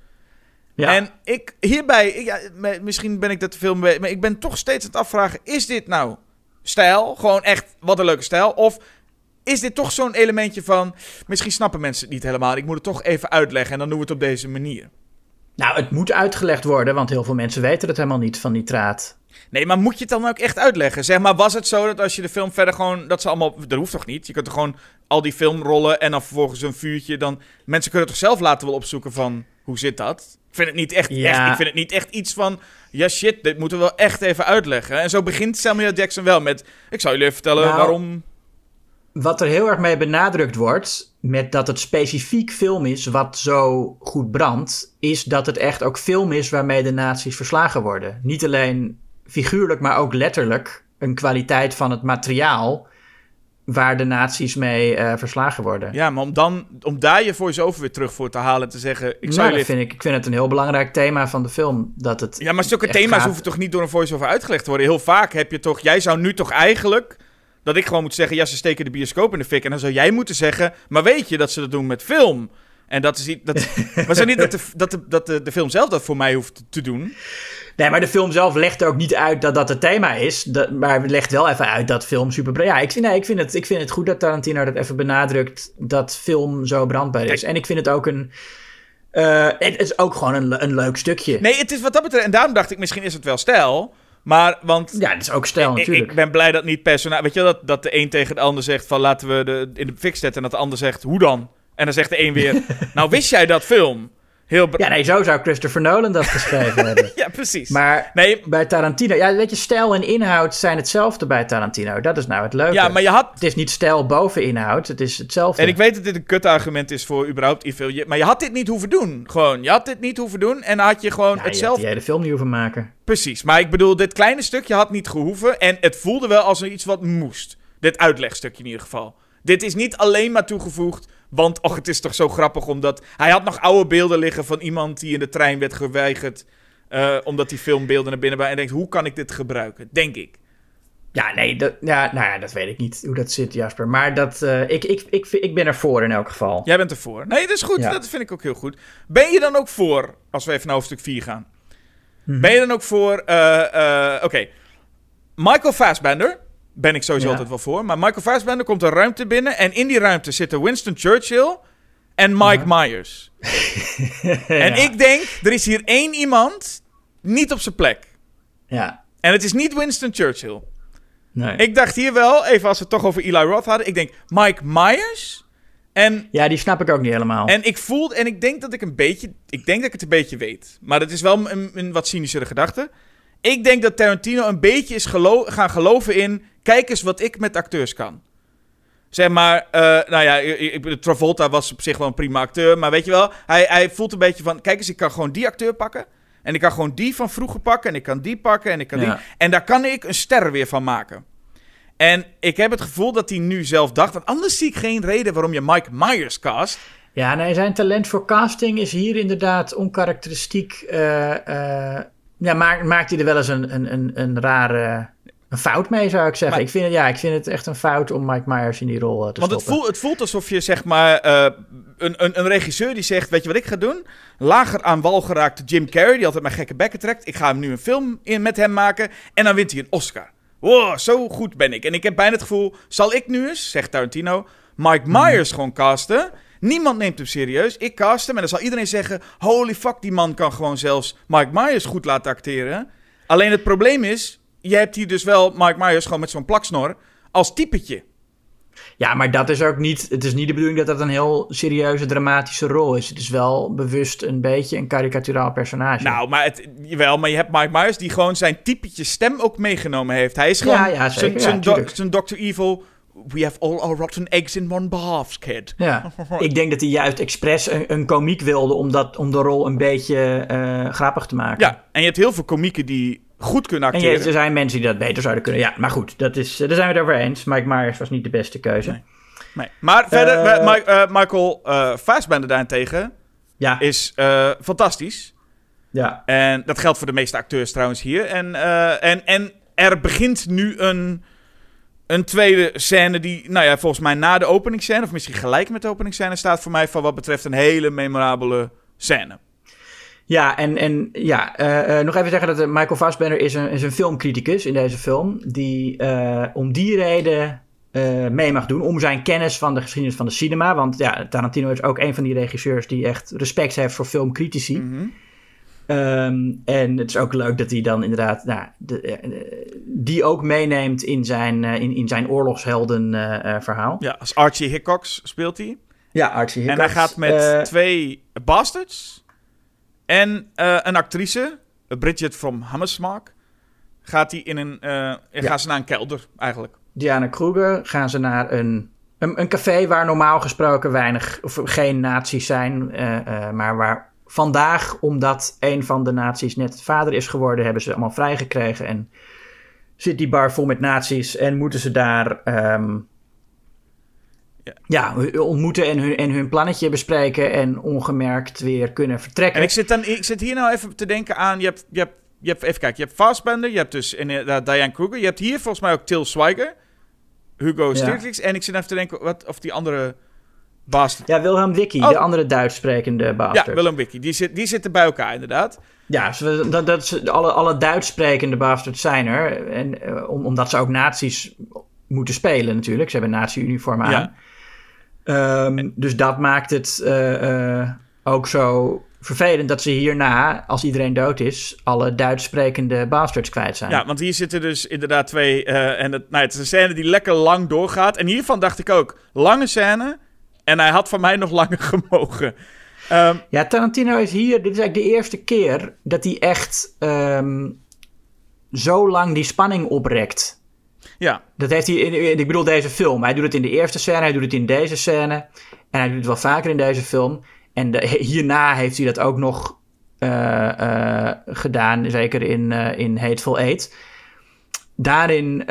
ja. En ik hierbij, ik- ja, misschien ben ik dat te veel mee, maar ik ben toch steeds aan het afvragen: is dit nou stijl? Gewoon echt wat een leuke stijl? Of is dit toch zo'n elementje van... Misschien snappen mensen het niet helemaal. Ik moet het toch even uitleggen en dan doen we het op deze manier. Nou, het moet uitgelegd worden, want heel veel mensen weten het helemaal niet van nitraat. Nee, maar moet je het dan ook echt uitleggen? Zeg maar, was het zo dat als je de film verder gewoon... Dat ze allemaal... Dat hoeft toch niet? Je kunt er gewoon al die film rollen en dan vervolgens een vuurtje. Dan... Mensen kunnen toch zelf laten wel opzoeken van... Hoe zit dat? Ik vind het niet echt, Ja. echt, ik vind het niet echt iets van... Ja, shit, dit moeten we wel echt even uitleggen. En zo begint Samuel Jackson wel met... Ik zal jullie even vertellen Nou, waarom... Wat er heel erg mee benadrukt wordt, met dat het specifiek film is wat zo goed brandt, is dat het echt ook film is waarmee de nazi's verslagen worden. Niet alleen figuurlijk, maar ook letterlijk een kwaliteit van het materiaal waar de nazi's mee eh, verslagen worden. Ja, maar om, dan, om daar je voice-over weer terug voor te halen en te zeggen... Ik nou, zal dat vind ik, ik vind het een heel belangrijk thema van de film. Dat het Ja, maar zulke thema's gaat- hoeven toch niet door een voice-over uitgelegd te worden? Heel vaak heb je toch... Jij zou nu toch eigenlijk... Dat ik gewoon moet zeggen... Ja, ze steken de bioscoop in de fik. En dan zou jij moeten zeggen... Maar weet je dat ze dat doen met film? En dat is niet... Dat, maar zo niet dat, de, dat, de, dat de, de film zelf dat voor mij hoeft te doen. Nee, maar de film zelf legt ook niet uit dat dat het thema is. Dat, maar legt wel even uit dat film super... Ja, ik vind, nee, ik, vind het, ik vind het goed dat Tarantino dat even benadrukt... dat film zo brandbaar is. En ik vind het ook een... eh, het is ook gewoon een, een leuk stukje. Nee, het is wat dat betreft... En daarom dacht ik, misschien is het wel stijl. Maar, want... Ja, het is ook stijl natuurlijk. ik ben blij dat niet personage... Weet je dat, dat de een tegen de ander zegt van... Laten we de, in de fik zetten. En dat de ander zegt, hoe dan? En dan zegt de een weer... nou, wist jij dat film? Heel... Ja, nee, zo zou Christopher Nolan dat geschreven hebben. ja, precies. Maar Nee, bij Tarantino... Ja, weet je, stijl en inhoud zijn hetzelfde bij Tarantino. Dat is nou het leuke. ja, maar je had... Het is niet stijl boven inhoud, het is hetzelfde. En ik weet dat dit een kutargument is voor überhaupt e Je- Maar je had dit niet hoeven doen. Gewoon, je had dit niet hoeven doen. En had je gewoon Ja, je had hetzelfde... die hele film niet hoeven maken. Precies. Maar ik bedoel, dit kleine stukje had niet gehoeven. En het voelde wel als iets wat moest. Dit uitlegstukje in ieder geval. Dit is niet alleen maar toegevoegd. Want, och, het is toch zo grappig omdat... Hij had nog oude beelden liggen van iemand die in de trein werd geweigerd. eh, omdat die filmbeelden naar binnen waren. En denkt, hoe kan ik dit gebruiken? Denk ik. Ja, nee, dat, ja, nou ja, dat weet ik niet hoe dat zit, Jasper. Maar dat, eh, ik, ik, ik, ik ben ervoor in elk geval. Jij bent ervoor. Nee, dat is goed. Ja. Dat vind ik ook heel goed. Ben je dan ook voor, als we even naar hoofdstuk 4 gaan. Ben je dan ook voor, eh, oké. Michael Fassbender, ben ik sowieso Ja. altijd wel voor. Maar Michael Fassbender komt een ruimte binnen. En in die ruimte zitten Winston Churchill en Mike Myers. En ik denk, er is hier één iemand niet op zijn plek. Ja, En het is niet Winston Churchill. nee. Ik dacht hier wel, even als we het toch over Eli Roth hadden. Ik denk, Mike Myers en Ja, die snap ik ook niet helemaal. En ik voel, en ik denk dat ik een beetje, ik denk dat ik het een beetje weet. Maar dat is wel een, een wat cynischere gedachte. Ik denk dat Tarantino een beetje is gelo gaan geloven in, kijk eens wat ik met acteurs kan. Zeg maar, eh, nou ja, ik, Travolta was op zich wel een prima acteur, maar weet je wel, hij, hij voelt een beetje van, kijk eens, ik kan gewoon die acteur pakken. En ik kan gewoon die van vroeger pakken, en ik kan die pakken, en ik kan Ja. die. En daar kan ik een ster weer van maken. En ik heb het gevoel dat hij nu zelf dacht, want anders zie ik geen reden waarom je Mike Myers cast. Ja, nee, zijn talent voor casting is hier inderdaad onkarakteristiek. eh, eh, ja, maakt, maakt hij er wel eens een, een, een, een rare een fout mee, zou ik zeggen. Maar- ik, vind het, ja, ik vind het echt een fout om Mike Myers in die rol eh, te Want het stoppen. voelt, het voelt alsof je zeg maar eh, een, een, een regisseur die zegt: Weet je wat ik ga doen? Lager aan wal geraakte Jim Carrey, die altijd mijn gekke bekken trekt. Ik ga hem nu een film in, met hem maken. En dan wint hij een Oscar. Wow, zo goed ben ik. En ik heb bijna het gevoel: zal ik nu eens, zegt Tarantino, Mike Myers gewoon casten? Niemand neemt hem serieus. Ik cast hem en dan zal iedereen zeggen: Holy fuck, die man kan gewoon zelfs Mike Myers goed laten acteren. Alleen het probleem is: je hebt hier dus wel Mike Myers gewoon met zo'n plaksnor als typetje. Ja, maar dat is ook niet. Het is niet de bedoeling dat dat een heel serieuze, dramatische rol is. Het is wel bewust een beetje een karikaturaal personage. Nou, maar het, jawel, maar je hebt Mike Myers die gewoon zijn typetje stem ook meegenomen heeft. Hij is gewoon Ja, ja, zijn, Ja, zijn Dr. Evil. We have all our rotten eggs in one basket. kid. Ja, ik denk dat hij juist expres een, een komiek wilde om, dat, om de rol een beetje eh, grappig te maken. Ja, en je hebt heel veel komieken die goed kunnen En acteren. je, er zijn mensen die dat beter zouden kunnen. Ja, maar goed, dat is, eh, daar zijn we het over eens. Mike Myers was niet de beste keuze. Nee. Nee. Maar verder, Eh, Mike- eh, Michael Fassbender daarentegen Ja, is fantastisch. ja. En dat geldt voor de meeste acteurs trouwens hier. En, en, en er begint nu een, een tweede scène die, nou ja, volgens mij na de openingsscène, of misschien gelijk met de openingsscène, staat voor mij van wat betreft een hele memorabele scène. Ja, en, en ja, eh, eh, nog even zeggen dat eh, Michael Fassbender is een, is een filmcriticus in deze film. Die om die reden eh, mee mag doen. Om zijn kennis van de geschiedenis van de cinema. Want ja, Tarantino is ook een van die regisseurs die echt respect heeft voor filmcritici. Mhm. Ehm, en het is ook leuk dat hij dan inderdaad nou, de, die ook meeneemt in zijn, eh, in, in zijn oorlogshelden verhaal. Ja, als Archie Hickox speelt hij. Ja, Archie En Hickox. hij gaat met twee bastards en eh, een actrice, Bridget from Hammersmark, gaat hij in een, eh, gaan ze naar een kelder eigenlijk. Diana Kruger gaan ze naar een, een, een café waar normaal gesproken weinig of geen nazi's zijn. eh, maar waar vandaag, omdat een van de nazi's net vader is geworden, hebben ze allemaal vrijgekregen. En zit die bar vol met nazi's en moeten ze daar ehm, Ja. ontmoeten en hun, en hun plannetje bespreken en ongemerkt weer kunnen vertrekken. En ik zit, dan, ik zit hier nou even te denken aan, je hebt, je hebt, je hebt even kijken, je hebt Fassbender, je hebt dus inderdaad Diane Kruger, je hebt hier volgens mij ook Til Schweiger, Hugo Ja. Stiglitz, en ik zit even te denken wat, of die andere bastard... Ja, Wilhelm Wicki, Oh. de andere Duits sprekende bastard. Ja, Willem Wickie, die, zit, die zitten bij elkaar inderdaad. Ja, ze- dat, dat is, alle, alle Duits sprekende bastards zijn er. En, eh, om, omdat ze ook nazi's moeten spelen natuurlijk. Ze hebben nazi-uniformen aan. Ja. Ehm, dus dat maakt het eh, eh, ook zo vervelend dat ze hierna, als iedereen dood is, alle Duits sprekende bastards kwijt zijn. Ja, want hier zitten dus inderdaad twee. eh, en het, nou, het is een scène die lekker lang doorgaat. En hiervan dacht ik ook: lange scène. En hij had van mij nog langer gemogen. Ehm, Ja, Tarantino is hier, dit is eigenlijk de eerste keer dat hij echt ehm, zo lang die spanning oprekt. Ja, Dat heeft hij, in, ik bedoel deze film. Hij doet het in de eerste scène, hij doet het in deze scène. En hij doet het wel vaker in deze film. En de- hierna heeft hij dat ook nog eh, eh, gedaan, zeker in, eh, in Hateful Eight. Daarin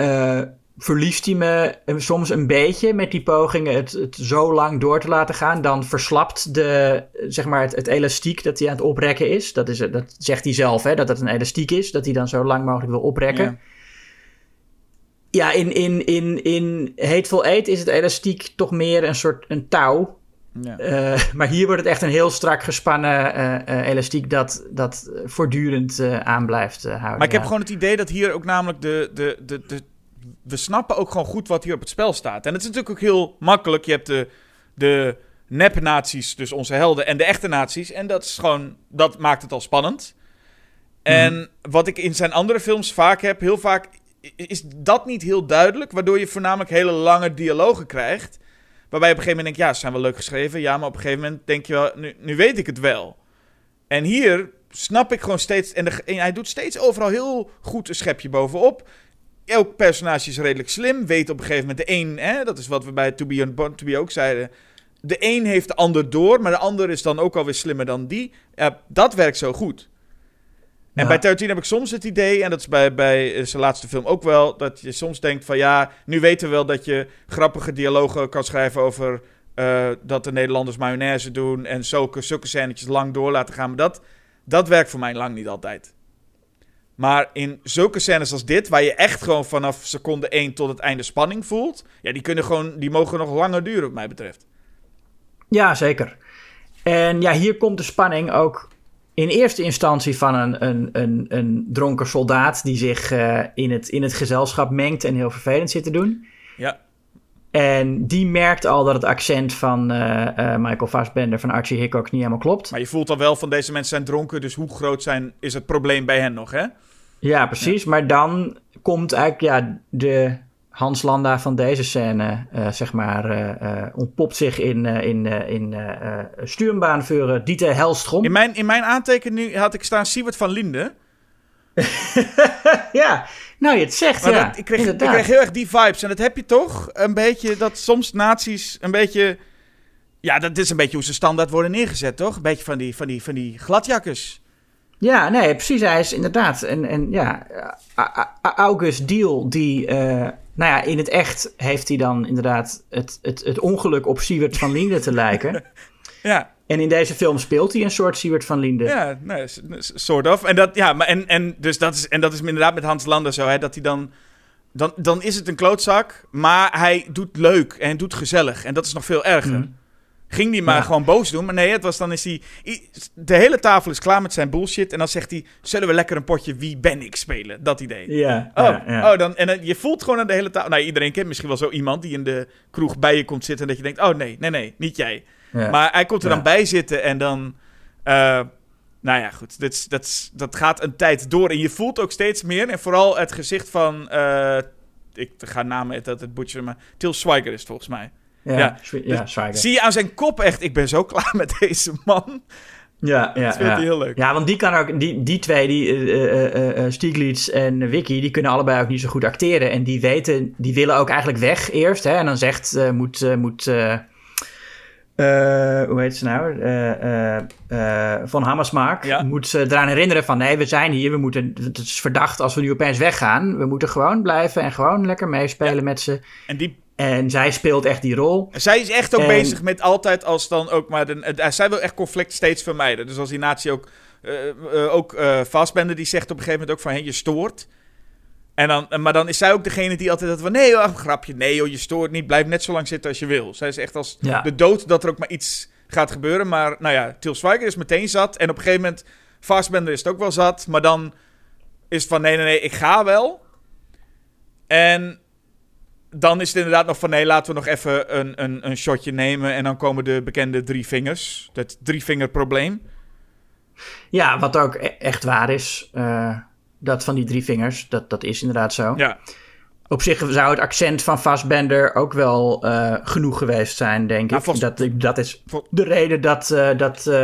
verliest hij me soms een beetje met die pogingen het, het zo lang door te laten gaan. Dan verslapt de, zeg maar het, het elastiek dat hij aan het oprekken is. Dat, is. dat zegt hij zelf, hè, dat het een elastiek is. Dat hij dan zo lang mogelijk wil oprekken. Ja. Ja, in, in, in, in Hateful Eight is het elastiek toch meer een soort een touw. ja. Eh, maar hier wordt het echt een heel strak gespannen eh, eh, elastiek dat, dat voortdurend aan blijft houden. Maar ik heb ja. gewoon het idee dat hier ook namelijk de, de, de, de. We snappen ook gewoon goed wat hier op het spel staat. En het is natuurlijk ook heel makkelijk. Je hebt de, de nep-naties, dus onze helden, en de echte naties. En dat is gewoon. Dat maakt het al spannend. En wat ik in zijn andere films vaak heb, heel vaak is dat niet heel duidelijk. Waardoor je voornamelijk hele lange dialogen krijgt. Waarbij je op een gegeven moment denkt, ja, ze zijn wel leuk geschreven. Ja, maar op een gegeven moment denk je wel, nu, nu weet ik het wel. En hier snap ik gewoon steeds... En, hij doet steeds overal heel goed een schepje bovenop. Elk personage is redelijk slim. Weet op een gegeven moment de een... Hè, dat is wat we bij To Be Unborn To Be ook zeiden. De een heeft de ander door, maar de ander is dan ook alweer slimmer dan die. Dat werkt zo goed. En Ja. bij Tarantino heb ik soms het idee, en dat is bij, bij zijn laatste film ook wel, dat je soms denkt van ja, nu weten we wel dat je grappige dialogen kan schrijven over eh, dat de Nederlanders mayonaise doen en zulke, zulke scènetjes lang door laten gaan. Maar dat, dat werkt voor mij lang niet altijd. Maar in zulke scènes als dit, waar je echt gewoon vanaf seconde 1 tot het einde spanning voelt, ja, die, kunnen gewoon, die mogen nog langer duren, wat mij betreft. Ja, zeker. En ja, hier komt de spanning ook in eerste instantie van een, een, een, een dronken soldaat die zich eh, in, het, in het gezelschap mengt en heel vervelend zit te doen. Ja, En die merkt al dat het accent van eh, eh, Michael Fassbender, van Archie Hickox, niet helemaal klopt. maar je voelt dan wel van deze mensen zijn dronken, dus hoe groot zijn, is het probleem bij hen nog, hè? Ja, precies. Maar dan komt eigenlijk ja, de Hans Landa van deze scène, eh, zeg maar, eh, eh, ontpopt zich in, in, in stuurbaanvuren Dieter Helstrom. In mijn, in mijn aantekening had ik staan Siewert van Linden. ja, nou je het zegt, Maar ja. dat, ik, kreeg, ik kreeg heel erg die vibes. En dat heb je toch? Een beetje dat soms nazi's een beetje... Ja, dat is een beetje hoe ze standaard worden neergezet, toch? Een beetje van die, van die, van die gladjakkers. Ja, nee, precies. Hij is inderdaad. En, en ja, August Deal, die. Nou ja, in het echt heeft hij dan inderdaad het, het, het ongeluk op Siewert van Linden te lijken. Ja, en in deze film speelt hij een soort Siewert van Linden. ja nee, soort of. En dat, ja, maar en, en, dus dat is, en dat is inderdaad met Hans Lander zo, hè, dat hij dan... Dan, dan is het een klootzak, maar hij doet leuk en doet gezellig. En dat is nog veel erger. Mhm. Ging hij maar Ja. gewoon boos doen. Maar nee, het was dan is hij... De hele tafel is klaar met zijn bullshit. En dan zegt hij, zullen we lekker een potje Wie ben ik spelen? Dat idee. Ja, Oh, ja, ja. oh dan, en je voelt gewoon aan de hele tafel... Nou, iedereen kent misschien wel zo iemand die in de kroeg bij je komt zitten... en dat je denkt, oh nee, nee, nee, niet jij. Maar hij komt er dan bij zitten en dan... eh, nou ja, goed. Dat, dat, gaat een tijd door. En je voelt ook steeds meer. En vooral het gezicht van... eh, ik ga namen dat het butcher, maar... Til Schweiger is het volgens mij. Ja, ja. Schweiger. Zie je aan zijn kop echt... Ik ben zo klaar met deze man. Ja, ja, Dat vindt ja. heel leuk. Ja, want die kan ook, die, die twee, die, eh, Stieglitz en Vicky, die kunnen allebei ook niet zo goed acteren. En die weten, die willen ook eigenlijk weg eerst. Hè? En dan zegt, moet, moet hoe heet ze nou? Van Hammersmark. Ja. Moet ze eraan herinneren van, nee, we zijn hier, we moeten, het is verdacht als we nu opeens weggaan. We moeten gewoon blijven en gewoon lekker meespelen met ze. En die, En zij speelt echt die rol. zij is echt ook En- bezig met altijd als dan ook maar... De, zij wil echt conflict steeds vermijden. Dus als die natie ook... eh eh, ook Fassbender die zegt op een gegeven moment ook van... Hé, je stoort. En dan, maar dan is zij ook degene die altijd dat van... Nee joh, grapje. Nee joh, je stoort niet. Blijf net zo lang zitten als je wil. Zij is echt als Ja. de dood dat er ook maar iets gaat gebeuren. Maar nou ja, Til Schweiger is meteen zat. En op een gegeven moment... Fassbender is het ook wel zat. Maar dan is het van... Nee, nee, nee, ik ga wel. En dan is het inderdaad nog van... Nee, laten we nog even een, een, een shotje nemen. En dan komen de bekende drie vingers. Het drie vinger probleem. Ja, wat ook e- echt waar is. eh, dat van die drie vingers, dat, dat is inderdaad zo. Ja. Op zich zou het accent van Fassbender ook wel eh, genoeg geweest zijn, denk Nou, ik. volgens- Dat, dat is de reden dat, eh dat eh,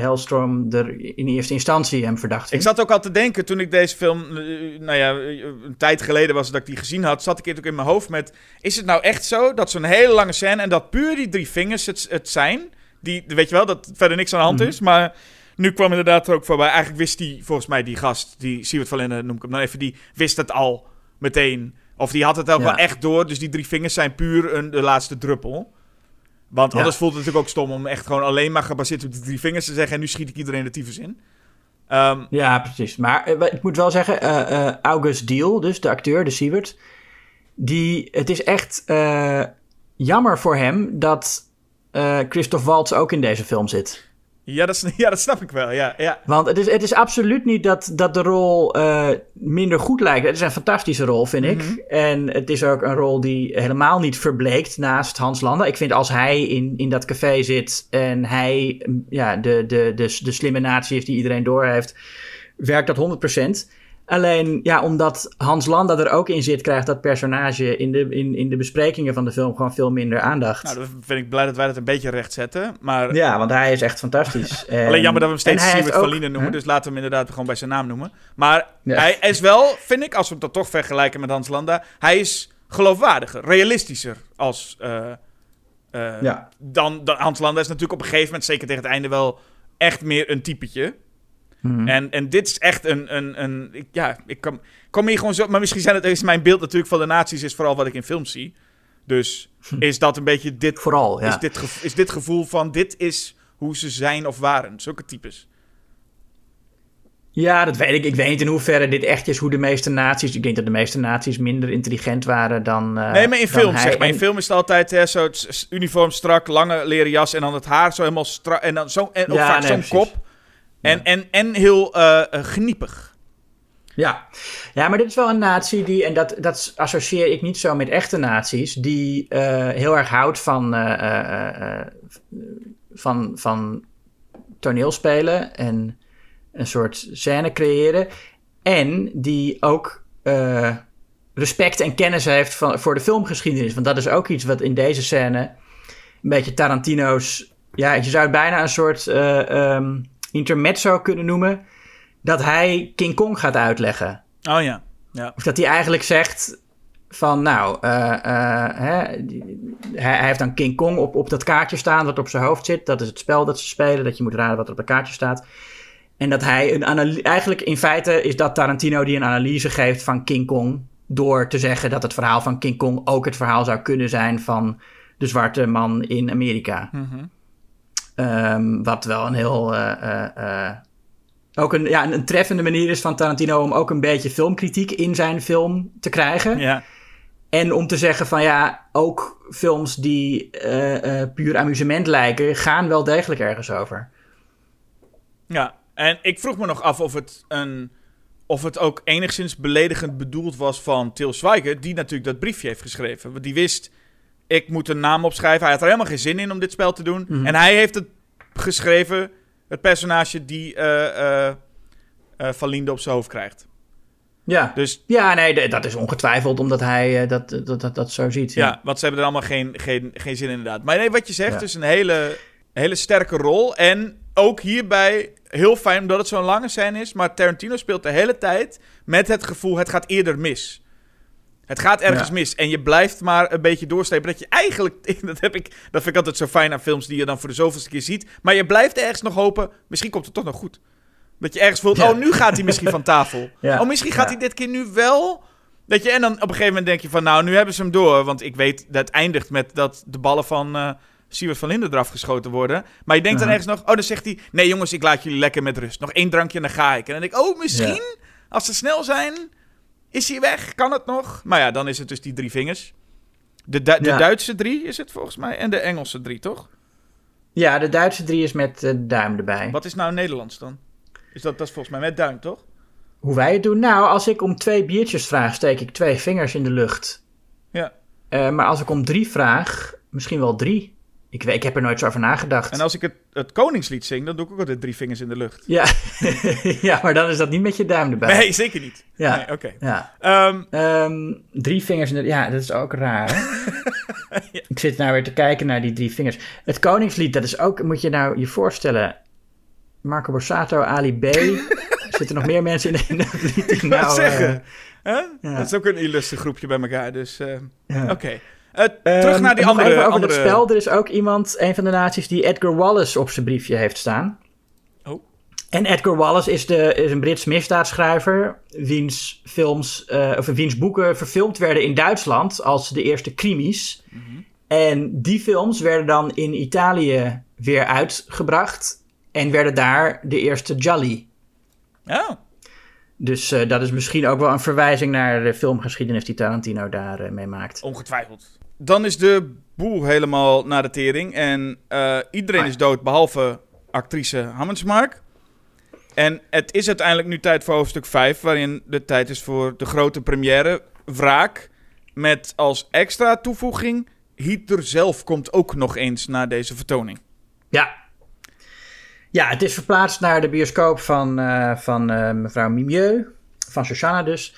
Hellstrom er in eerste instantie hem verdacht Ik zat ook al te denken toen ik deze film, nou ja, een tijd geleden was dat ik die gezien had, zat ik het ook in mijn hoofd met, is het nou echt zo dat zo'n hele lange scène en dat puur die drie vingers het, het zijn, die, weet je wel, dat verder niks aan de hand Mhm. is, maar nu kwam inderdaad er ook voorbij, eigenlijk wist die, volgens mij die gast, die Siewert van Linden noem ik hem dan even, die wist het al meteen, of die had het ook Ja. wel echt door, dus die drie vingers zijn puur een, de laatste druppel. Want Ja. anders voelt het natuurlijk ook stom om echt gewoon alleen maar gebaseerd op die drie vingers te zeggen en nu schiet ik iedereen de tyfus in. Ehm, Ja, precies. Maar eh, ik moet wel zeggen, eh, eh, August Deal, dus de acteur, de Siewert, die, het is echt jammer voor hem dat Christoph Waltz ook in deze film zit. Ja, dat, ja, dat snap ik wel. Ja, ja. Want het is, het is absoluut niet dat, dat de rol eh, minder goed lijkt. Het is een fantastische rol, vind ik. En het is ook een rol die helemaal niet verbleekt naast Hans Landa. Ik vind als hij in, in dat café zit en hij mm, ja, de, de, de, de slimme natie is die iedereen doorheeft, werkt dat 100%. Alleen, ja, omdat Hans Landa er ook in zit, krijgt dat personage in de, in, in de besprekingen van de film gewoon veel minder aandacht. Nou, dan vind ik blij dat wij dat een beetje recht zetten. Maar ja, want hij is echt fantastisch. En- alleen jammer dat we hem steeds Siewert van ook- Lienen noemen. Huh? Dus laten we hem inderdaad gewoon bij zijn naam noemen. Maar Ja. hij is wel, vind ik, als we hem dan toch vergelijken met Hans Landa... Hij is geloofwaardiger, realistischer als... eh, eh, Ja. dan, dan Hans Landa is natuurlijk op een gegeven moment, zeker tegen het einde, wel echt meer een typetje. Mhm. En, en dit is echt een. een, een ik- ja, ik kom, kom hier gewoon zo. Maar misschien zijn het, is mijn beeld natuurlijk van de nazi's, is vooral wat ik in films zie. Dus is dat een beetje dit. Vooral, ja. Is dit, is dit gevoel van. Dit is hoe ze zijn of waren. Zulke types. Ja, dat weet ik. Ik weet niet in hoeverre dit echt is hoe de meeste naties... Ik denk dat de meeste naties minder intelligent waren dan eh, nee, maar in hij. zeg maar. In En- film is het altijd hè, zo uniform strak, lange leren jas en dan het haar zo helemaal strak. En dan zo, en ook Ja, vaak nee, zo'n kop. En, en, en heel eh, geniepig. Ja. ja, maar dit is wel een natie die... En dat, dat associeer ik niet zo met echte naties... die eh, heel erg houdt van, van, van toneelspelen... en een soort scène creëren... en die ook... respect en kennis heeft van, voor de filmgeschiedenis. Want dat is ook iets wat in deze scène een beetje Tarantino's. Ja, je zou het bijna een soort eh ehm, intermezzo kunnen noemen. Dat hij King Kong gaat uitleggen. Oh ja. ja. Of dat hij eigenlijk zegt van nou, eh, eh, hè, hij, hij heeft dan King Kong op, op dat kaartje staan dat op zijn hoofd zit. Dat is het spel dat ze spelen, dat je moet raden wat er op dat kaartje staat. En dat hij een analyse, eigenlijk in feite is dat Tarantino die een analyse geeft van King Kong. Door te zeggen dat het verhaal van King Kong ook het verhaal zou kunnen zijn van de zwarte man in Amerika. Mhm. Ehm, wat wel een heel. eh, eh, eh, ook een, ja, een, treffende manier is van Tarantino om ook een beetje filmkritiek in zijn film te krijgen. ja. En om te zeggen van ja, ook films die puur amusement lijken, gaan wel degelijk ergens over. Ja, en ik vroeg me nog af of het, een, of het ook enigszins beledigend bedoeld was van Til Schweiger, die natuurlijk dat briefje heeft geschreven. Want die wist, ik moet een naam opschrijven. Hij had er helemaal geen zin in om dit spel te doen. Mhm. En hij heeft het geschreven, het personage die eh, Van Linde op zijn hoofd krijgt. Ja, Dus ja nee, dat is ongetwijfeld omdat hij dat, dat, dat, dat zo ziet. ja, want ze hebben er allemaal geen, geen, geen zin in inderdaad. Maar nee, wat je zegt Ja. is een hele, hele sterke rol. En ook hierbij heel fijn omdat het zo'n lange scène is. Maar Tarantino speelt de hele tijd met het gevoel, het gaat eerder mis. Het gaat ergens Ja. mis en je blijft maar een beetje doorstepen. Dat je eigenlijk, dat, heb ik, dat vind ik altijd zo fijn aan films die je dan voor de zoveelste keer ziet. Maar je blijft ergens nog hopen, misschien komt het toch nog goed. Dat je ergens voelt, Ja. oh nu gaat hij misschien van tafel. Ja. Oh misschien gaat hij dit keer nu wel. Dat je, en dan op een gegeven moment denk je van, nou nu hebben ze hem door. Want ik weet dat het eindigt met dat de ballen van eh Siewert van Linden eraf geschoten worden. Maar je denkt dan ergens nog, oh dan zegt hij, nee jongens ik laat jullie lekker met rust. Nog één drankje en dan ga ik. En dan denk ik, oh misschien, als ze snel zijn, is hij weg, kan het nog? Maar ja, dan is het dus die drie vingers. De, Du- de Ja. Duitse drie is het volgens mij. En de Engelse drie, toch? Ja, de Duitse drie is met eh, duim erbij. Wat is nou Nederlands dan? Is dat, dat is volgens mij met duim, toch? Hoe wij het doen? Nou, als ik om twee biertjes vraag, steek ik twee vingers in de lucht. Ja. Eh, maar als ik om drie vraag, misschien wel drie. Ik, weet, ik heb er nooit zo over nagedacht. En als ik het, het Koningslied zing, dan doe ik ook altijd drie vingers in de lucht. Ja. ja, maar dan is dat niet met je duim erbij. Nee, zeker niet. Ja. Nee, oké. Ja. Ehm, Ehm, drie vingers in de... Ja, dat is ook raar? Ik zit nou weer te kijken naar die drie vingers. Het Koningslied, dat is ook... Moet je nou je voorstellen... Marco Borsato, Ali B. Zitten nog meer mensen in, in dat lied die nou... zeggen? eh, ja. Dat is ook een illustre groepje bij elkaar, dus... eh. Oké. Ehm, terug naar die andere... even over andere... het spel. Er is ook iemand, een van de naties, die Edgar Wallace op zijn briefje heeft staan. Oh. En Edgar Wallace is, de, is een Brits misdaadschrijver, wiens, films, eh, of wiens boeken verfilmd werden in Duitsland als de eerste crimies. Mhm. En die films werden dan in Italië weer uitgebracht en werden daar de eerste Jolly. Oh, Dus eh, dat is misschien ook wel een verwijzing naar de filmgeschiedenis die Tarantino daar eh, mee maakt. ongetwijfeld. Dan is de boel helemaal naar de tering. En eh, iedereen Ah. is dood, behalve actrice Hammersmark. En het is uiteindelijk nu tijd voor hoofdstuk 5, waarin de tijd is voor de grote première, Wraak. Met als extra toevoeging, Hitler zelf komt ook nog eens naar deze vertoning. Ja. Ja, het is verplaatst naar de bioscoop van, eh, van eh, mevrouw Mimieux, van Shoshana dus.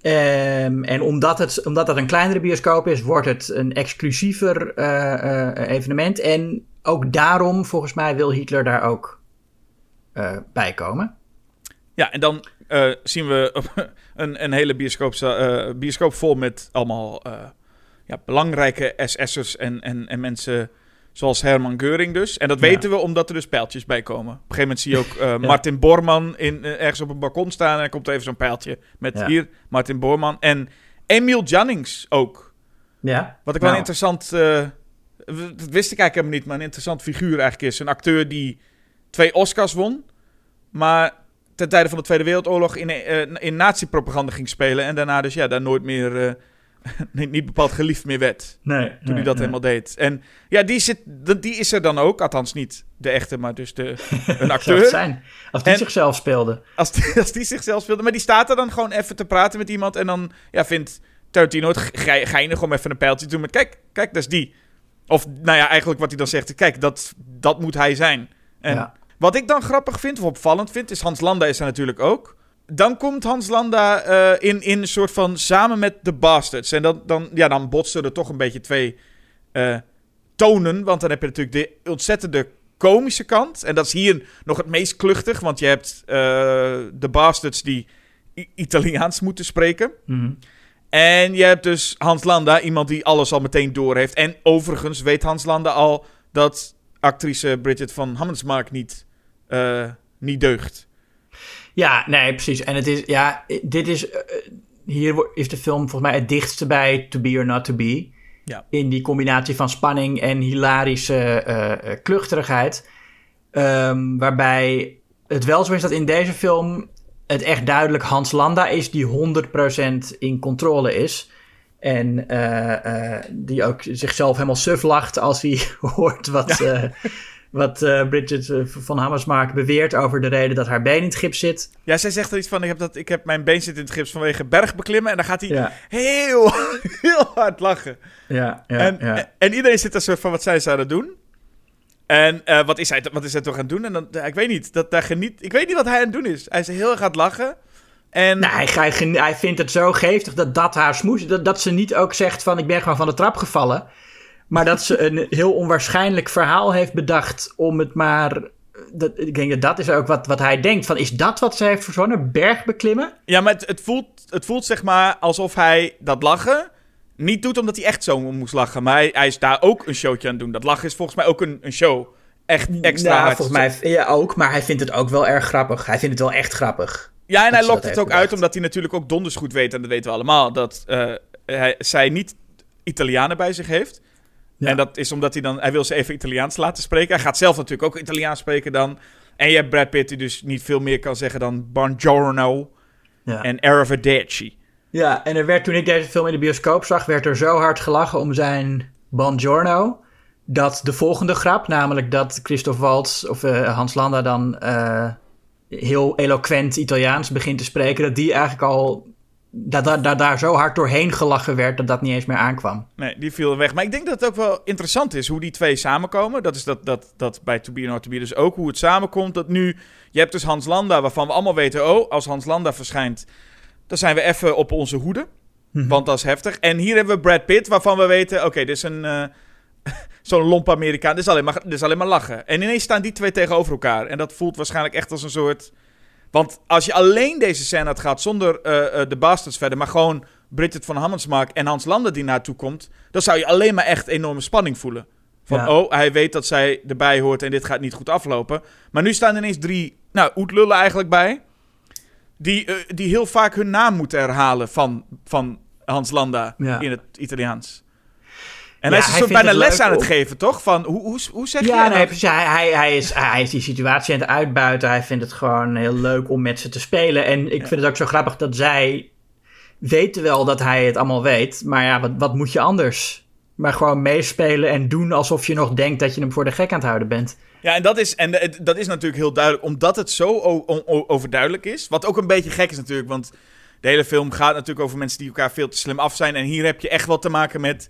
Ehm, en omdat het, omdat het een kleinere bioscoop is, wordt het een exclusiever eh, evenement. En ook daarom, volgens mij, wil Hitler daar ook bij komen. Ja, en dan zien we een, een hele bioscoop, bioscoop vol met allemaal ja, belangrijke SS'ers en, en, en mensen zoals Herman Geuring dus. En dat Ja. weten we omdat er dus pijltjes bij komen. Op een gegeven moment zie je ook eh, Martin Bormann in, eh, ergens op een balkon staan en er komt even zo'n pijltje met Ja. hier Martin Bormann. En Emil Jannings ook. Ja. Wat ik wel Nou, interessant... eh, dat wist ik eigenlijk helemaal niet, maar een interessant figuur eigenlijk is. Een acteur die twee Oscars won, maar ten tijde van de Tweede Wereldoorlog in, in nazi-propaganda ging spelen. En daarna dus ja, daar nooit meer... niet, niet bepaald geliefd meer werd. Nee, Toen nee, hij dat nee. helemaal deed. En ja, die, zit, die is er dan ook. Althans niet de echte, maar dus de, een Zou het acteur. zijn. Als die En- zichzelf speelde. Als die, als die zichzelf speelde. Maar die staat er dan gewoon even te praten met iemand. En dan ja, vindt Tarantino het ge- geinig om even een pijltje te doen met... Kijk, kijk, dat is die. Of nou ja, eigenlijk wat hij dan zegt. Kijk, dat, dat moet hij zijn. En Ja. wat ik dan grappig vind, of opvallend vind... is Hans Landa is er natuurlijk ook. Dan komt Hans Landa eh, in, in een soort van... samen met de Bastards. En dan, dan, ja, dan botsen er toch een beetje twee eh, tonen. Want dan heb je natuurlijk de ontzettende komische kant. En dat is hier nog het meest kluchtig. Want je hebt eh, de Bastards die I- Italiaans moeten spreken. Mhm. En je hebt dus Hans Landa, iemand die alles al meteen door heeft. En overigens weet Hans Landa al dat actrice Bridget van Hammersmark niet, niet deugt. Ja, nee, precies. En het is, ja, dit is, eh, hier is de film volgens mij het dichtste bij To Be or Not To Be. Ja. In die combinatie van spanning en hilarische eh, kluchtigheid. Ehm, waarbij het wel zo is dat in deze film het echt duidelijk Hans Landa is die 100% in controle is. En die ook zichzelf helemaal suf lacht als hij hoort wat, wat eh, Bridget eh, van Hammersmark beweert over de reden dat haar been in het gips zit. Ja, zij zegt er iets van, ik heb, dat, ik heb mijn been zit in het gips vanwege bergbeklimmen. En dan gaat hij Ja, heel, heel hard lachen. ja, ja. en, ja. en iedereen zit er soort van, wat aan het doen? En eh, wat, is hij, wat is hij toch aan het doen? En dan, ja, ik weet niet, dat, daar geniet, ik weet niet wat hij aan het doen is. Hij is heel erg aan het lachen. En Nou, hij, hij, hij vindt het zo geestig dat dat haar smoes... Dat, dat ze niet ook zegt van ik ben gewoon van de trap gevallen. Maar dat ze een heel onwaarschijnlijk verhaal heeft bedacht om het maar... Dat, ik denk dat dat is ook wat, wat hij denkt. Van, is dat wat ze heeft verzonnen? Bergbeklimmen? Ja, maar het, het, voelt, het voelt zeg maar alsof hij dat lachen niet doet omdat hij echt zo moest lachen. Maar hij, hij is daar ook een showtje aan het doen. Dat lachen is volgens mij ook een, een show. Echt extra Ja, volgens mij ja, ook. Maar hij vindt het ook wel erg grappig. Hij vindt het wel echt grappig. Ja, en hij lokt het ook uit omdat hij natuurlijk ook donders goed weet, en dat weten we allemaal, dat eh, hij, zij niet Italianen bij zich heeft. Ja. En dat is omdat hij dan, hij wil ze even Italiaans laten spreken. Hij gaat zelf natuurlijk ook Italiaans spreken dan. En je hebt Brad Pitt die dus niet veel meer kan zeggen dan buongiorno Ja. en arrivederci. Ja, en er werd toen ik deze film in de bioscoop zag, werd er zo hard gelachen om zijn Buongiorno. Dat de volgende grap, namelijk dat Christoph Waltz of eh, Hans Landa dan eh, heel eloquent Italiaans begint te spreken, dat die eigenlijk al dat dat- dat daar zo hard doorheen gelachen werd dat dat niet eens meer aankwam. Nee, die viel weg. Maar ik denk dat het ook wel interessant is hoe die twee samenkomen. Dat is dat, dat, dat bij To Be Not To Be dus ook hoe het samenkomt. Dat nu, je hebt dus Hans Landa, waarvan we allemaal weten... oh, als Hans Landa verschijnt, dan zijn we even op onze hoede. Want dat is heftig. En hier hebben we Brad Pitt, waarvan we weten... oké, dit is een... eh, Zo'n lomp Amerikaan. Dit is, alleen maar, dit is alleen maar lachen. En ineens staan die twee tegenover elkaar. En dat voelt waarschijnlijk echt als een soort... Want als je alleen deze scène had gehad zonder eh, eh, de Bastards verder... maar gewoon Bridget van Hammersmark en Hans Landa die naartoe komt... dan zou je alleen maar echt enorme spanning voelen. Van, Ja. oh, hij weet dat zij erbij hoort en dit gaat niet goed aflopen. Maar nu staan er ineens drie, nou, oetlullen eigenlijk bij... Die, eh, die heel vaak hun naam moeten herhalen van, van Hans Landa Ja. in het Italiaans. En Ja, hij is een hij soort vindt bijna les aan het geven, toch? Van, hoe, hoe, hoe zeg je Ja, nee, precies. Hij, hij, hij, is, hij is die situatie aan het uitbuiten. Hij vindt het gewoon heel leuk om met ze te spelen. En ik vind het ook zo grappig dat zij weten wel dat hij het allemaal weet. Maar ja, wat, wat moet je anders? Maar gewoon meespelen en doen alsof je nog denkt dat je hem voor de gek aan het houden bent. Ja, en dat is, en dat is natuurlijk heel duidelijk, omdat het zo overduidelijk is. Wat ook een beetje gek is natuurlijk, want de hele film gaat natuurlijk over mensen die elkaar veel te slim af zijn. En hier heb je echt wel te maken met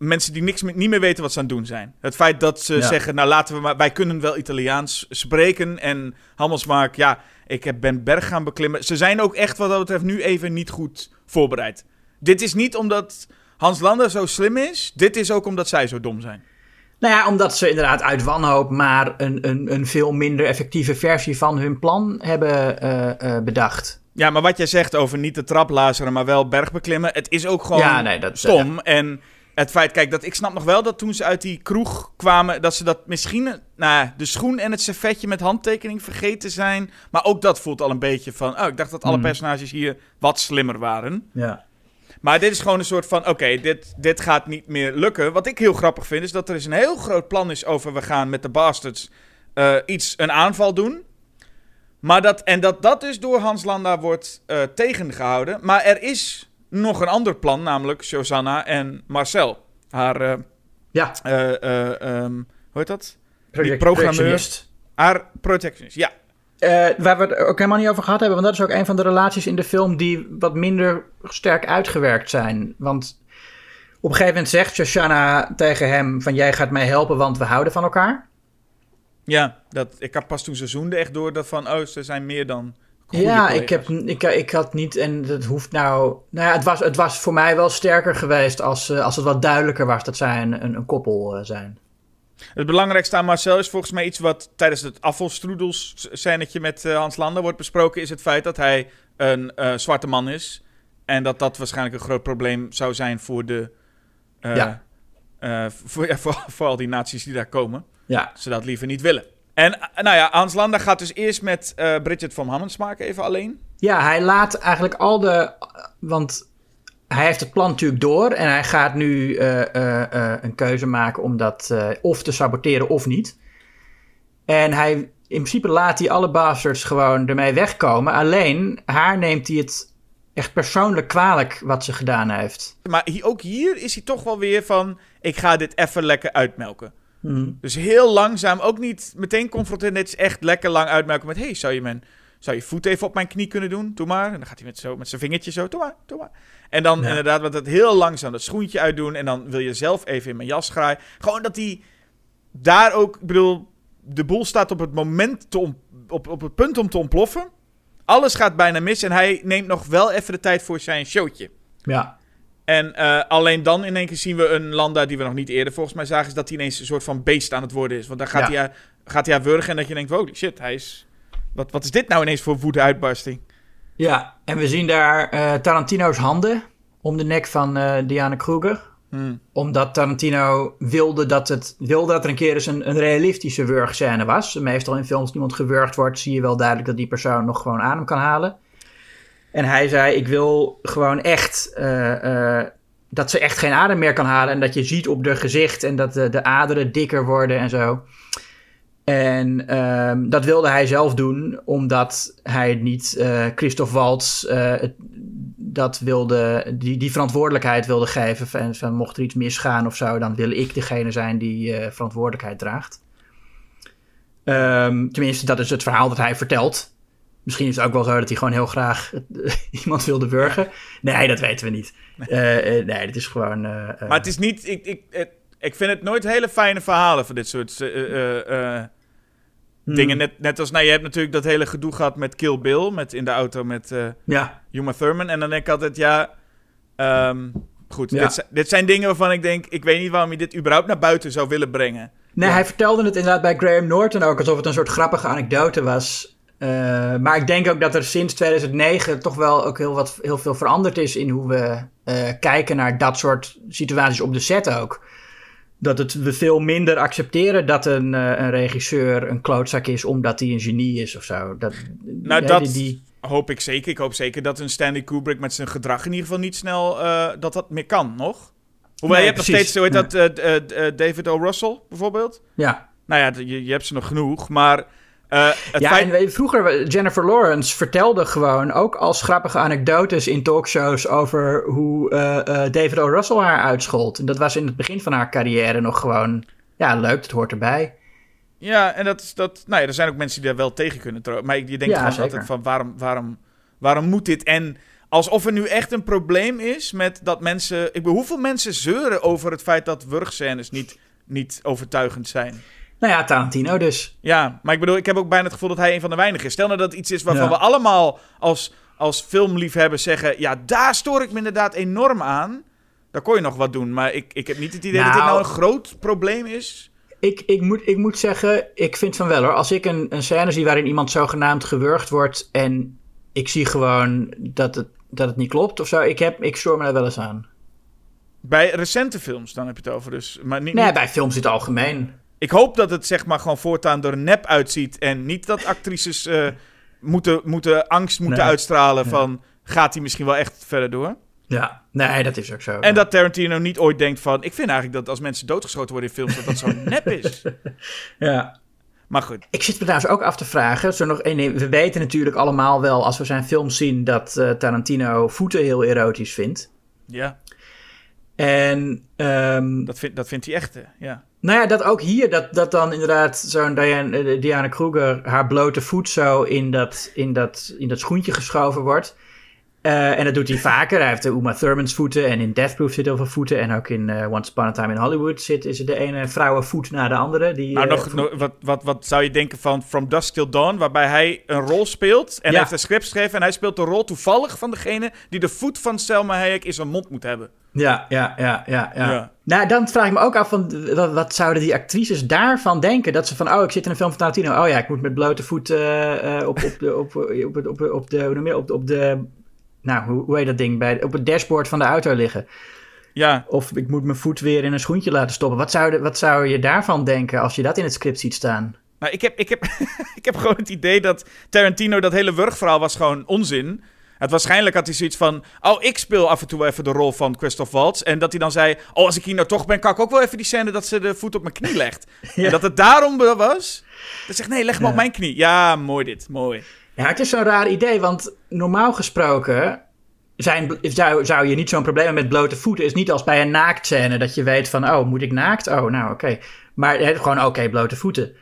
mensen die niks, meer- niet meer weten wat ze aan het doen zijn. Het feit dat ze Ja. zeggen, nou laten we maar, wij kunnen wel Italiaans spreken. En Hamelsmark, ja, ik heb, ben berg gaan beklimmen. Ze zijn ook echt wat dat betreft nu even niet goed voorbereid. Dit is niet omdat Hans Landa zo slim is, dit is ook omdat zij zo dom zijn. Nou ja, omdat ze inderdaad uit wanhoop maar een, een, een veel minder effectieve versie van hun plan hebben eh, eh, bedacht. Ja, maar wat jij zegt over niet de trap lazeren, maar wel bergbeklimmen. Het is ook gewoon Ja, nee, dat- stom. En het feit, kijk, dat, ik snap nog wel dat toen ze uit die kroeg kwamen, dat ze dat misschien, nou, de schoen en het servetje met handtekening vergeten zijn. Maar ook dat voelt al een beetje van, oh, ik dacht dat alle Mhm. personages hier wat slimmer waren. Ja. Maar dit is gewoon een soort van, oké, dit, dit gaat niet meer lukken. Wat ik heel grappig vind, is dat er eens een heel groot plan is over... we gaan met de Bastards eh, iets, een aanval doen. Maar dat, en dat dat dus door Hans Landa wordt eh, tegengehouden. Maar er is nog een ander plan, namelijk Shosanna en Marcel. Haar, eh, Ja, ehm, hoe heet dat? project, programmeur. Haar protectionist, ja. Waar we het ook helemaal niet over gehad hebben, want dat is ook een van de relaties in de film die wat minder sterk uitgewerkt zijn. Want op een gegeven moment zegt Shoshana tegen hem van jij gaat mij helpen, want we houden van elkaar. Ja, dat, ik had pas toen ze zoende echt door dat van, oh, ze zijn meer dan ja, collega's. ik, heb, ik, ik had niet, en dat hoeft nou... Nou ja, het was, het was voor mij wel sterker geweest als, eh, als het wat duidelijker was dat zij een, een, een koppel eh, zijn. Het belangrijkste aan Marcel is volgens mij iets wat tijdens het afvalstroedels scènetje met eh, Hans Landa wordt besproken, is het feit dat hij een zwarte man is. En dat dat waarschijnlijk een groot probleem zou zijn voor de... Ja. voor, ja, voor, voor al die naties die daar komen. Ja, Ze dat liever niet willen. En eh, nou ja, Hans Landa gaat dus eerst met eh, Bridget van Hammersmark even alleen. Ja, hij laat eigenlijk al de. Want hij heeft het plan natuurlijk door. En hij gaat nu eh, een keuze maken om dat of te saboteren of niet. En hij, in principe laat hij alle bastards gewoon ermee wegkomen. Alleen haar neemt hij het echt persoonlijk kwalijk wat ze gedaan heeft. Maar ook hier is hij toch wel weer van... Ik ga dit even lekker uitmelken. Mhm. Dus heel langzaam, ook niet meteen confronteren. Dit is echt lekker lang uitmelken met... hey, zou je mijn zou je voet even op mijn knie kunnen doen? Doe maar. En dan gaat hij met, zo, met zijn vingertje zo. Doe maar, doe maar. En dan Ja. inderdaad wat het heel langzaam dat schoentje uitdoen. En dan wil je zelf even in mijn jas graaien. Gewoon dat hij daar ook... Ik bedoel, de boel staat op het moment te om- op, op het punt om te ontploffen. Alles gaat bijna mis. En hij neemt nog wel even de tijd voor zijn showtje. Ja. En eh, alleen dan in één keer zien we een Landa die we nog niet eerder volgens mij zagen. Is dat hij ineens een soort van beest aan het worden is. Want dan gaat, Ja. hij, haar- gaat hij haar wurgen en dat je denkt, holy shit, hij is... Wat, wat is dit nou ineens voor woede-uitbarsting? ja, en we zien daar eh, Tarantino's handen om de nek van eh Diana Kruger. Hmm. Omdat Tarantino wilde dat, het, wilde dat er een keer eens een, een realistische wurgscène was. Meestal in films die iemand gewurgd wordt, zie je wel duidelijk dat die persoon nog gewoon adem kan halen. En hij zei: Ik wil gewoon echt eh, eh, dat ze echt geen adem meer kan halen. En dat je ziet op haar gezicht en dat de, de aderen dikker worden en zo. En ehm, dat wilde hij zelf doen, omdat hij niet eh Christoph Waltz dat wilde, die, die verantwoordelijkheid wilde geven. Van, van mocht er iets misgaan of zo, dan wil ik degene zijn die verantwoordelijkheid draagt. Ehm, tenminste, dat is het verhaal dat hij vertelt. Misschien is het ook wel zo dat hij gewoon heel graag iemand wilde wurgen. Nee, dat weten we niet. Eh, eh, nee, dit is gewoon. eh, eh, Maar het is niet... Ik, ik, het- ik vind het nooit hele fijne verhalen voor dit soort eh, eh, eh, hmm, dingen. Net, net als... Nou, je hebt natuurlijk dat hele gedoe gehad met Kill Bill. Met, in de auto met eh Ja, Uma Thurman. En dan denk ik altijd, ja... ehm, goed, Ja. dit, zi- dit zijn dingen waarvan ik denk... Ik weet niet waarom je dit überhaupt naar buiten zou willen brengen. Nee, Ja. hij vertelde het inderdaad bij Graham Norton ook alsof het een soort grappige anekdote was. Eh, maar ik denk ook dat er sinds 2009 toch wel ook heel, wat, heel veel veranderd is in hoe we eh, kijken naar dat soort situaties op de set ook. Dat het, we veel minder accepteren dat een, eh, een regisseur een klootzak is omdat hij een genie is of zo. Dat, Nou, dat die- die- hoop ik zeker. Ik hoop zeker dat een Stanley Kubrick met zijn gedrag in ieder geval niet snel dat dat meer kan, nog? Hoewel, Nee, je hebt nog steeds, hoe heet dat, David O. Russell bijvoorbeeld? ja, Nou ja, je, je hebt ze nog genoeg, maar eh, het ja, feit... en vroeger, Jennifer Lawrence vertelde gewoon ook als grappige anekdotes in talkshows over hoe eh, eh, David O. Russell haar uitschold. En dat was in het begin van haar carrière nog gewoon, ja, leuk, dat hoort erbij. Ja, en dat is dat... Nou ja, er zijn ook mensen die daar wel tegen kunnen. Maar je denkt Ja, gewoon altijd van, waarom, waarom, waarom moet dit? En alsof er nu echt een probleem is met dat mensen... Ik bedoel, hoeveel mensen zeuren over het feit dat wurgscènes niet, niet overtuigend zijn? Nou ja, Tarantino dus. Ja, maar ik bedoel, ik heb ook bijna het gevoel dat hij een van de weinigen is. Stel nou dat het iets is waarvan Ja. we allemaal als, als filmliefhebbers zeggen... Ja, daar stoor ik me inderdaad enorm aan. Daar kon je nog wat doen. Maar ik, ik heb niet het idee dat dit Nou- nou een groot probleem is. Ik, ik, moet, ik moet zeggen, ik vind van wel hoor. Als ik een, een scène zie waarin iemand zogenaamd gewurgd wordt en ik zie gewoon dat het, dat het niet klopt of zo, ik, heb, ik stoor me daar wel eens aan. Bij recente films, dan heb je het over. Dus, maar niet, Nee, niet- bij films in het algemeen. Ik hoop dat het zeg maar gewoon voortaan er nep uitziet. En niet dat actrices eh, moeten, moeten angst moeten Nee. uitstralen van... Gaat hij misschien wel echt verder door? Ja, nee, dat is ook zo. En dat Tarantino niet ooit denkt van... Ik vind eigenlijk dat als mensen doodgeschoten worden in films... dat dat zo nep is. Ja. Maar goed. Ik zit me trouwens ook af te vragen. Zo nog. We weten natuurlijk allemaal wel, als we zijn films zien, dat eh, Tarantino voeten heel erotisch vindt. Ja, En ehm, dat, vind, dat vindt hij echt, hè. Ja. nou ja, dat ook hier, dat, dat dan inderdaad zo'n Diane, eh, Diana Kruger haar blote voet zo in dat, in dat, in dat schoentje geschoven wordt. Eh, en dat doet hij vaker. Hij heeft de Uma Thurman's voeten en in Death Proof zit heel veel voeten. En ook in eh, Once Upon a Time in Hollywood zit is er de ene vrouwenvoet na de andere. Die, Nou, eh, nog, wat, wat, wat zou je denken van From Dusk Till Dawn... waarbij hij een rol speelt en Ja. hij heeft een script geschreven... en hij speelt de rol toevallig van degene... die de voet van Selma Hayek in zijn mond moet hebben. Ja, ja, ja, ja, ja. Nou, dan vraag ik me ook af, van, wat, wat zouden die actrices daarvan denken? Dat ze van, oh, ik zit in een film van Tarantino. Oh ja, ik moet met blote voet eh, eh, op, op, de, op, op, op, op, op de, hoe op, de- op de, nou, hoe, hoe heet dat ding? Bij, op het dashboard van de auto liggen. Ja, Of ik moet mijn voet weer in een schoentje laten stoppen. Wat zou, wat zou je daarvan denken als je dat in het script ziet staan? Nou, ik heb, ik, heb, ik heb gewoon het idee dat Tarantino dat hele wurgverhaal was gewoon onzin. Het waarschijnlijk had hij zoiets van... Oh, ik speel af en toe even de rol van Christoph Waltz. En dat hij dan zei... Oh, als ik hier nou toch ben, kan ik ook wel even die scène dat ze de voet op mijn knie legt. Ja. En dat het daarom was. Dat zegt, nee, leg Ja. op mijn knie. Ja, mooi dit, mooi. Ja, het is zo'n raar idee, want normaal gesproken zijn, zou, zou je niet zo'n probleem hebben met blote voeten. is niet als bij een naaktscène dat je weet van, oh, moet ik naakt? Oh, nou, oké. Maar gewoon, oké, blote voeten.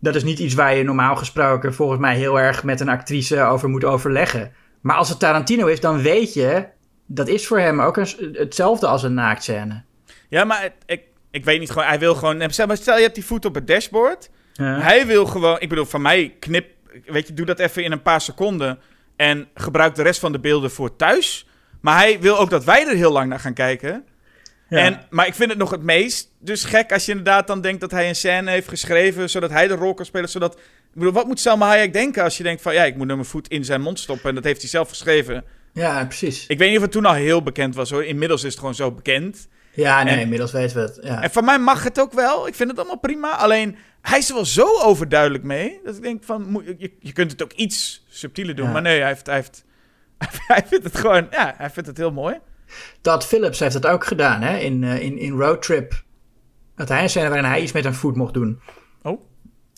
Dat is niet iets waar je normaal gesproken volgens mij heel erg met een actrice over moet overleggen. Maar als het Tarantino is, dan weet je, dat is voor hem ook een, hetzelfde als een naaktscène. Ja, maar ik, ik weet niet gewoon. Hij wil gewoon. Stel, maar stel je hebt die voet op het dashboard. Ja. Hij wil gewoon. Ik bedoel, van mij knip. Weet je, doe dat even in een paar seconden. En gebruik de rest van de beelden voor thuis. Maar hij wil ook dat wij er heel lang naar gaan kijken. Ja. En, maar ik vind het nog het meest dus gek als je inderdaad dan denkt dat hij een scène heeft geschreven. zodat hij de rol kan spelen. Zodat, ik bedoel, wat moet Selma Hayek denken als je denkt van. ja, ik moet mijn voet in zijn mond stoppen. En dat heeft hij zelf geschreven. ja, precies. Ik weet niet of het toen al heel bekend was hoor. Inmiddels is het gewoon zo bekend. Ja, nee, En- inmiddels weten we het. Ja. En van mij mag het ook wel. Ik vind het allemaal prima. Alleen, hij is er wel zo overduidelijk mee. Dat ik denk van, je, je kunt het ook iets subtieler doen. Ja. Maar nee, hij, heeft, hij, heeft, hij vindt het gewoon, ja, hij vindt het heel mooi. Todd Phillips heeft dat ook gedaan, hè? In, eh, in, in Road Trip. Had hij een scène waarin hij iets met een voet mocht doen. Oh.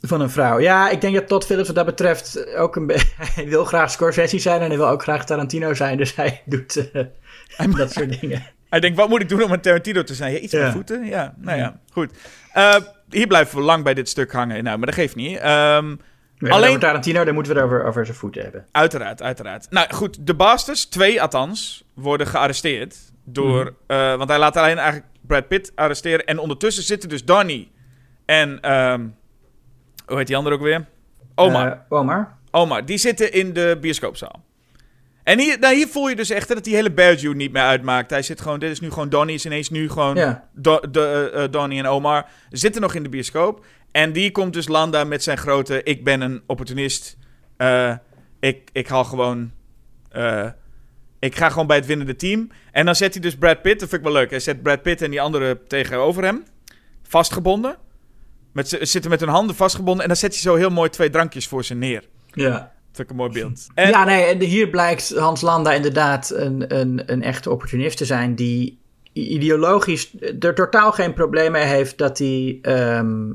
Van een vrouw. Ja, ik denk dat Todd Phillips wat dat betreft ook een beetje... Hij wil graag Scorsese zijn en hij wil ook graag Tarantino zijn. Dus hij doet eh, dat soort dingen. Hij denkt, wat moet ik doen om een Tarantino te zijn? Ja, iets Ja. met voeten? Ja, nou ja, goed. Eh, hier blijven we lang bij dit stuk hangen. Nou, maar dat geeft niet. Ehm, Alleen... Alleen- Over Tarantino, daar moeten we het over, over zijn voeten hebben. Uiteraard, uiteraard. Nou goed, de Bastards, twee althans, worden gearresteerd. Door, eh, want hij laat alleen eigenlijk Brad Pitt arresteren. En ondertussen zitten dus Donnie en, ehm, hoe heet die andere ook weer? Omar. Eh, Omar. Omar, die zitten in de bioscoopzaal. En hier, nou, hier voel je dus echt hè, dat die hele Beardew niet meer uitmaakt. Hij zit gewoon, dit is nu gewoon Donnie, is ineens nu gewoon Ja. Do- de, eh, Donnie en Omar zitten nog in de bioscoop. En die komt dus Landa met zijn grote... Ik ben een opportunist. Eh, ik, ik haal gewoon... eh, ik ga gewoon bij het winnende team. En dan zet hij dus Brad Pitt. Dat vind ik wel leuk. Hij zet Brad Pitt en die andere tegenover hem. Vastgebonden. Met, ze zitten met hun handen vastgebonden. En dan zet hij zo heel mooi twee drankjes voor ze neer. Ja. Dat vind ik een mooi beeld. En, Ja, nee, en hier blijkt Hans Landa inderdaad een, een, een echte opportunist te zijn die ideologisch er totaal geen probleem mee heeft dat hij ehm,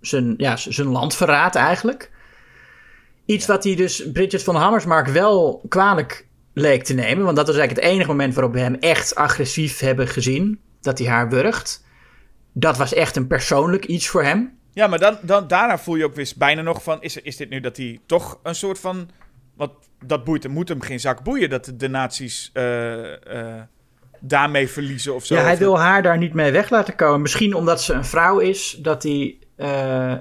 zijn, ja, zijn land verraadt eigenlijk. Iets wat hij dus Bridget van Hammersmark wel kwalijk leek te nemen, want dat was eigenlijk het enige moment waarop we hem echt agressief hebben gezien, dat hij haar wurgt. Dat was echt een persoonlijk iets voor hem. Ja, maar dan, dan, daarna voel je ook weer bijna nog van... Is, is dit nu dat hij toch een soort van... Want dat boeit hem, moet hem geen zak boeien... dat de, de nazi's eh, eh, daarmee verliezen of zo. Ja, hij wil haar daar niet mee weg laten komen. Misschien omdat ze een vrouw is, dat hij eh,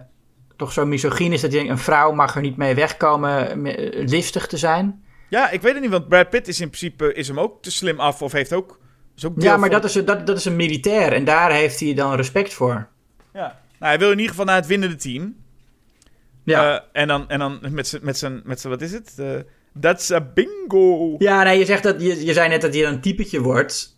toch zo misogyn is dat denkt: een vrouw mag er niet mee wegkomen, me- listig te zijn. Ja, ik weet het niet, want Brad Pitt is in principe is hem ook te slim af... of heeft ook... Is ook Ja, maar van- dat is, een- dat, dat is een militair en daar heeft hij dan respect voor. Ja. Nou, hij wil in ieder geval naar het winnende team. Ja, Eh, en dan, en dan met zijn... Met zijn, met zijn wat is het? Eh, That's a bingo. ja nee, je, zegt dat, je, je zei net dat hij een typetje wordt.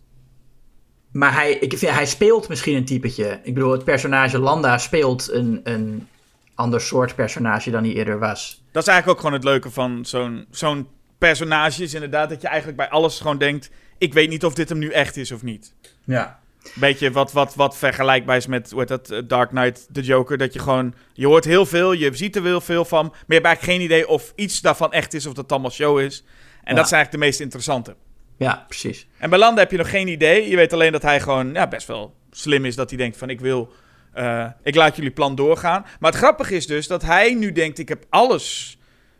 Maar hij, ik vind, hij speelt misschien een typetje. Ik bedoel, het personage Landa speelt een, een ander soort personage dan hij eerder was. Dat is eigenlijk ook gewoon het leuke van zo'n zo'n personage. Is inderdaad dat je eigenlijk bij alles gewoon denkt... Ik weet niet of dit hem nu echt is of niet. Ja. Beetje wat, wat, wat vergelijkbaar is met hoe dat, eh, Dark Knight, The Joker. Dat je gewoon... Je hoort heel veel, je ziet er heel veel van... maar je hebt eigenlijk geen idee of iets daarvan echt is... of dat allemaal show is. En Ja. dat is eigenlijk de meest interessante. Ja, precies. En bij Landa heb je nog geen idee. Je weet alleen dat hij gewoon ja, best wel slim is. Dat hij denkt van ik wil... eh, ik laat jullie plan doorgaan. Maar het grappige is dus dat hij nu denkt... Ik heb alles...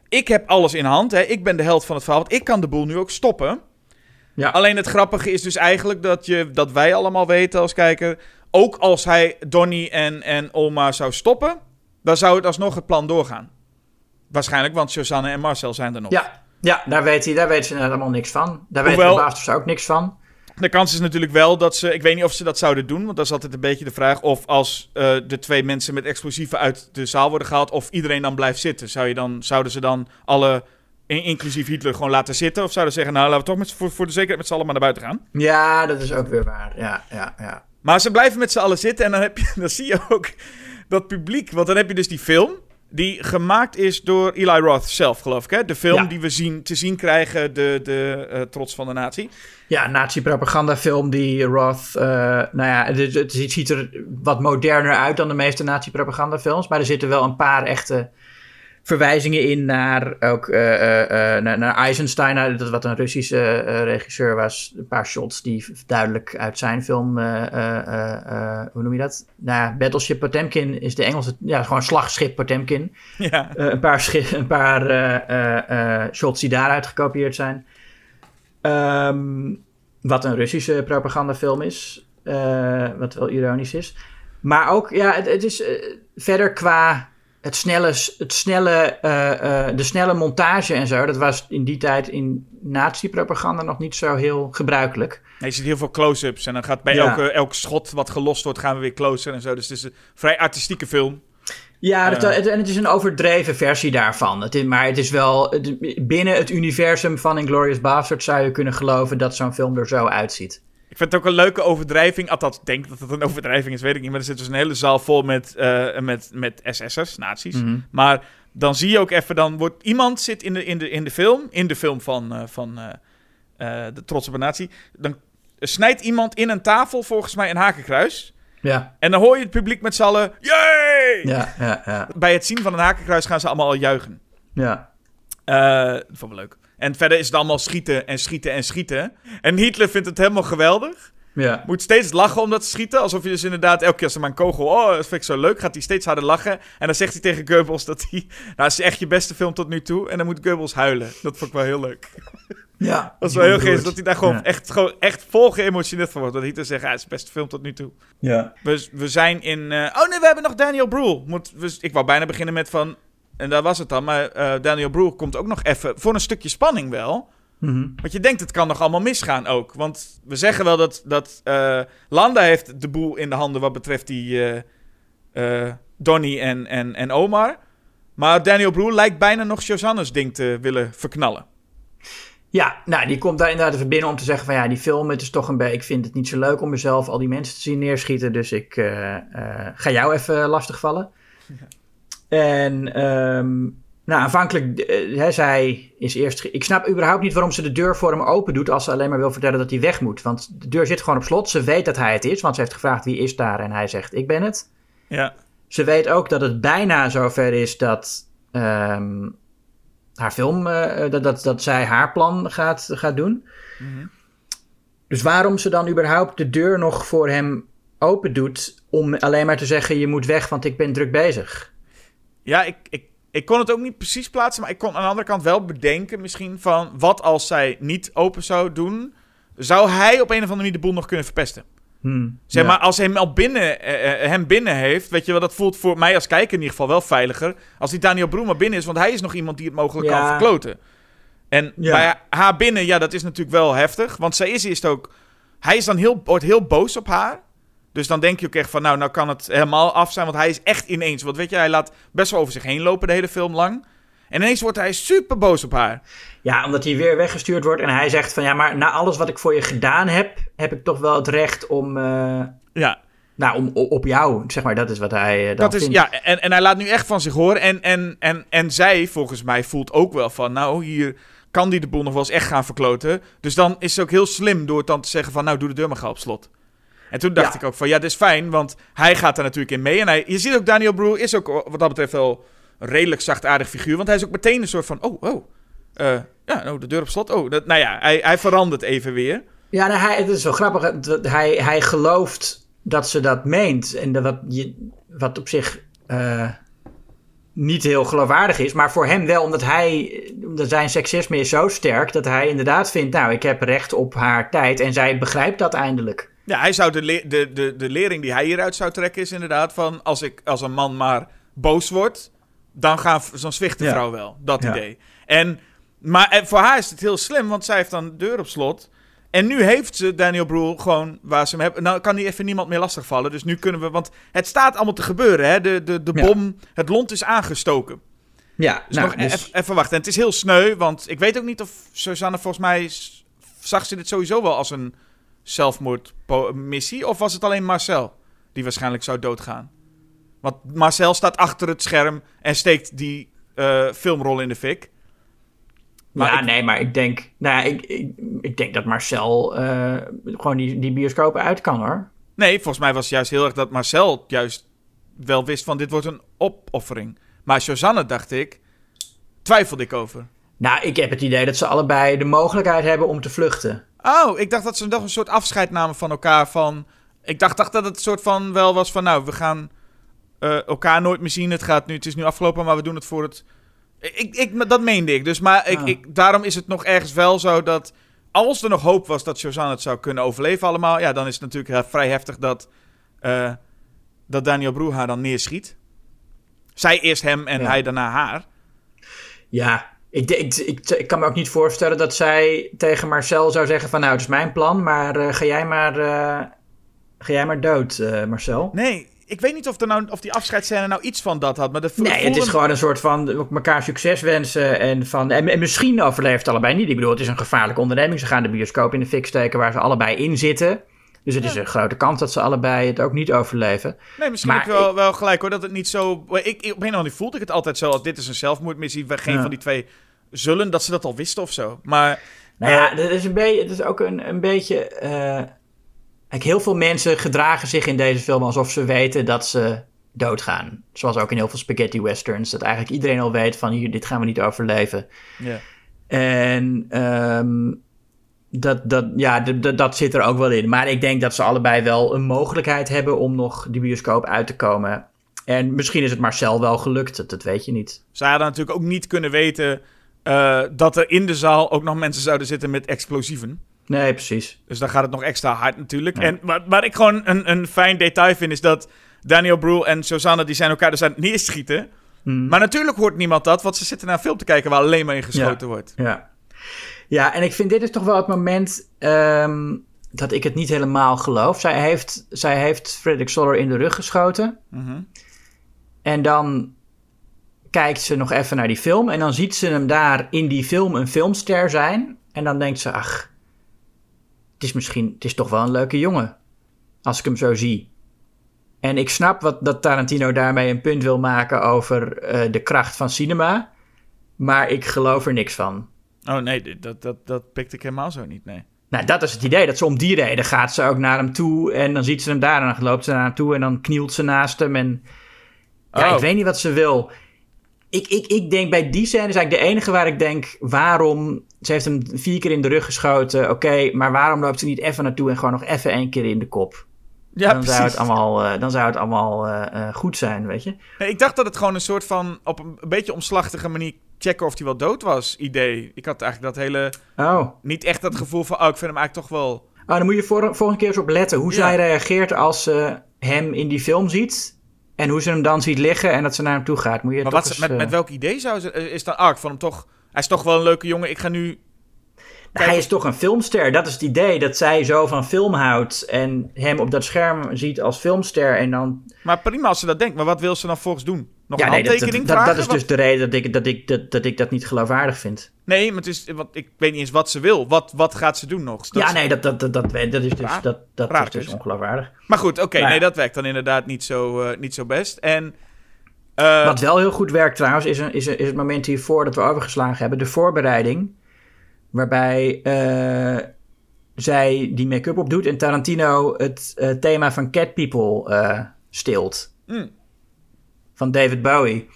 Ik heb alles in hand. Hè. Ik ben de held van het verhaal. Want ik kan de boel nu ook stoppen. Ja. Alleen het grappige is dus eigenlijk dat, je, dat wij allemaal weten als kijker... Ook als hij Donnie en, en Oma zou stoppen... dan zou het alsnog het plan doorgaan. Waarschijnlijk, want Suzanne en Marcel zijn er nog. Ja, ja daar, weet hij, daar weten ze allemaal niks van. Daar weten Hoewel- de Bastards ook niks van. De kans is natuurlijk wel dat ze... Ik weet niet of ze dat zouden doen, want dat is altijd een beetje de vraag... of als eh, de twee mensen met explosieven uit de zaal worden gehaald... of iedereen dan blijft zitten. Zou je dan, zouden ze dan alle, in- inclusief Hitler, gewoon laten zitten? Of zouden ze zeggen, nou, laten we toch met, voor, voor de zekerheid met z'n allen maar naar buiten gaan? Ja, dat is ook weer waar. Ja, ja, ja. Maar ze blijven met z'n allen zitten en dan, heb je, dan zie je ook dat publiek. Want dan heb je dus die film... Die gemaakt is door Eli Roth zelf, geloof ik. Hè? De film Ja. die we zien, te zien krijgen, de, de eh, Trots van de Natie. Ja, nazi-propagandafilm die Roth... eh, nou ja, het, het ziet er wat moderner uit dan de meeste nazi-propagandafilms. Maar er zitten wel een paar echte verwijzingen in naar ook uh, uh, naar, naar Eisenstein, naar, dat wat een Russische regisseur was. Een paar shots die duidelijk uit zijn film, hoe noem je dat? Nou Battleship Potemkin is de Engelse, ja, gewoon slagschip Potemkin. Ja. een paar, een paar shots die daaruit gekopieerd zijn. Um, wat een Russische propagandafilm is, wat wel ironisch is. Maar ook, ja, het, het is verder qua het snelle, het snelle, uh, uh, de snelle montage en zo, dat was in die tijd in nazi-propaganda nog niet zo heel gebruikelijk. Nee, je ziet heel veel close-ups en dan gaat bij elke, elk schot wat gelost wordt, gaan we weer closer en zo. Dus het is een vrij artistieke film. Ja, uh, het, en het is een overdreven versie daarvan. Het is, maar het is wel, binnen het universum van Inglourious Bastard zou je kunnen geloven dat zo'n film er zo uitziet. Ik vind het ook een leuke overdrijving. Althans, ik denk dat het een overdrijving is, weet ik niet. Maar er zit dus een hele zaal vol met, uh, met, met SS'ers, nazi's. Mm -hmm. Maar dan zie je ook even, dan wordt iemand zit in de, in de, in de film, in de film van, uh, van uh, de Trotse Nazi. Dan snijdt iemand in een tafel volgens mij een hakenkruis. Ja. En dan hoor je het publiek met z'n allen, yay! Ja, ja, ja. Bij het zien van een hakenkruis gaan ze allemaal al juichen. Ja. dat vond ik leuk. En verder is het allemaal schieten en schieten en schieten. En Hitler vindt het helemaal geweldig. Ja. Moet steeds lachen om dat schieten. Alsof je dus inderdaad elke keer als er maar een kogel... Oh, dat vind ik zo leuk. Gaat hij steeds harder lachen. En dan zegt hij tegen Goebbels dat hij... Nou, het is echt je beste film tot nu toe. En dan moet Goebbels huilen. Dat vond ik wel heel leuk. Ja. Dat is wel heel geestig. Dat hij daar gewoon, ja. echt, gewoon echt vol geëmotioneerd van wordt. Dat Hitler zegt, het is de beste film tot nu toe. Ja. We, we zijn in... Uh... Oh nee, we hebben nog Daniel Brühl. Moet, we, ik wou bijna beginnen met van... En daar was het dan. Maar uh, Daniel Brühl komt ook nog even voor een stukje spanning wel. Mm -hmm. Want je denkt, het kan nog allemaal misgaan ook. Want we zeggen wel dat, dat uh, Landa heeft de boel in de handen wat betreft die uh, Donnie en, en, en Omar. Maar Daniel Brühl lijkt bijna nog Shosanna's ding te willen verknallen. Ja, nou, die komt daar inderdaad even binnen om te zeggen van ja, die film, het is toch een beetje, ik vind het niet zo leuk om mezelf al die mensen te zien neerschieten, dus ik ga jou even lastigvallen. Ja. En um, nou, aanvankelijk, uh, zij is eerst. Ik snap überhaupt niet waarom ze de deur voor hem open doet. als ze alleen maar wil vertellen dat hij weg moet. Want de deur zit gewoon op slot. Ze weet dat hij het is, want ze heeft gevraagd wie is daar. En hij zegt: Ik ben het. Ja. Ze weet ook dat het bijna zover is dat. Um, haar film. Uh, dat, dat, dat zij haar plan gaat, gaat doen. Mm -hmm. Dus waarom ze dan überhaupt de deur nog voor hem open doet. om alleen maar te zeggen: Je moet weg, want ik ben druk bezig. Ja, ik, ik, ik kon het ook niet precies plaatsen, maar ik kon aan de andere kant wel bedenken misschien van... wat als zij niet open zou doen, zou hij op een of andere manier de boel nog kunnen verpesten? Hmm, zeg ja. maar, als hij hem al binnen, uh, hem binnen heeft, weet je wel, dat voelt voor mij als kijker in ieder geval wel veiliger... als die Daniel Broer maar binnen is, want hij is nog iemand die het mogelijk Ja. kan verkloten. En Ja. bij haar binnen, ja, dat is natuurlijk wel heftig, want zij is eerst ook... Hij is dan heel, wordt heel boos op haar... Dus dan denk je ook echt van, nou, nou kan het helemaal af zijn. Want hij is echt ineens, want weet je, hij laat best wel over zich heen lopen de hele film lang. En ineens wordt hij super boos op haar. Ja, omdat hij weer weggestuurd wordt en hij zegt van ja, maar na alles wat ik voor je gedaan heb, heb ik toch wel het recht om, eh, Ja, nou, om op jou, zeg maar, dat is wat hij eh, dan dat is, vindt. ja en, en hij laat nu echt van zich horen. En, en, en, en zij, volgens mij, voelt ook wel van, nou, hier kan die de boel nog wel eens echt gaan verkloten. Dus dan is het ook heel slim door het dan te zeggen van, nou, doe de deur maar gauw op slot. En toen dacht Ja. ik ook van, ja, dit is fijn, want hij gaat er natuurlijk in mee. En hij, je ziet ook, Daniel Brühl is ook wat dat betreft wel een redelijk zachtaardig figuur. Want hij is ook meteen een soort van, oh, oh, eh, ja, nou, de deur op slot. Oh, dat, nou ja, hij, hij verandert even weer. Ja, nou, hij, het is wel grappig. Hij, hij gelooft dat ze dat meent. En dat wat, je, wat op zich eh, niet heel geloofwaardig is. Maar voor hem wel, omdat, hij, omdat zijn seksisme is zo sterk... dat hij inderdaad vindt, nou, ik heb recht op haar tijd. En zij begrijpt dat eindelijk. Ja, hij zou de, le- de, de, de lering die hij hieruit zou trekken is inderdaad van... als ik als een man maar boos wordt, dan, gaan, dan zwicht de Ja. vrouw wel. Dat Ja. idee. En, maar en voor haar is het heel slim, want zij heeft dan de deur op slot. En nu heeft ze Daniel Brühl gewoon waar ze hem hebben. Nou kan die even niemand meer lastigvallen. Dus nu kunnen we, want het staat allemaal te gebeuren. Hè? De, de, de Ja. bom, het lont is aangestoken. Ja, Dus nou, nog dus- even, even wachten. En het is heel sneu, want ik weet ook niet of Suzanne volgens mij zag ze dit sowieso wel als een zelfmoordmissie, of was het alleen Marcel die waarschijnlijk zou doodgaan? Want Marcel staat achter het scherm en steekt die eh, filmrol in de fik. Maar ja, ik- nee, maar ik denk, nou, ja, ik, ik, ik denk dat Marcel eh, gewoon die, die bioscopen uit kan hoor. Nee, volgens mij was het juist heel erg dat Marcel juist wel wist van dit wordt een opoffering. Maar Suzanne dacht ik, twijfelde ik over. Nou, ik heb het idee dat ze allebei de mogelijkheid hebben om te vluchten. Oh, ik dacht dat ze nog een soort afscheid namen van elkaar. Van, ik dacht, dacht dat het een soort van wel was van, nou, we gaan eh, elkaar nooit meer zien. Het, gaat nu, het is nu afgelopen, maar we doen het voor het... Ik, ik, dat meende ik. Dus, maar ik, Ah. ik, daarom is het nog ergens wel zo dat... Als er nog hoop was dat Shazam het zou kunnen overleven allemaal... Ja, dan is het natuurlijk eh, vrij heftig dat... eh, dat Daniel Broer haar dan neerschiet. Zij eerst hem en Ja. hij daarna haar. Ja, ik, ik, ik, ik kan me ook niet voorstellen dat zij tegen Marcel zou zeggen van... Nou, het is mijn plan, maar eh, ga, jij maar, eh, ga jij maar dood, eh, Marcel. Nee, ik weet niet of, er nou, of die afscheidsscène nou iets van dat had. Maar de Nee, het is gewoon een soort van elkaar succes wensen. En, van, en, en misschien overleeft het allebei niet. Ik bedoel, het is een gevaarlijke onderneming. Ze gaan de bioscoop in de fik steken waar ze allebei in zitten. Dus het is een grote kans dat ze allebei het ook niet overleven. Nee, misschien Maar heb je wel, ik- wel gelijk hoor, dat het niet zo... Ik, ik, op een of andere manier voelde ik het altijd zo, als dit is een zelfmoordmissie, we- geen Ja. van die twee zullen, dat ze dat al wisten of zo. Maar Nou ja, dat is, een beetje, het is ook een, een beetje... eh, kijk, heel veel mensen gedragen zich in deze film alsof ze weten dat ze doodgaan. Zoals ook in heel veel spaghetti westerns. Dat eigenlijk iedereen al weet van, hier, dit gaan we niet overleven. ja. En ehm, dat, dat, ja, dat zit er ook wel in. Maar ik denk dat ze allebei wel een mogelijkheid hebben om nog die bioscoop uit te komen. En misschien is het Marcel wel gelukt, dat, dat weet je niet. zij hadden natuurlijk ook niet kunnen weten eh, dat er in de zaal ook nog mensen zouden zitten met explosieven. Nee, precies. Dus dan gaat het nog extra hard natuurlijk. Ja. En wat, wat ik gewoon een, een fijn detail vind, is dat Daniel Brühl en Susanne, die zijn elkaar dus aan het neerschieten. Hmm. Maar natuurlijk hoort niemand dat, want ze zitten naar een film te kijken waar alleen maar in geschoten wordt. Ja. Ja, en ik vind dit is toch wel het moment ehm, dat ik het niet helemaal geloof. Zij heeft, zij heeft Frederick Soller in de rug geschoten. Mhm. En dan kijkt ze nog even naar die film. En dan ziet ze hem daar in die film een filmster zijn. En dan denkt ze, ach, het is misschien, het is toch wel een leuke jongen. Als ik hem zo zie. En ik snap wat, dat Tarantino daarmee een punt wil maken over eh, de kracht van cinema. Maar ik geloof er niks van. Oh nee, dat, dat, dat pikte ik helemaal zo niet, nee. Nou, dat is het idee. Dat ze om die reden gaat ze ook naar hem toe. En dan ziet ze hem daar en dan loopt ze naar hem toe. En dan knielt ze naast hem. En ja, Oh. ik weet niet wat ze wil. Ik, ik, ik denk bij die scène is eigenlijk de enige waar ik denk... waarom... Ze heeft hem vier keer in de rug geschoten. Oké, maar waarom loopt ze niet even naartoe... en gewoon nog even één keer in de kop? Ja, dan, zou het allemaal, eh, dan zou het allemaal eh, eh, goed zijn, weet je? Nee, ik dacht dat het gewoon een soort van op een, een beetje omslachtige manier checken of hij wel dood was idee. Ik had eigenlijk dat hele, Oh. niet echt dat gevoel van, oh, ik vind hem eigenlijk toch wel... Oh, dan moet je voor, volgende keer eens op letten. Hoe Ja. zij reageert als ze hem in die film ziet... en hoe ze hem dan ziet liggen en dat ze naar hem toe gaat. Moet je Maar wat, eens, met, eh, met welk idee zou ze... eh, Is dan, ah, ik vond hem toch... Hij is toch wel een leuke jongen, ik ga nu... Nou, hij is toch een filmster. Dat is het idee. Dat zij zo van film houdt. En hem op dat scherm ziet als filmster. En dan. Maar prima als ze dat denkt, maar wat wil ze dan volgens doen? Nog ja, een nee, dat, dat, handtekening dat, dat is dus de reden dat ik dat, ik, dat, dat, ik dat niet geloofwaardig vind. Nee, maar het is, wat, ik weet niet eens wat ze wil. Wat, wat gaat ze doen nog? Dat ja, nee, dat, dat, dat, dat, dat is dus, Raar. dat, dat Raar is dus keuze. ongeloofwaardig. Maar goed, oké, Nou nee, dat werkt dan inderdaad niet zo, eh, niet zo best. En... eh, Wat wel heel goed werkt trouwens, is, een, is, een, is het moment hiervoor dat we overgeslagen hebben. De voorbereiding. Waarbij eh, zij die make-up opdoet en Tarantino het thema van Cat People stilt. Mm. Van David Bowie.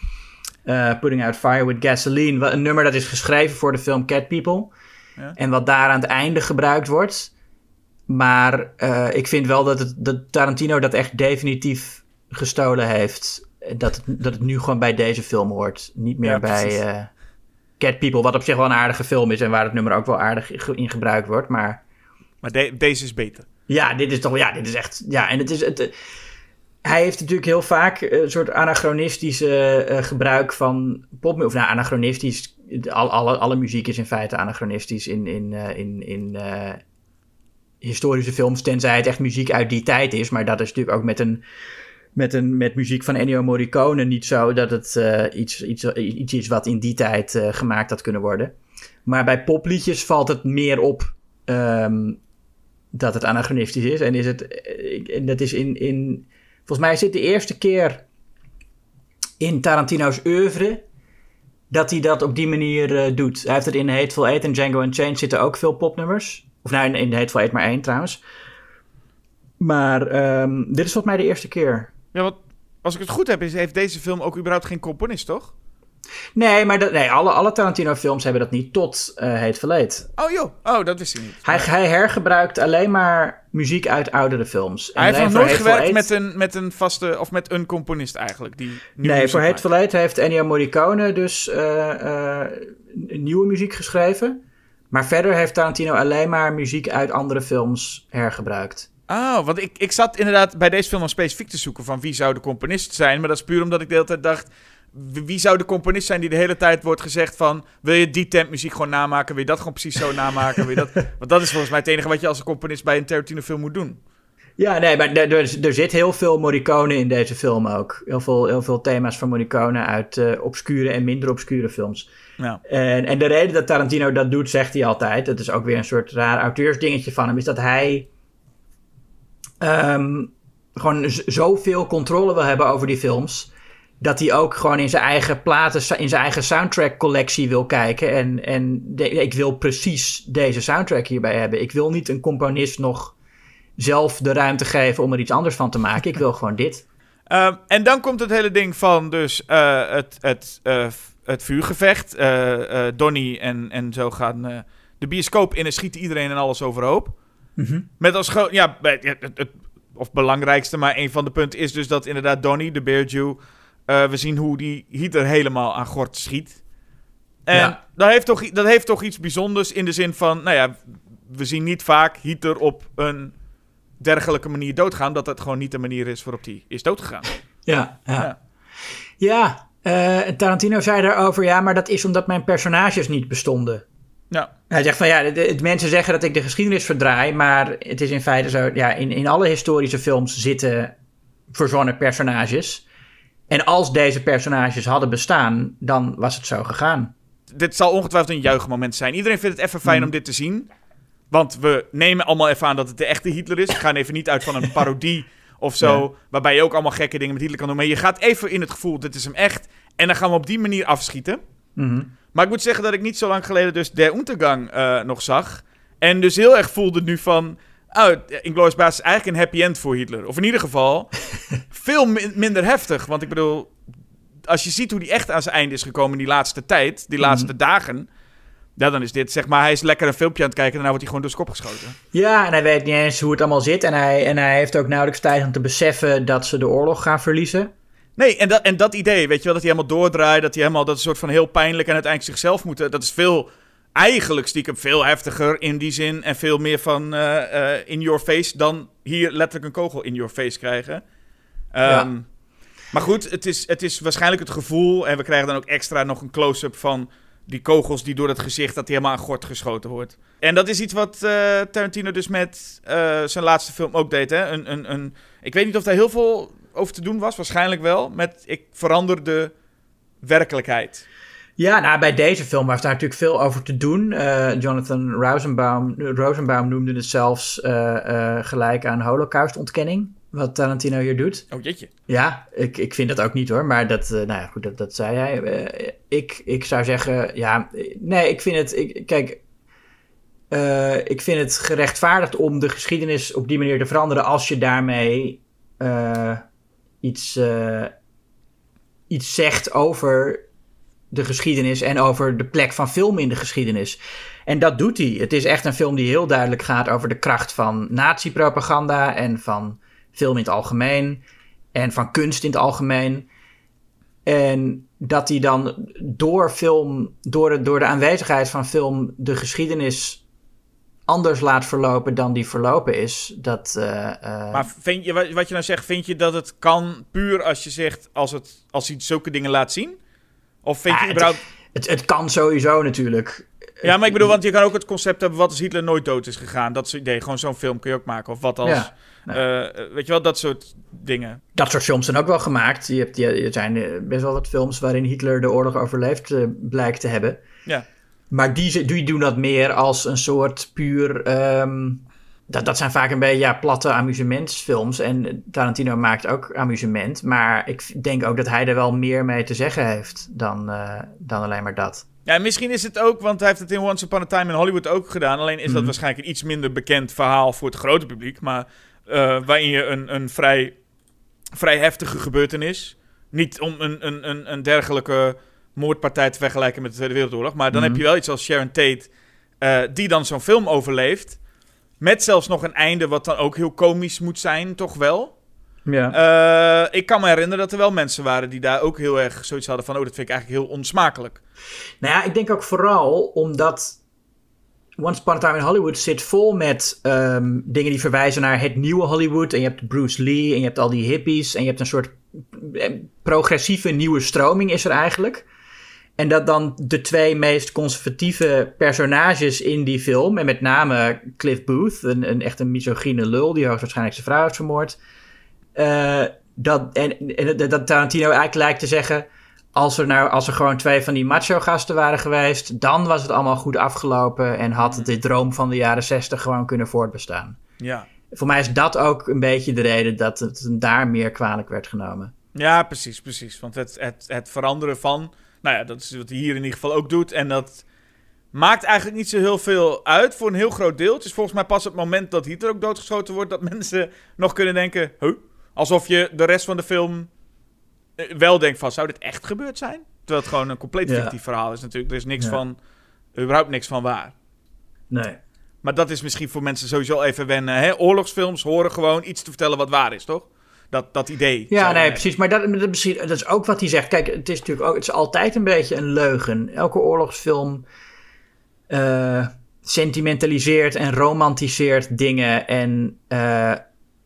Eh, Putting Out Fire with Gasoline. Een nummer dat is geschreven voor de film Cat People. Ja. En wat daar aan het einde gebruikt wordt. Maar eh, ik vind wel dat, het, dat Tarantino dat echt definitief gestolen heeft. Dat het, dat het nu gewoon bij deze film hoort. Niet meer Ja, bij eh, Cat People. Wat op zich wel een aardige film is. En waar het nummer ook wel aardig in gebruikt wordt. Maar Maar de- deze is beter. ja, dit is toch. Ja, dit is echt. Ja, en het is. Het, hij heeft natuurlijk heel vaak een soort anachronistische eh, gebruik van popmuziek. Of nou, anachronistisch. Al, alle, alle muziek is in feite anachronistisch in, in, eh, in, in eh, historische films. Tenzij het echt muziek uit die tijd is. Maar dat is natuurlijk ook met een. Met, een, met muziek van Ennio Morricone niet zo dat het eh, iets, iets, iets is wat in die tijd eh, gemaakt had kunnen worden. Maar bij popliedjes valt het meer op ehm, dat het anachronistisch is. En is het, eh, dat is in, in. Volgens mij is dit de eerste keer in Tarantino's oeuvre dat hij dat op die manier eh, doet. Hij heeft het in Hateful Eight en Django Unchained zitten ook veel popnummers. Of nou, in, in Hateful Eight maar één trouwens. Maar ehm, dit is volgens mij de eerste keer. Ja, want als ik het goed heb, heeft deze film ook überhaupt geen componist, toch? Nee, maar dat, nee, alle, alle Tarantino-films hebben dat niet tot uh, Heet Verleed. Oh joh, oh, dat wist ik niet. Hij, hij hergebruikt alleen maar muziek uit oudere films. hij heeft nog nooit gewerkt met een, met een vaste, of met een componist eigenlijk? Die nee, voor Heet Verleed heeft Ennio Morricone dus uh, uh, nieuwe muziek geschreven. Maar verder heeft Tarantino alleen maar muziek uit andere films hergebruikt. Oh, want ik, ik zat inderdaad bij deze film om specifiek te zoeken van wie zou de componist zijn. Maar dat is puur omdat ik de hele tijd dacht, wie zou de componist zijn die de hele tijd wordt gezegd van... wil je die tempmuziek gewoon namaken? Wil je dat gewoon precies zo namaken? Wil je dat... Want dat is volgens mij het enige wat je als een componist bij een Tarantino film moet doen. Ja, nee, maar er, er, zit heel veel Morricone in deze film ook. Heel veel, heel veel thema's van Morricone uit uh, obscure en minder obscure films. Ja. En, en de reden dat Tarantino dat doet, zegt hij altijd... dat is ook weer een soort raar auteursdingetje van hem... is dat hij um, gewoon zoveel controle wil hebben over die films dat hij ook gewoon in zijn eigen platen, in zijn eigen soundtrack collectie wil kijken. En, en ik wil precies deze soundtrack hierbij hebben. Ik wil niet een componist nog zelf de ruimte geven om er iets anders van te maken. Ik wil gewoon dit. Uh, en dan komt het hele ding van dus uh, het, het, uh, het vuurgevecht. Eh, Donnie en, en zo gaan de bioscoop in en schieten iedereen en alles overhoop. Mm -hmm. Met als groot, ja, het, het, of belangrijkste, maar een van de punten is dus dat inderdaad Donnie, de Bear Jew, uh, we zien hoe die Hitler helemaal aan gort schiet. En ja. dat, heeft toch, dat heeft toch iets bijzonders in de zin van, nou ja, we zien niet vaak Hitler op een dergelijke manier doodgaan, dat dat gewoon niet de manier is waarop hij is doodgegaan. Ja, ja. Ja, ja uh, Tarantino zei daarover, ja, maar dat is omdat mijn personages niet bestonden. Ja. Hij zegt van ja, de, de, mensen zeggen dat ik de geschiedenis verdraai, maar het is in feite zo, ja, in, in alle historische films zitten verzonnen personages. En als deze personages hadden bestaan, dan was het zo gegaan. Dit zal ongetwijfeld een juichmoment zijn. Iedereen vindt het even fijn mm. om dit te zien. Want we nemen allemaal even aan dat het de echte Hitler is. We gaan even niet uit van een parodie of zo. Waarbij je ook allemaal gekke dingen met Hitler kan doen. Maar je gaat even in het gevoel, dit is hem echt. En dan gaan we op die manier afschieten. Mm Maar ik moet zeggen dat ik niet zo lang geleden dus Der Untergang uh, nog zag. En dus heel erg voelde nu van... Oh, Inglourious Basterds is eigenlijk een happy end voor Hitler. Of in ieder geval veel minder heftig. Want ik bedoel, als je ziet hoe die echt aan zijn einde is gekomen in die laatste tijd, die mhm. laatste dagen... Ja, dan is dit zeg maar, hij is lekker een filmpje aan het kijken en dan wordt hij gewoon door zijn kop geschoten. Ja, en hij weet niet eens hoe het allemaal zit. En hij, en hij heeft ook nauwelijks tijd om te beseffen dat ze de oorlog gaan verliezen. Nee, en dat, en dat idee, weet je wel, dat hij helemaal doordraait, dat hij helemaal, dat is een soort van heel pijnlijk en uiteindelijk zichzelf moeten, dat is veel eigenlijk stiekem veel heftiger in die zin. En veel meer van uh, uh, in your face dan hier letterlijk een kogel in your face krijgen. Um, ja. Maar goed, het is, het is waarschijnlijk het gevoel. En we krijgen dan ook extra nog een close-up van die kogels die door het gezicht, dat hij helemaal aan gort geschoten wordt. En dat is iets wat uh, Tarantino dus met zijn laatste film ook deed. Hè? Een, een, een, ik weet niet of daar heel veel over te doen was. Waarschijnlijk wel. Met ik verander de werkelijkheid. Ja, nou, bij deze film was daar natuurlijk veel over te doen. Uh, Jonathan Rosenbaum, Rosenbaum noemde het zelfs uh, uh, gelijk aan holocaustontkenning. Wat Tarantino hier doet. Oh, jeetje. Ja, ik, ik vind dat ook niet hoor. Maar dat, nou ja, goed, dat, dat zei hij. ik, ik zou zeggen, ja, nee, ik vind het, ik, kijk, ik vind het gerechtvaardigd om de geschiedenis op die manier te veranderen als je daarmee iets, iets zegt over de geschiedenis en over de plek van film in de geschiedenis. En dat doet hij. Het is echt een film die heel duidelijk gaat over de kracht van nazi-propaganda en van film in het algemeen en van kunst in het algemeen. En dat hij dan door film, door de, door de aanwezigheid van film, de geschiedenis anders laat verlopen dan die verlopen is. Dat, uh, uh... Maar vind je, wat je nou zegt, vind je dat het kan puur als je zegt, als, het, als hij zulke dingen laat zien? Of vind je überhaupt... Het, het, kan sowieso natuurlijk. Ja, maar ik bedoel, want je kan ook het concept hebben... wat als Hitler nooit dood is gegaan. Dat soort idee. Gewoon zo'n film kun je ook maken. Of wat als... Ja. Uh, weet je wel, dat soort dingen. Dat soort films zijn ook wel gemaakt. Je hebt, je, er zijn eh, best wel wat films waarin Hitler de oorlog overleefd uh, blijkt te hebben. Ja. Maar die, die doen dat meer als een soort puur... Um, dat, dat zijn vaak een beetje ja, platte amusementsfilms. En Tarantino maakt ook amusement. Maar ik denk ook dat hij er wel meer mee te zeggen heeft dan, uh, dan alleen maar dat. Ja, misschien is het ook, want hij heeft het in Once Upon a Time in Hollywood ook gedaan. Alleen is dat mhm. waarschijnlijk een iets minder bekend verhaal voor het grote publiek. Maar uh, waarin je een, een vrij, vrij heftige gebeurtenis. Niet om een, een, een, een dergelijke moordpartij te vergelijken met de Tweede Wereldoorlog. Maar dan Mhm. heb je wel iets als Sharon Tate, eh, die dan zo'n film overleeft. Met zelfs nog een einde wat dan ook heel komisch moet zijn, toch wel. Ja. Eh, ik kan me herinneren dat er wel mensen waren die daar ook heel erg zoiets hadden van... oh, dat vind ik eigenlijk heel onsmakelijk. Nou ja, ik denk ook vooral omdat Once Upon a Time in Hollywood zit vol met ehm, dingen die verwijzen naar het nieuwe Hollywood. En je hebt Bruce Lee en je hebt al die hippies en je hebt een soort eh, progressieve nieuwe stroming is er eigenlijk. En dat dan de twee meest conservatieve personages in die film, en met name Cliff Booth, een, een echt een misogyne lul die hoogstwaarschijnlijk zijn vrouw heeft vermoord. eh, dat, en, en dat- Tarantino eigenlijk lijkt te zeggen, als er, nou, als er gewoon twee van die macho-gasten waren geweest, dan was het allemaal goed afgelopen en had de droom van de jaren zestig gewoon kunnen voortbestaan. Ja. Voor mij is dat ook een beetje de reden dat het daar meer kwalijk werd genomen. Ja, precies, precies. Want het, het, het veranderen van... Nou ja, dat is wat hij hier in ieder geval ook doet. En dat maakt eigenlijk niet zo heel veel uit voor een heel groot deel. Het is volgens mij pas het moment dat Hitler ook doodgeschoten wordt... dat mensen nog kunnen denken... Huh? Alsof je de rest van de film eh, wel denkt van... zou dit echt gebeurd zijn? Terwijl het gewoon een compleet Ja. fictief verhaal is natuurlijk. Er is niks Ja. van... überhaupt niks van waar. Nee. Maar dat is misschien voor mensen sowieso even wennen. Hè? Oorlogsfilms horen gewoon iets te vertellen wat waar is, toch? Dat, dat idee. Ja, nee, precies. Maar dat, dat, misschien- dat is ook wat hij zegt. Kijk, het is natuurlijk ook, het is altijd een beetje een leugen. Elke oorlogsfilm eh, sentimentaliseert en romantiseert dingen. En eh,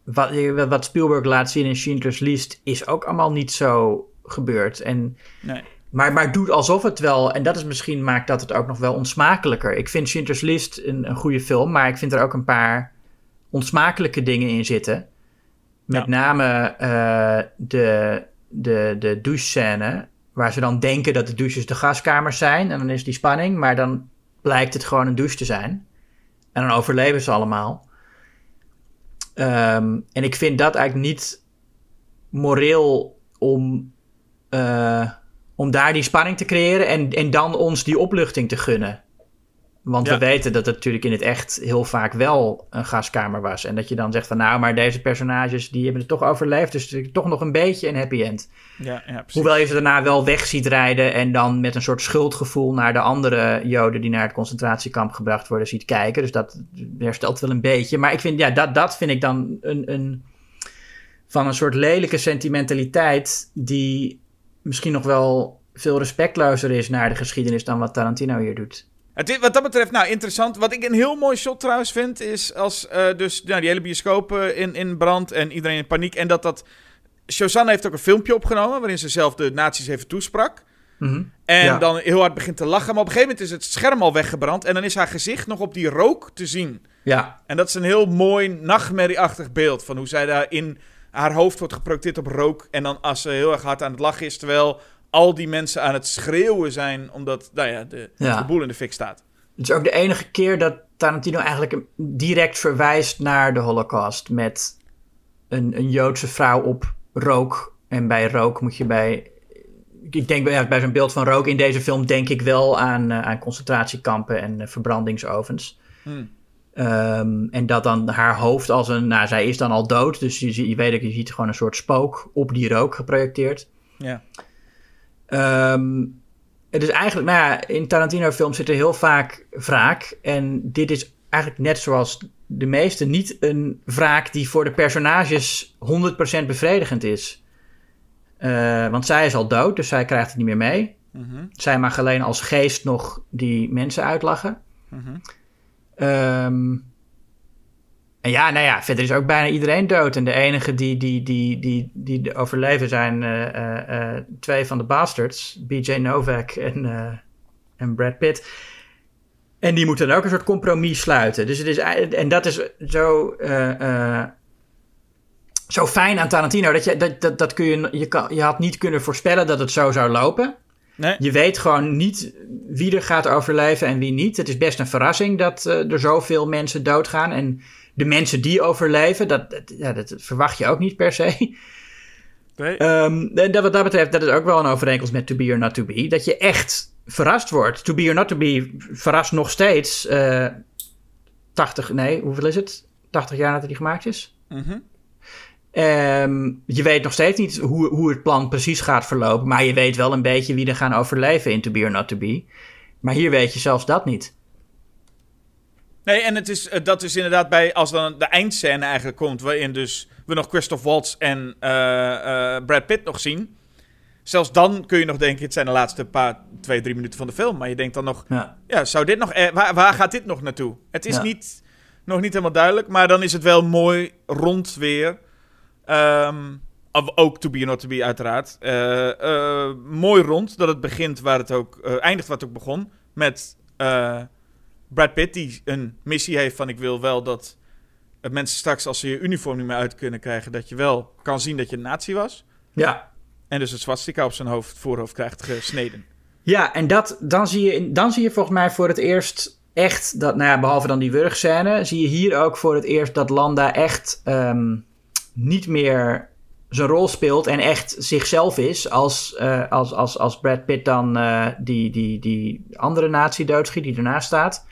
wat, wat Spielberg laat zien in Schindler's List is ook allemaal niet zo gebeurd. En, Nee. maar, maar doet alsof het wel, en dat is misschien maakt dat het ook nog wel onsmakelijker. Ik vind Schindler's List een, een goede film, maar ik vind er ook een paar onsmakelijke dingen in zitten. Met name eh, de, de, de douchescène, waar ze dan denken dat de douches de gaskamers zijn. En dan is die spanning, maar dan blijkt het gewoon een douche te zijn. En dan overleven ze allemaal. Ehm, en ik vind dat eigenlijk niet moreel om, eh, om daar die spanning te creëren en, en dan ons die opluchting te gunnen. Want Ja. we weten dat het natuurlijk in het echt heel vaak wel een gaskamer was. En dat je dan zegt van nou, maar deze personages die hebben het toch overleefd. Dus toch nog een beetje een happy end. Ja, ja. Hoewel je ze daarna wel weg ziet rijden en dan met een soort schuldgevoel naar de andere Joden die naar het concentratiekamp gebracht worden ziet kijken. Dus dat herstelt wel een beetje. Maar ik vind, ja, dat, dat vind ik dan een, een, van een soort lelijke sentimentaliteit die misschien nog wel veel respectlozer is naar de geschiedenis dan wat Tarantino hier doet. Het is, wat dat betreft, nou interessant. Wat ik een heel mooi shot trouwens vind, is als eh, dus nou, die hele bioscoop in, in brand en iedereen in paniek. En dat dat. Shosanna heeft ook een filmpje opgenomen waarin ze zelf de nazi's even toesprak. Mhm. En Ja. dan heel hard begint te lachen. Maar op een gegeven moment is het scherm al weggebrand. En dan is haar gezicht nog op die rook te zien. Ja, En dat is een heel mooi nachtmerrieachtig beeld. Van hoe zij daar in haar hoofd wordt geprojecteerd op rook. En dan als ze heel erg hard aan het lachen is. Terwijl al die mensen aan het schreeuwen zijn. Omdat nou ja, de, Ja. de boel in de fik staat. Het is ook de enige keer dat Tarantino eigenlijk direct verwijst naar de Holocaust. Met een, een Joodse vrouw op rook. En bij rook moet je bij. Ik denk bij, ja, bij zo'n beeld van rook in deze film denk ik wel aan, eh, aan concentratiekampen en eh, verbrandingsovens. Hmm. Ehm, en dat dan haar hoofd als een. Nou, zij is dan al dood. Dus je, weet ook, je ziet gewoon een soort spook op die rook geprojecteerd. Ja. Ehm, het is eigenlijk, nou ja, in Tarantino-films zit er heel vaak wraak. En dit is eigenlijk net zoals de meeste niet een wraak die voor de personages 100% bevredigend is. Eh, want zij is al dood, dus zij krijgt het niet meer mee. Mhm. Zij mag alleen als geest nog die mensen uitlachen. Ehm, en ja, nou ja, verder is ook bijna iedereen dood. En de enige die, die, die, die, die overleven zijn eh, eh, eh, twee van de bastards. BJ Novak en, en Brad Pitt. En die moeten dan ook een soort compromis sluiten. Dus het is, en dat is zo, zo fijn aan Tarantino. Dat je, dat, dat, dat kun je, je, kan, je had niet kunnen voorspellen dat het zo zou lopen. Nee? Je weet gewoon niet wie er gaat overleven en wie niet. Het is best een verrassing dat er zoveel mensen doodgaan. En de mensen die overleven, dat, dat, ja, dat verwacht je ook niet per se. Nee? Ehm, en dat, wat dat betreft, dat is ook wel een overeenkomst met To Be or Not To Be. Dat je echt verrast wordt. To Be or Not To Be verrast nog steeds eh 80, nee, hoeveel is het? 80 jaar nadat hij gemaakt is. Mhm. Ehm, je weet nog steeds niet hoe, hoe het plan precies gaat verlopen. Maar je weet wel een beetje wie er gaan overleven in To Be or Not To Be. Maar hier weet je zelfs dat niet. Nee, en het is, eh, dat is inderdaad bij, als dan de eindscène eigenlijk komt, waarin dus we nog Christoph Waltz en eh, eh, Brad Pitt nog zien. Zelfs dan kun je nog denken, het zijn de laatste paar, twee, drie minuten van de film. Maar je denkt dan nog, Ja. ja, zou dit nog, waar, waar gaat dit nog naartoe? Het is Ja. niet, nog niet helemaal duidelijk, maar dan is het wel mooi rond weer. Ehm, of ook To Be or Not To Be uiteraard. Mooi rond, dat het begint waar het ook, eindigt waar het ook begon. Met Brad Pitt die een missie heeft van ik wil wel dat eh, mensen straks als ze je uniform niet meer uit kunnen krijgen, dat je wel kan zien dat je een nazi was. Ja, En dus het swastika op zijn hoofd, voorhoofd krijgt gesneden. Ja, en dat, dan, zie je, dan zie je volgens mij voor het eerst echt dat, nou ja, behalve dan die wurgscène, zie je hier ook voor het eerst dat Landa echt ehm, niet meer zijn rol speelt en echt zichzelf is als, eh, als, als, als Brad Pitt dan eh, die, die, die andere nazi doodschiet die ernaast staat.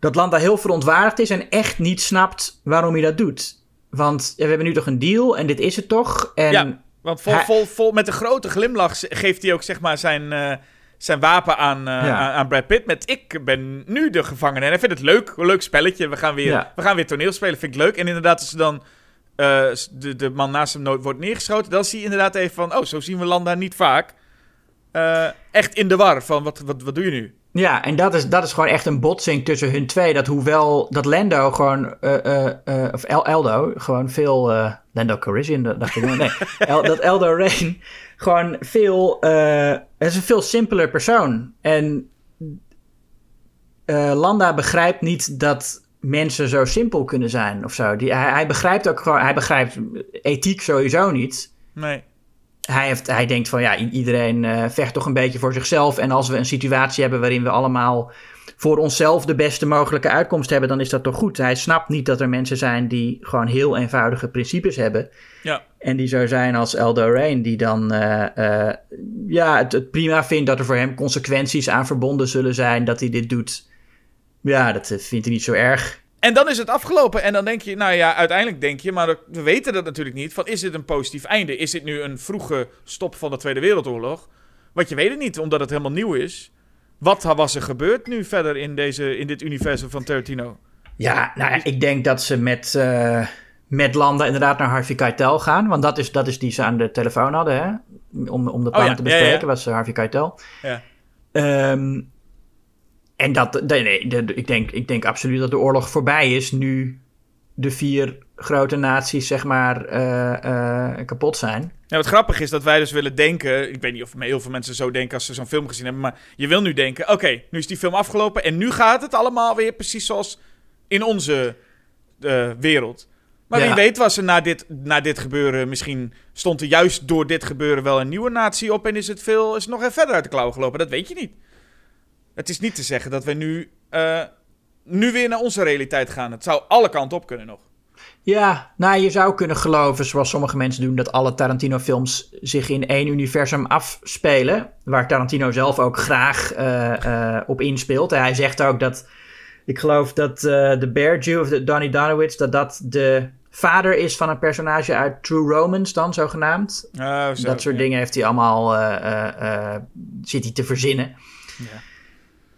Dat Landa heel verontwaardigd is en echt niet snapt waarom hij dat doet. Want ja, we hebben nu toch een deal en dit is het toch? En Ja, want vol, Hij- vol, vol, met een grote glimlach geeft hij ook zeg maar zijn, eh, zijn wapen aan, eh, Ja. aan, aan Brad Pitt. Met ik ben nu de gevangene. En hij vindt het leuk, een leuk spelletje. We gaan weer, Ja. we gaan weer toneel spelen, vind ik leuk. En inderdaad, als ze dan eh, de, de man naast hem nooit wordt neergeschoten, dan zie je inderdaad even van, oh, zo zien we Landa niet vaak. Echt in de war van, wat, wat, wat doe je nu? Ja, en dat is, dat is gewoon echt een botsing tussen hun twee. Dat hoewel dat Lando gewoon, eh, eh, eh, of El Eldo, gewoon veel, Lando Calrissian, dat dacht ik. Nee, El- dat Eldo Rain gewoon veel, het is een veel simpeler persoon. En Landa begrijpt niet dat mensen zo simpel kunnen zijn of zo. Die, hij, hij begrijpt ook gewoon, hij begrijpt ethiek sowieso niet Nee. Hij, heeft, hij denkt van ja, iedereen eh, vecht toch een beetje voor zichzelf. En als we een situatie hebben waarin we allemaal voor onszelf de beste mogelijke uitkomst hebben, dan is dat toch goed. Hij snapt niet dat er mensen zijn die gewoon heel eenvoudige principes hebben. Ja. En die zo zijn als Eldo Rain, die dan eh, eh, ja, het, het prima vindt dat er voor hem consequenties aan verbonden zullen zijn dat hij dit doet. Ja, dat vindt hij niet zo erg. En dan is het afgelopen. En dan denk je, nou ja, uiteindelijk denk je, maar we weten dat natuurlijk niet. Van is dit een positief einde? Is dit nu een vroege stop van de Tweede Wereldoorlog? Want je weet het niet, omdat het helemaal nieuw is. Wat was er gebeurd nu verder in, deze, in dit universum van Tarantino? Ja, nou ja, ik denk dat ze met, eh, met Landa inderdaad naar Harvey Keitel gaan. Want dat is, dat is die ze aan de telefoon hadden, hè? Om, om de plannen ja, te bespreken, ja. was Harvey Keitel. Ja. Ehm, en dat, nee, ik, denk, ik denk absoluut dat de oorlog voorbij is nu de vier grote naties, zeg maar, eh, eh, kapot zijn. Ja, wat grappig is dat wij dus willen denken. Ik weet niet of heel veel mensen zo denken als ze zo'n film gezien hebben. Maar je wil nu denken: oké, nu is die film afgelopen. En nu gaat het allemaal weer precies zoals in onze eh, wereld. Maar Ja. wie weet was er na dit, na dit gebeuren. Misschien stond er juist door dit gebeuren wel een nieuwe natie op. En is het, veel, is het nog even verder uit de klauwen gelopen. Dat weet je niet. Het is niet te zeggen dat we nu, eh, nu weer naar onze realiteit gaan. Het zou alle kanten op kunnen nog. Ja, nou, je zou kunnen geloven, zoals sommige mensen doen, dat alle Tarantino-films zich in één universum afspelen. Waar Tarantino zelf ook graag eh, eh, op inspeelt. En hij zegt ook dat, ik geloof dat de Bear Jew of de Donnie Donowitz, dat dat de vader is van een personage uit True Romance dan, zogenaamd. Oh, zo, dat soort ja. dingen heeft hij allemaal, zit hij te verzinnen. Ja.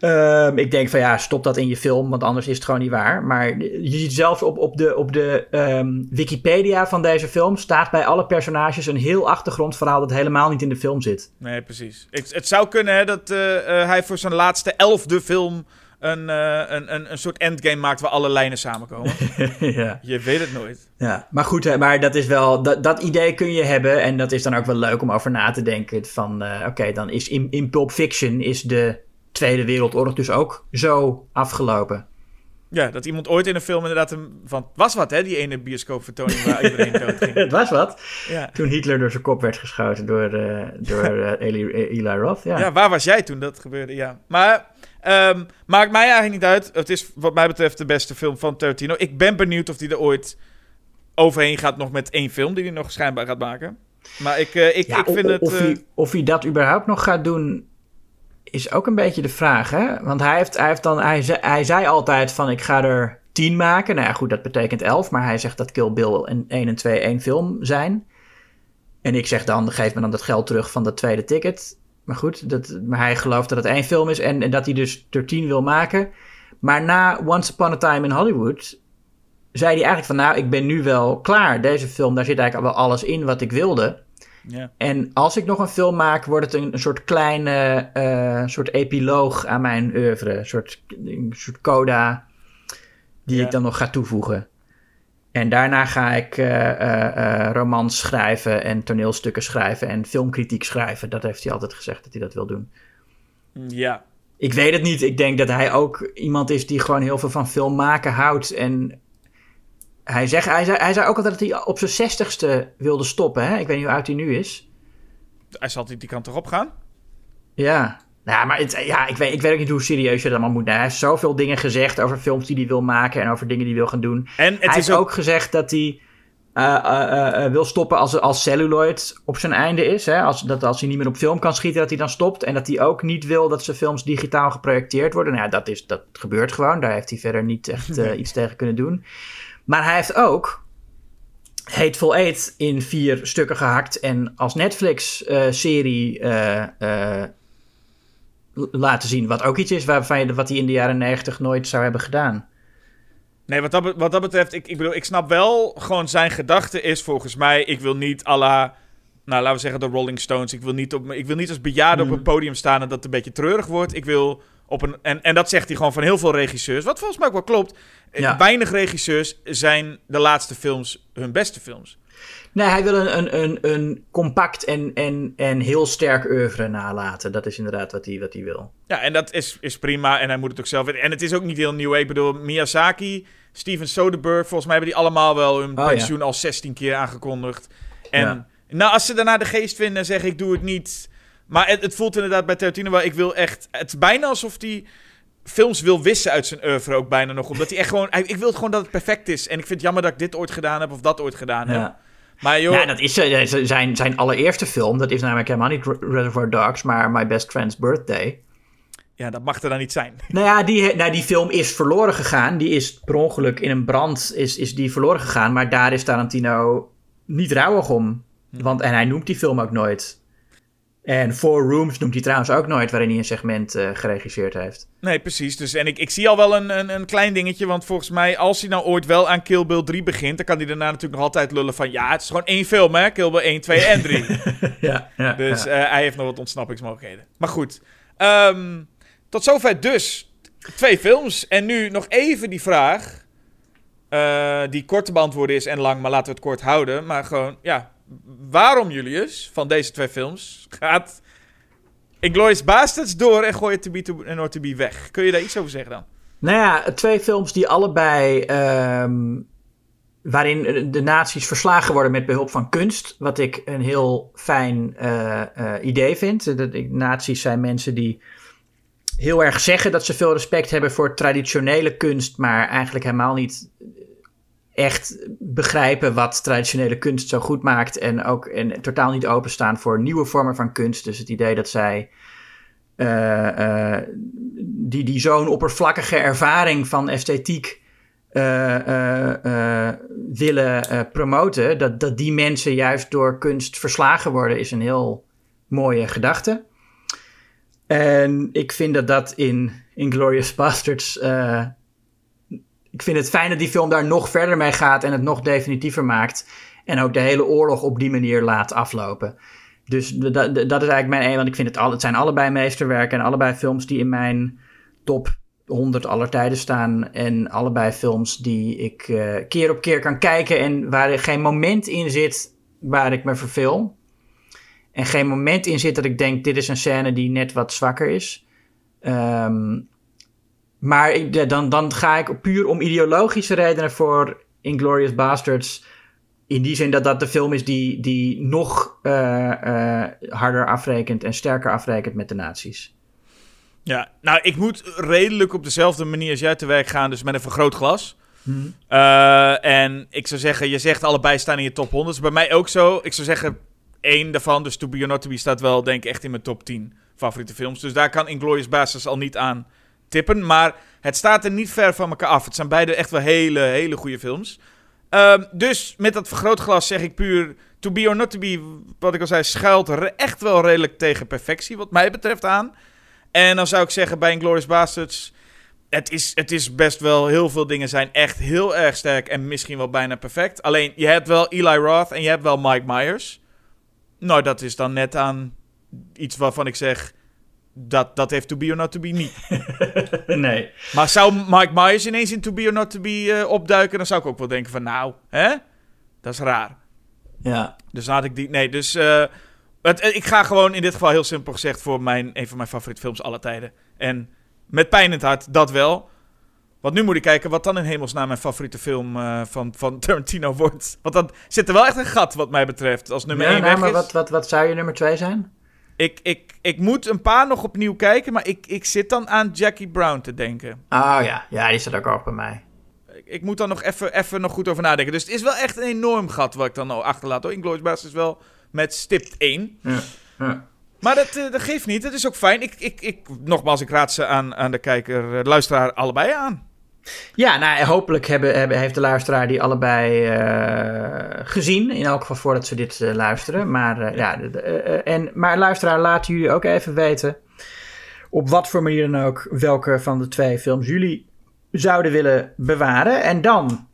Ehm, ik denk van ja, stop dat in je film, want anders is het gewoon niet waar. Maar je ziet zelfs op, op de, op de ehm, Wikipedia van deze film staat bij alle personages een heel achtergrondverhaal dat helemaal niet in de film zit. Nee, precies. Ik, het zou kunnen hè, dat eh, eh, hij voor zijn laatste elfde film een, eh, een, een, een soort endgame maakt waar alle lijnen samenkomen. ja. Je weet het nooit. ja, maar goed, hè, maar dat is wel, dat, dat idee kun je hebben en dat is dan ook wel leuk om over na te denken. Van oké, dan is in, in Pulp Fiction is de Tweede Wereldoorlog dus ook zo afgelopen. Ja, dat iemand ooit in een film inderdaad een, van... Was wat, hè, die ene bioscoopvertoning waar iedereen dood ging. Het was wat. Ja. Toen Hitler door zijn kop werd geschoten door, eh, door eh, Eli, Eli Roth. Ja. ja, waar was jij toen dat gebeurde? Ja. Maar ehm, maakt mij eigenlijk niet uit. Het is wat mij betreft de beste film van Tarantino. Ik ben benieuwd of hij er ooit overheen gaat nog met één film die hij nog schijnbaar gaat maken. Maar ik, eh, ik, Ja, ik vind het... Of, hij, of hij dat überhaupt nog gaat doen, is ook een beetje de vraag. Hè? Want hij, heeft, hij, heeft dan, hij, zei, hij zei altijd van ik ga er 10 maken. Nou ja, goed, dat betekent 11. Maar hij zegt dat Kill Bill en 1 en 2 één film zijn. En ik zeg dan, geef me dan dat geld terug van dat tweede ticket. Maar goed, dat, maar hij gelooft dat het één film is en, en dat hij dus er 10 wil maken. Maar na Once Upon a Time in Hollywood zei hij eigenlijk van... nou, ik ben nu wel klaar. Deze film, daar zit eigenlijk wel alles in wat ik wilde. Ja. En als ik nog een film maak, wordt het een, een soort kleine eh, soort epiloog aan mijn oeuvre. Een soort, een soort coda die Ja. ik dan nog ga toevoegen. En daarna ga ik eh, eh, romans schrijven en toneelstukken schrijven en filmkritiek schrijven. Dat heeft hij altijd gezegd dat hij dat wil doen. Ja. Ik weet het niet. Ik denk dat hij ook iemand is die gewoon heel veel van film maken houdt. En hij, zegt, hij, zei, hij zei ook altijd dat hij op zijn zestigste wilde stoppen. Hè? Ik weet niet hoe oud hij nu is. Hij zal die, die kant toch op gaan? Ja. Nou, maar het, ja, ik, weet, ik weet ook niet hoe serieus je dat allemaal moet nemen. Hij heeft zoveel dingen gezegd over films die hij wil maken en over dingen die hij wil gaan doen. En het hij is heeft ook gezegd dat hij eh, eh, eh, wil stoppen als, als celluloid op zijn einde is. Hè? Als, dat als hij niet meer op film kan schieten, dat hij dan stopt. En dat hij ook niet wil dat zijn films digitaal geprojecteerd worden. Nou ja, dat, is, dat gebeurt gewoon. Daar heeft hij verder niet echt iets tegen kunnen doen. Maar hij heeft ook Hateful Eight in vier stukken gehakt. En als Netflix-serie eh, eh, l- laten zien. Wat ook iets is waarvan je, wat hij in de jaren negentig nooit zou hebben gedaan. Nee, wat dat, wat dat betreft, ik, ik bedoel, ik snap wel, gewoon zijn gedachte is volgens mij, ik wil niet à la, nou laten we zeggen de Rolling Stones, ik wil niet, op, ik wil niet als bejaarde op een podium staan en dat het een beetje treurig wordt. Ik wil op een, en, en dat zegt hij gewoon van heel veel regisseurs, wat volgens mij ook wel klopt. Eh, Ja. Weinig regisseurs zijn de laatste films hun beste films. Nee, hij wil een, een, een, een compact en, en, en heel sterk oeuvre nalaten. Dat is inderdaad wat hij, wat hij wil. Ja, en dat is, is prima. En hij moet het ook zelf. En het is ook niet heel nieuw. Ik bedoel, Miyazaki, Steven Soderbergh, volgens mij hebben die allemaal wel hun Oh, pensioen al 16 keer aangekondigd. En Ja. nou, als ze daarna de geest vinden en zeggen ik doe het niet. Maar het, het voelt inderdaad bij Tarantino wel, ik wil echt... Het is bijna alsof hij films wil wissen uit zijn oeuvre ook bijna nog. Omdat hij echt gewoon... Ik wil gewoon dat het perfect is. En ik vind het jammer dat ik dit ooit gedaan heb of dat ooit gedaan heb. Ja. Maar joh... Ja, dat is eh, z- zijn, zijn allereerste film. Dat is namelijk helemaal niet Re- Reservoir Dogs, maar My Best Friend's Birthday. ja, dat mag er dan niet zijn. Nou ja, die, nou, die film is verloren gegaan. Die is per ongeluk in een brand is, is die verloren gegaan. Maar daar is Tarantino niet rouwig om. Want, en hij noemt die film ook nooit. En Four Rooms noemt hij trouwens ook nooit, waarin hij een segment eh, geregisseerd heeft. Nee, precies. Dus, en ik, ik zie al wel een, een, een klein dingetje. Want volgens mij, als hij nou ooit wel aan Kill Bill 3 begint... dan kan hij daarna natuurlijk nog altijd lullen van... ja, het is gewoon één film, hè? Kill Bill 1, 2 en 3. ja, ja, dus ja. eh, hij heeft nog wat ontsnappingsmogelijkheden. Maar goed. Ehm, tot zover dus twee films. En nu nog even die vraag... eh, die kort te beantwoorden is en lang, maar laten we het kort houden. Maar gewoon, ja... Waarom, Julius, van deze twee films... gaat Inglourious Basterds door en gooi je To Be To, en Not Be weg? Kun je daar iets over zeggen dan? Nou ja, twee films die allebei. ehm, waarin de nazi's verslagen worden met behulp van kunst. Wat ik een heel fijn eh, eh, idee vind. Dat, nazi's zijn mensen die heel erg zeggen dat ze veel respect hebben voor traditionele kunst. maar eigenlijk helemaal niet echt begrijpen wat traditionele kunst zo goed maakt. En ook en totaal niet openstaan voor nieuwe vormen van kunst. Dus het idee dat zij. eh, eh, die, die zo'n oppervlakkige ervaring van esthetiek eh, willen promoten, dat, dat die mensen juist door kunst verslagen worden, is een heel mooie gedachte. En ik vind dat dat in Inglourious Basterds. Ik vind het fijn dat die film daar nog verder mee gaat en het nog definitiever maakt. En ook de hele oorlog op die manier laat aflopen. Dus d- d- dat is eigenlijk mijn een, want ik vind het al, het zijn allebei meesterwerken en allebei films die in mijn top 100 aller tijden staan. En allebei films die ik eh, keer op keer kan kijken en waar er geen moment in zit waar ik me verveel. En geen moment in zit dat ik denk, dit is een scène die net wat zwakker is. Ehm, maar ik, dan, dan ga ik puur om ideologische redenen voor Inglourious Basterds. In die zin dat dat de film is die, die nog eh, eh, harder afrekent en sterker afrekent met de nazi's. Ja, nou, ik moet redelijk op dezelfde manier als jij te werk gaan, dus met een vergrootglas. Eh, en ik zou zeggen, je zegt allebei staan in je top 100. Dat is bij mij ook zo. Ik zou zeggen, één daarvan, dus To Be or Not To Be, staat wel denk ik echt in mijn top 10 favoriete films. Dus daar kan Inglourious Basterds al niet aan tippen. Maar het staat er niet ver van elkaar af. Het zijn beide echt wel hele, hele goede films. Ehm, dus met dat vergrootglas zeg ik puur... To be or not to be, wat ik al zei, schuilt re- echt wel redelijk tegen perfectie, wat mij betreft aan. En dan zou ik zeggen bij Inglourious Basterds... Het is, het is best wel, heel veel dingen zijn echt heel erg sterk en misschien wel bijna perfect. Alleen, je hebt wel Eli Roth en je hebt wel Mike Myers. Nou, dat is dan net aan iets waarvan ik zeg... Dat, dat heeft To Be or Not To Be niet. nee. Maar zou Mike Myers ineens in To Be or Not To Be eh, opduiken... dan zou ik ook wel denken van nou, hè? Dat is raar. Ja. Dus laat ik die... Nee, dus... eh, het, eh, ik ga gewoon in dit geval heel simpel gezegd... voor mijn, een van mijn favoriete films aller tijden. En met pijn in het hart, dat wel. Want nu moet ik kijken wat dan in hemelsnaam mijn favoriete film van, van Tarantino wordt. Want dan zit er wel echt een gat wat mij betreft. Als nummer Ja, 1 nou, weg maar is. wat, wat, wat zou je nummer twee zijn? Ik, ik, ik moet een paar nog opnieuw kijken, maar ik, ik zit dan aan Jackie Brown te denken. Oh ja, ja, die staat ook hoog bij mij. Ik, ik moet dan nog even, even nog goed over nadenken. Dus het is wel echt een enorm gat wat ik dan al achterlaat. Hoor. Inglourious Basterds is wel met stipt 1. Ja. Ja. Maar dat, eh, dat geeft niet. Het is ook fijn. Ik, ik, ik, nogmaals, ik raad ze aan, aan de kijker, eh, de luisteraar allebei aan. Ja, nou, hopelijk hebben, hebben, heeft de luisteraar die allebei eh, gezien. In elk geval voordat ze dit eh, luisteren. Maar, eh, ja, en, maar luisteraar, laten jullie ook even weten. Op wat voor manier dan ook. Welke van de twee films jullie zouden willen bewaren. En dan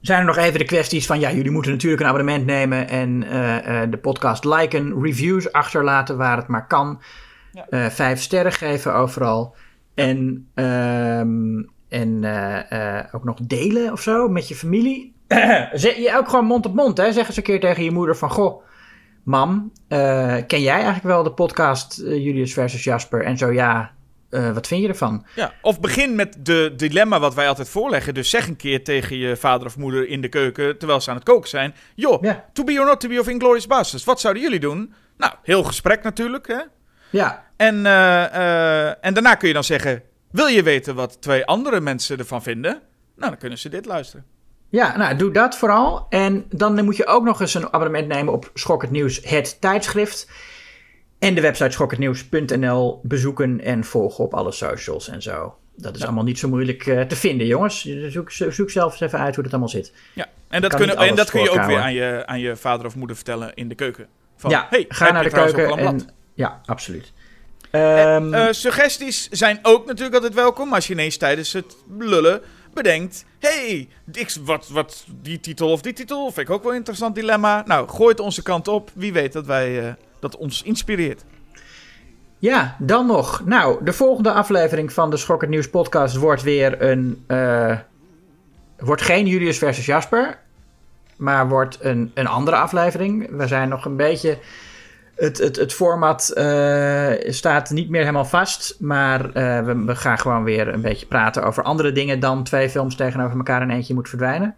zijn er nog even de kwesties van. Ja, jullie moeten natuurlijk een abonnement nemen. En de podcast liken. Reviews achterlaten waar het maar kan. Ja. Vijf sterren geven overal. En, ehm, en eh, eh, ook nog delen of zo met je familie. Zeg je ook gewoon mond op mond, hè? Zeg eens een keer tegen je moeder van... Goh, mam, eh, ken jij eigenlijk wel de podcast Julius versus Jasper? En zo ja, wat vind je ervan? Ja. Of begin met de dilemma wat wij altijd voorleggen. Dus zeg een keer tegen je vader of moeder in de keuken, terwijl ze aan het koken zijn. Joh, Ja. to be or not to be of Inglourious Basterds. Wat zouden jullie doen? Nou, heel gesprek natuurlijk, hè? Ja, En, eh, eh, en daarna kun je dan zeggen: Wil je weten wat twee andere mensen ervan vinden? Nou, dan kunnen ze dit luisteren. Ja, nou, doe dat vooral. En dan moet je ook nog eens een abonnement nemen op Schokkend Nieuws, het tijdschrift. En de website schokkendnieuws.nl bezoeken en volgen op alle socials en zo. Dat is allemaal niet zo moeilijk eh, te vinden, jongens. Zoek, zoek zelf eens even uit hoe dat allemaal zit. Ja, en dat, kunnen, en dat kun je ook weer aan je, aan je vader of moeder vertellen in de keuken. Van, ja, hey, ga naar de keuken en... Ja, absoluut. Ehm, Eh, suggesties zijn ook natuurlijk altijd welkom. Als je ineens tijdens het lullen bedenkt... hey, ik, wat, wat, die titel of die titel vind ik ook wel een interessant dilemma. Nou, gooi het onze kant op. Wie weet dat wij eh, dat ons inspireert. Ja, dan nog. Nou, de volgende aflevering van de Schokkend Nieuws podcast wordt weer een... eh, wordt geen Julius versus Jasper, maar wordt een, een andere aflevering. We zijn nog een beetje... Het, het, het format eh, staat niet meer helemaal vast, maar eh, we, we gaan gewoon weer een beetje praten over andere dingen dan twee films tegenover elkaar in eentje moet verdwijnen.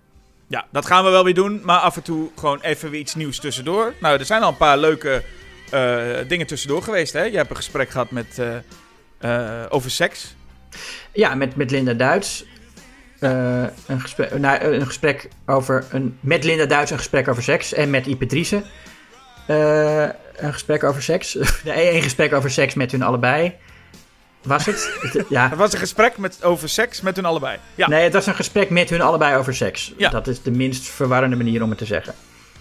Ja, dat gaan we wel weer doen. Maar af en toe gewoon even weer iets nieuws tussendoor. Nou, er zijn al een paar leuke eh, dingen tussendoor geweest. Hè? Je hebt een gesprek gehad met, over seks. Ja, met, met Linda Duits. Een, gesprek, nou, een gesprek over. Een, met Linda Duits een gesprek over seks. En met Driessen. Een gesprek over seks. Nee, een gesprek over seks met hun allebei. Was het? Het- ja. Er was een gesprek met, over seks met hun allebei. Ja, Nee, het was een gesprek met hun allebei over seks. Ja. Dat is de minst verwarrende manier om het te zeggen.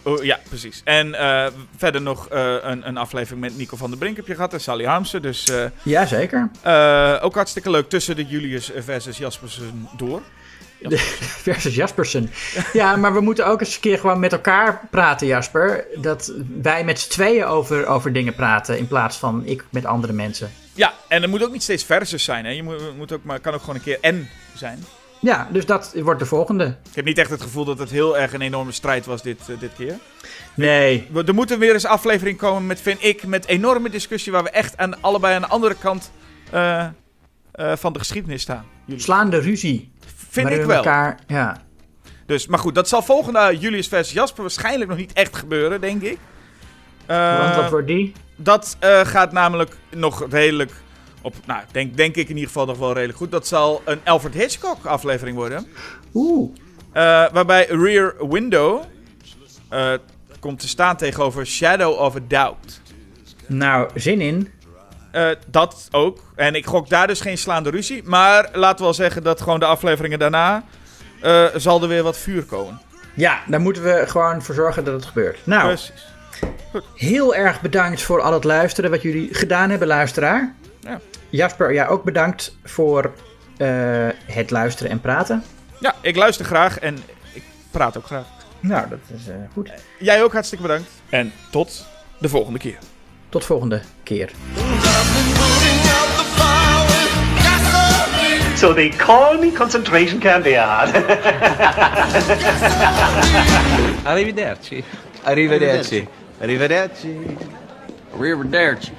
Oh, ja precies. En eh, verder nog eh, een, een aflevering met Nico van der Brink heb je gehad en Sally Harmsen. Dus eh, Jazeker. eh, ook hartstikke leuk tussen de Julius versus Jaspersen door. Versus Jaspersen. Ja, maar we moeten ook eens een keer gewoon met elkaar praten, Jasper. Dat wij met z'n tweeën over, over dingen praten. In plaats van ik met andere mensen. Ja, en er moet ook niet steeds versus zijn. Hè? Je moet, moet ook, maar kan ook gewoon een keer en zijn. Ja, dus dat wordt de volgende. Ik heb niet echt het gevoel dat het heel erg een enorme strijd was dit, eh, dit keer. Nee. We- Er moet er weer eens een aflevering komen met, vind ik, met enorme discussie waar we echt aan, allebei aan de andere kant eh, eh, van de geschiedenis staan. Jullie. Slaande ruzie. Vind ik we wel. Elkaar, ja. Dus, maar goed, dat zal volgende Julius versus Jasper waarschijnlijk nog niet echt gebeuren, denk ik. Eh, Want wat wordt die? Dat eh, gaat namelijk nog redelijk op, nou, denk, denk ik in ieder geval nog wel redelijk goed. Dat zal een Alfred Hitchcock aflevering worden. Oeh. Eh, waarbij Rear Window eh, komt te staan tegenover Shadow of a Doubt. Nou, zin in. Eh, dat ook. En ik gok daar dus geen slaande ruzie. Maar laten we wel zeggen dat gewoon de afleveringen daarna... eh, zal er weer wat vuur komen. Ja, daar moeten we gewoon voor zorgen dat het gebeurt. Nou, Precies. heel erg bedankt voor al het luisteren wat jullie gedaan hebben, luisteraar. Ja. Jasper, ja, ook bedankt voor eh, het luisteren en praten. Ja, ik luister graag en ik praat ook graag. Nou, dat is eh, goed. Jij ook hartstikke bedankt. En tot de volgende keer. Tot volgende keer. So they call me concentration camp Beard. Arrivederci. Arrivederci. Arrivederci. Arrivederci.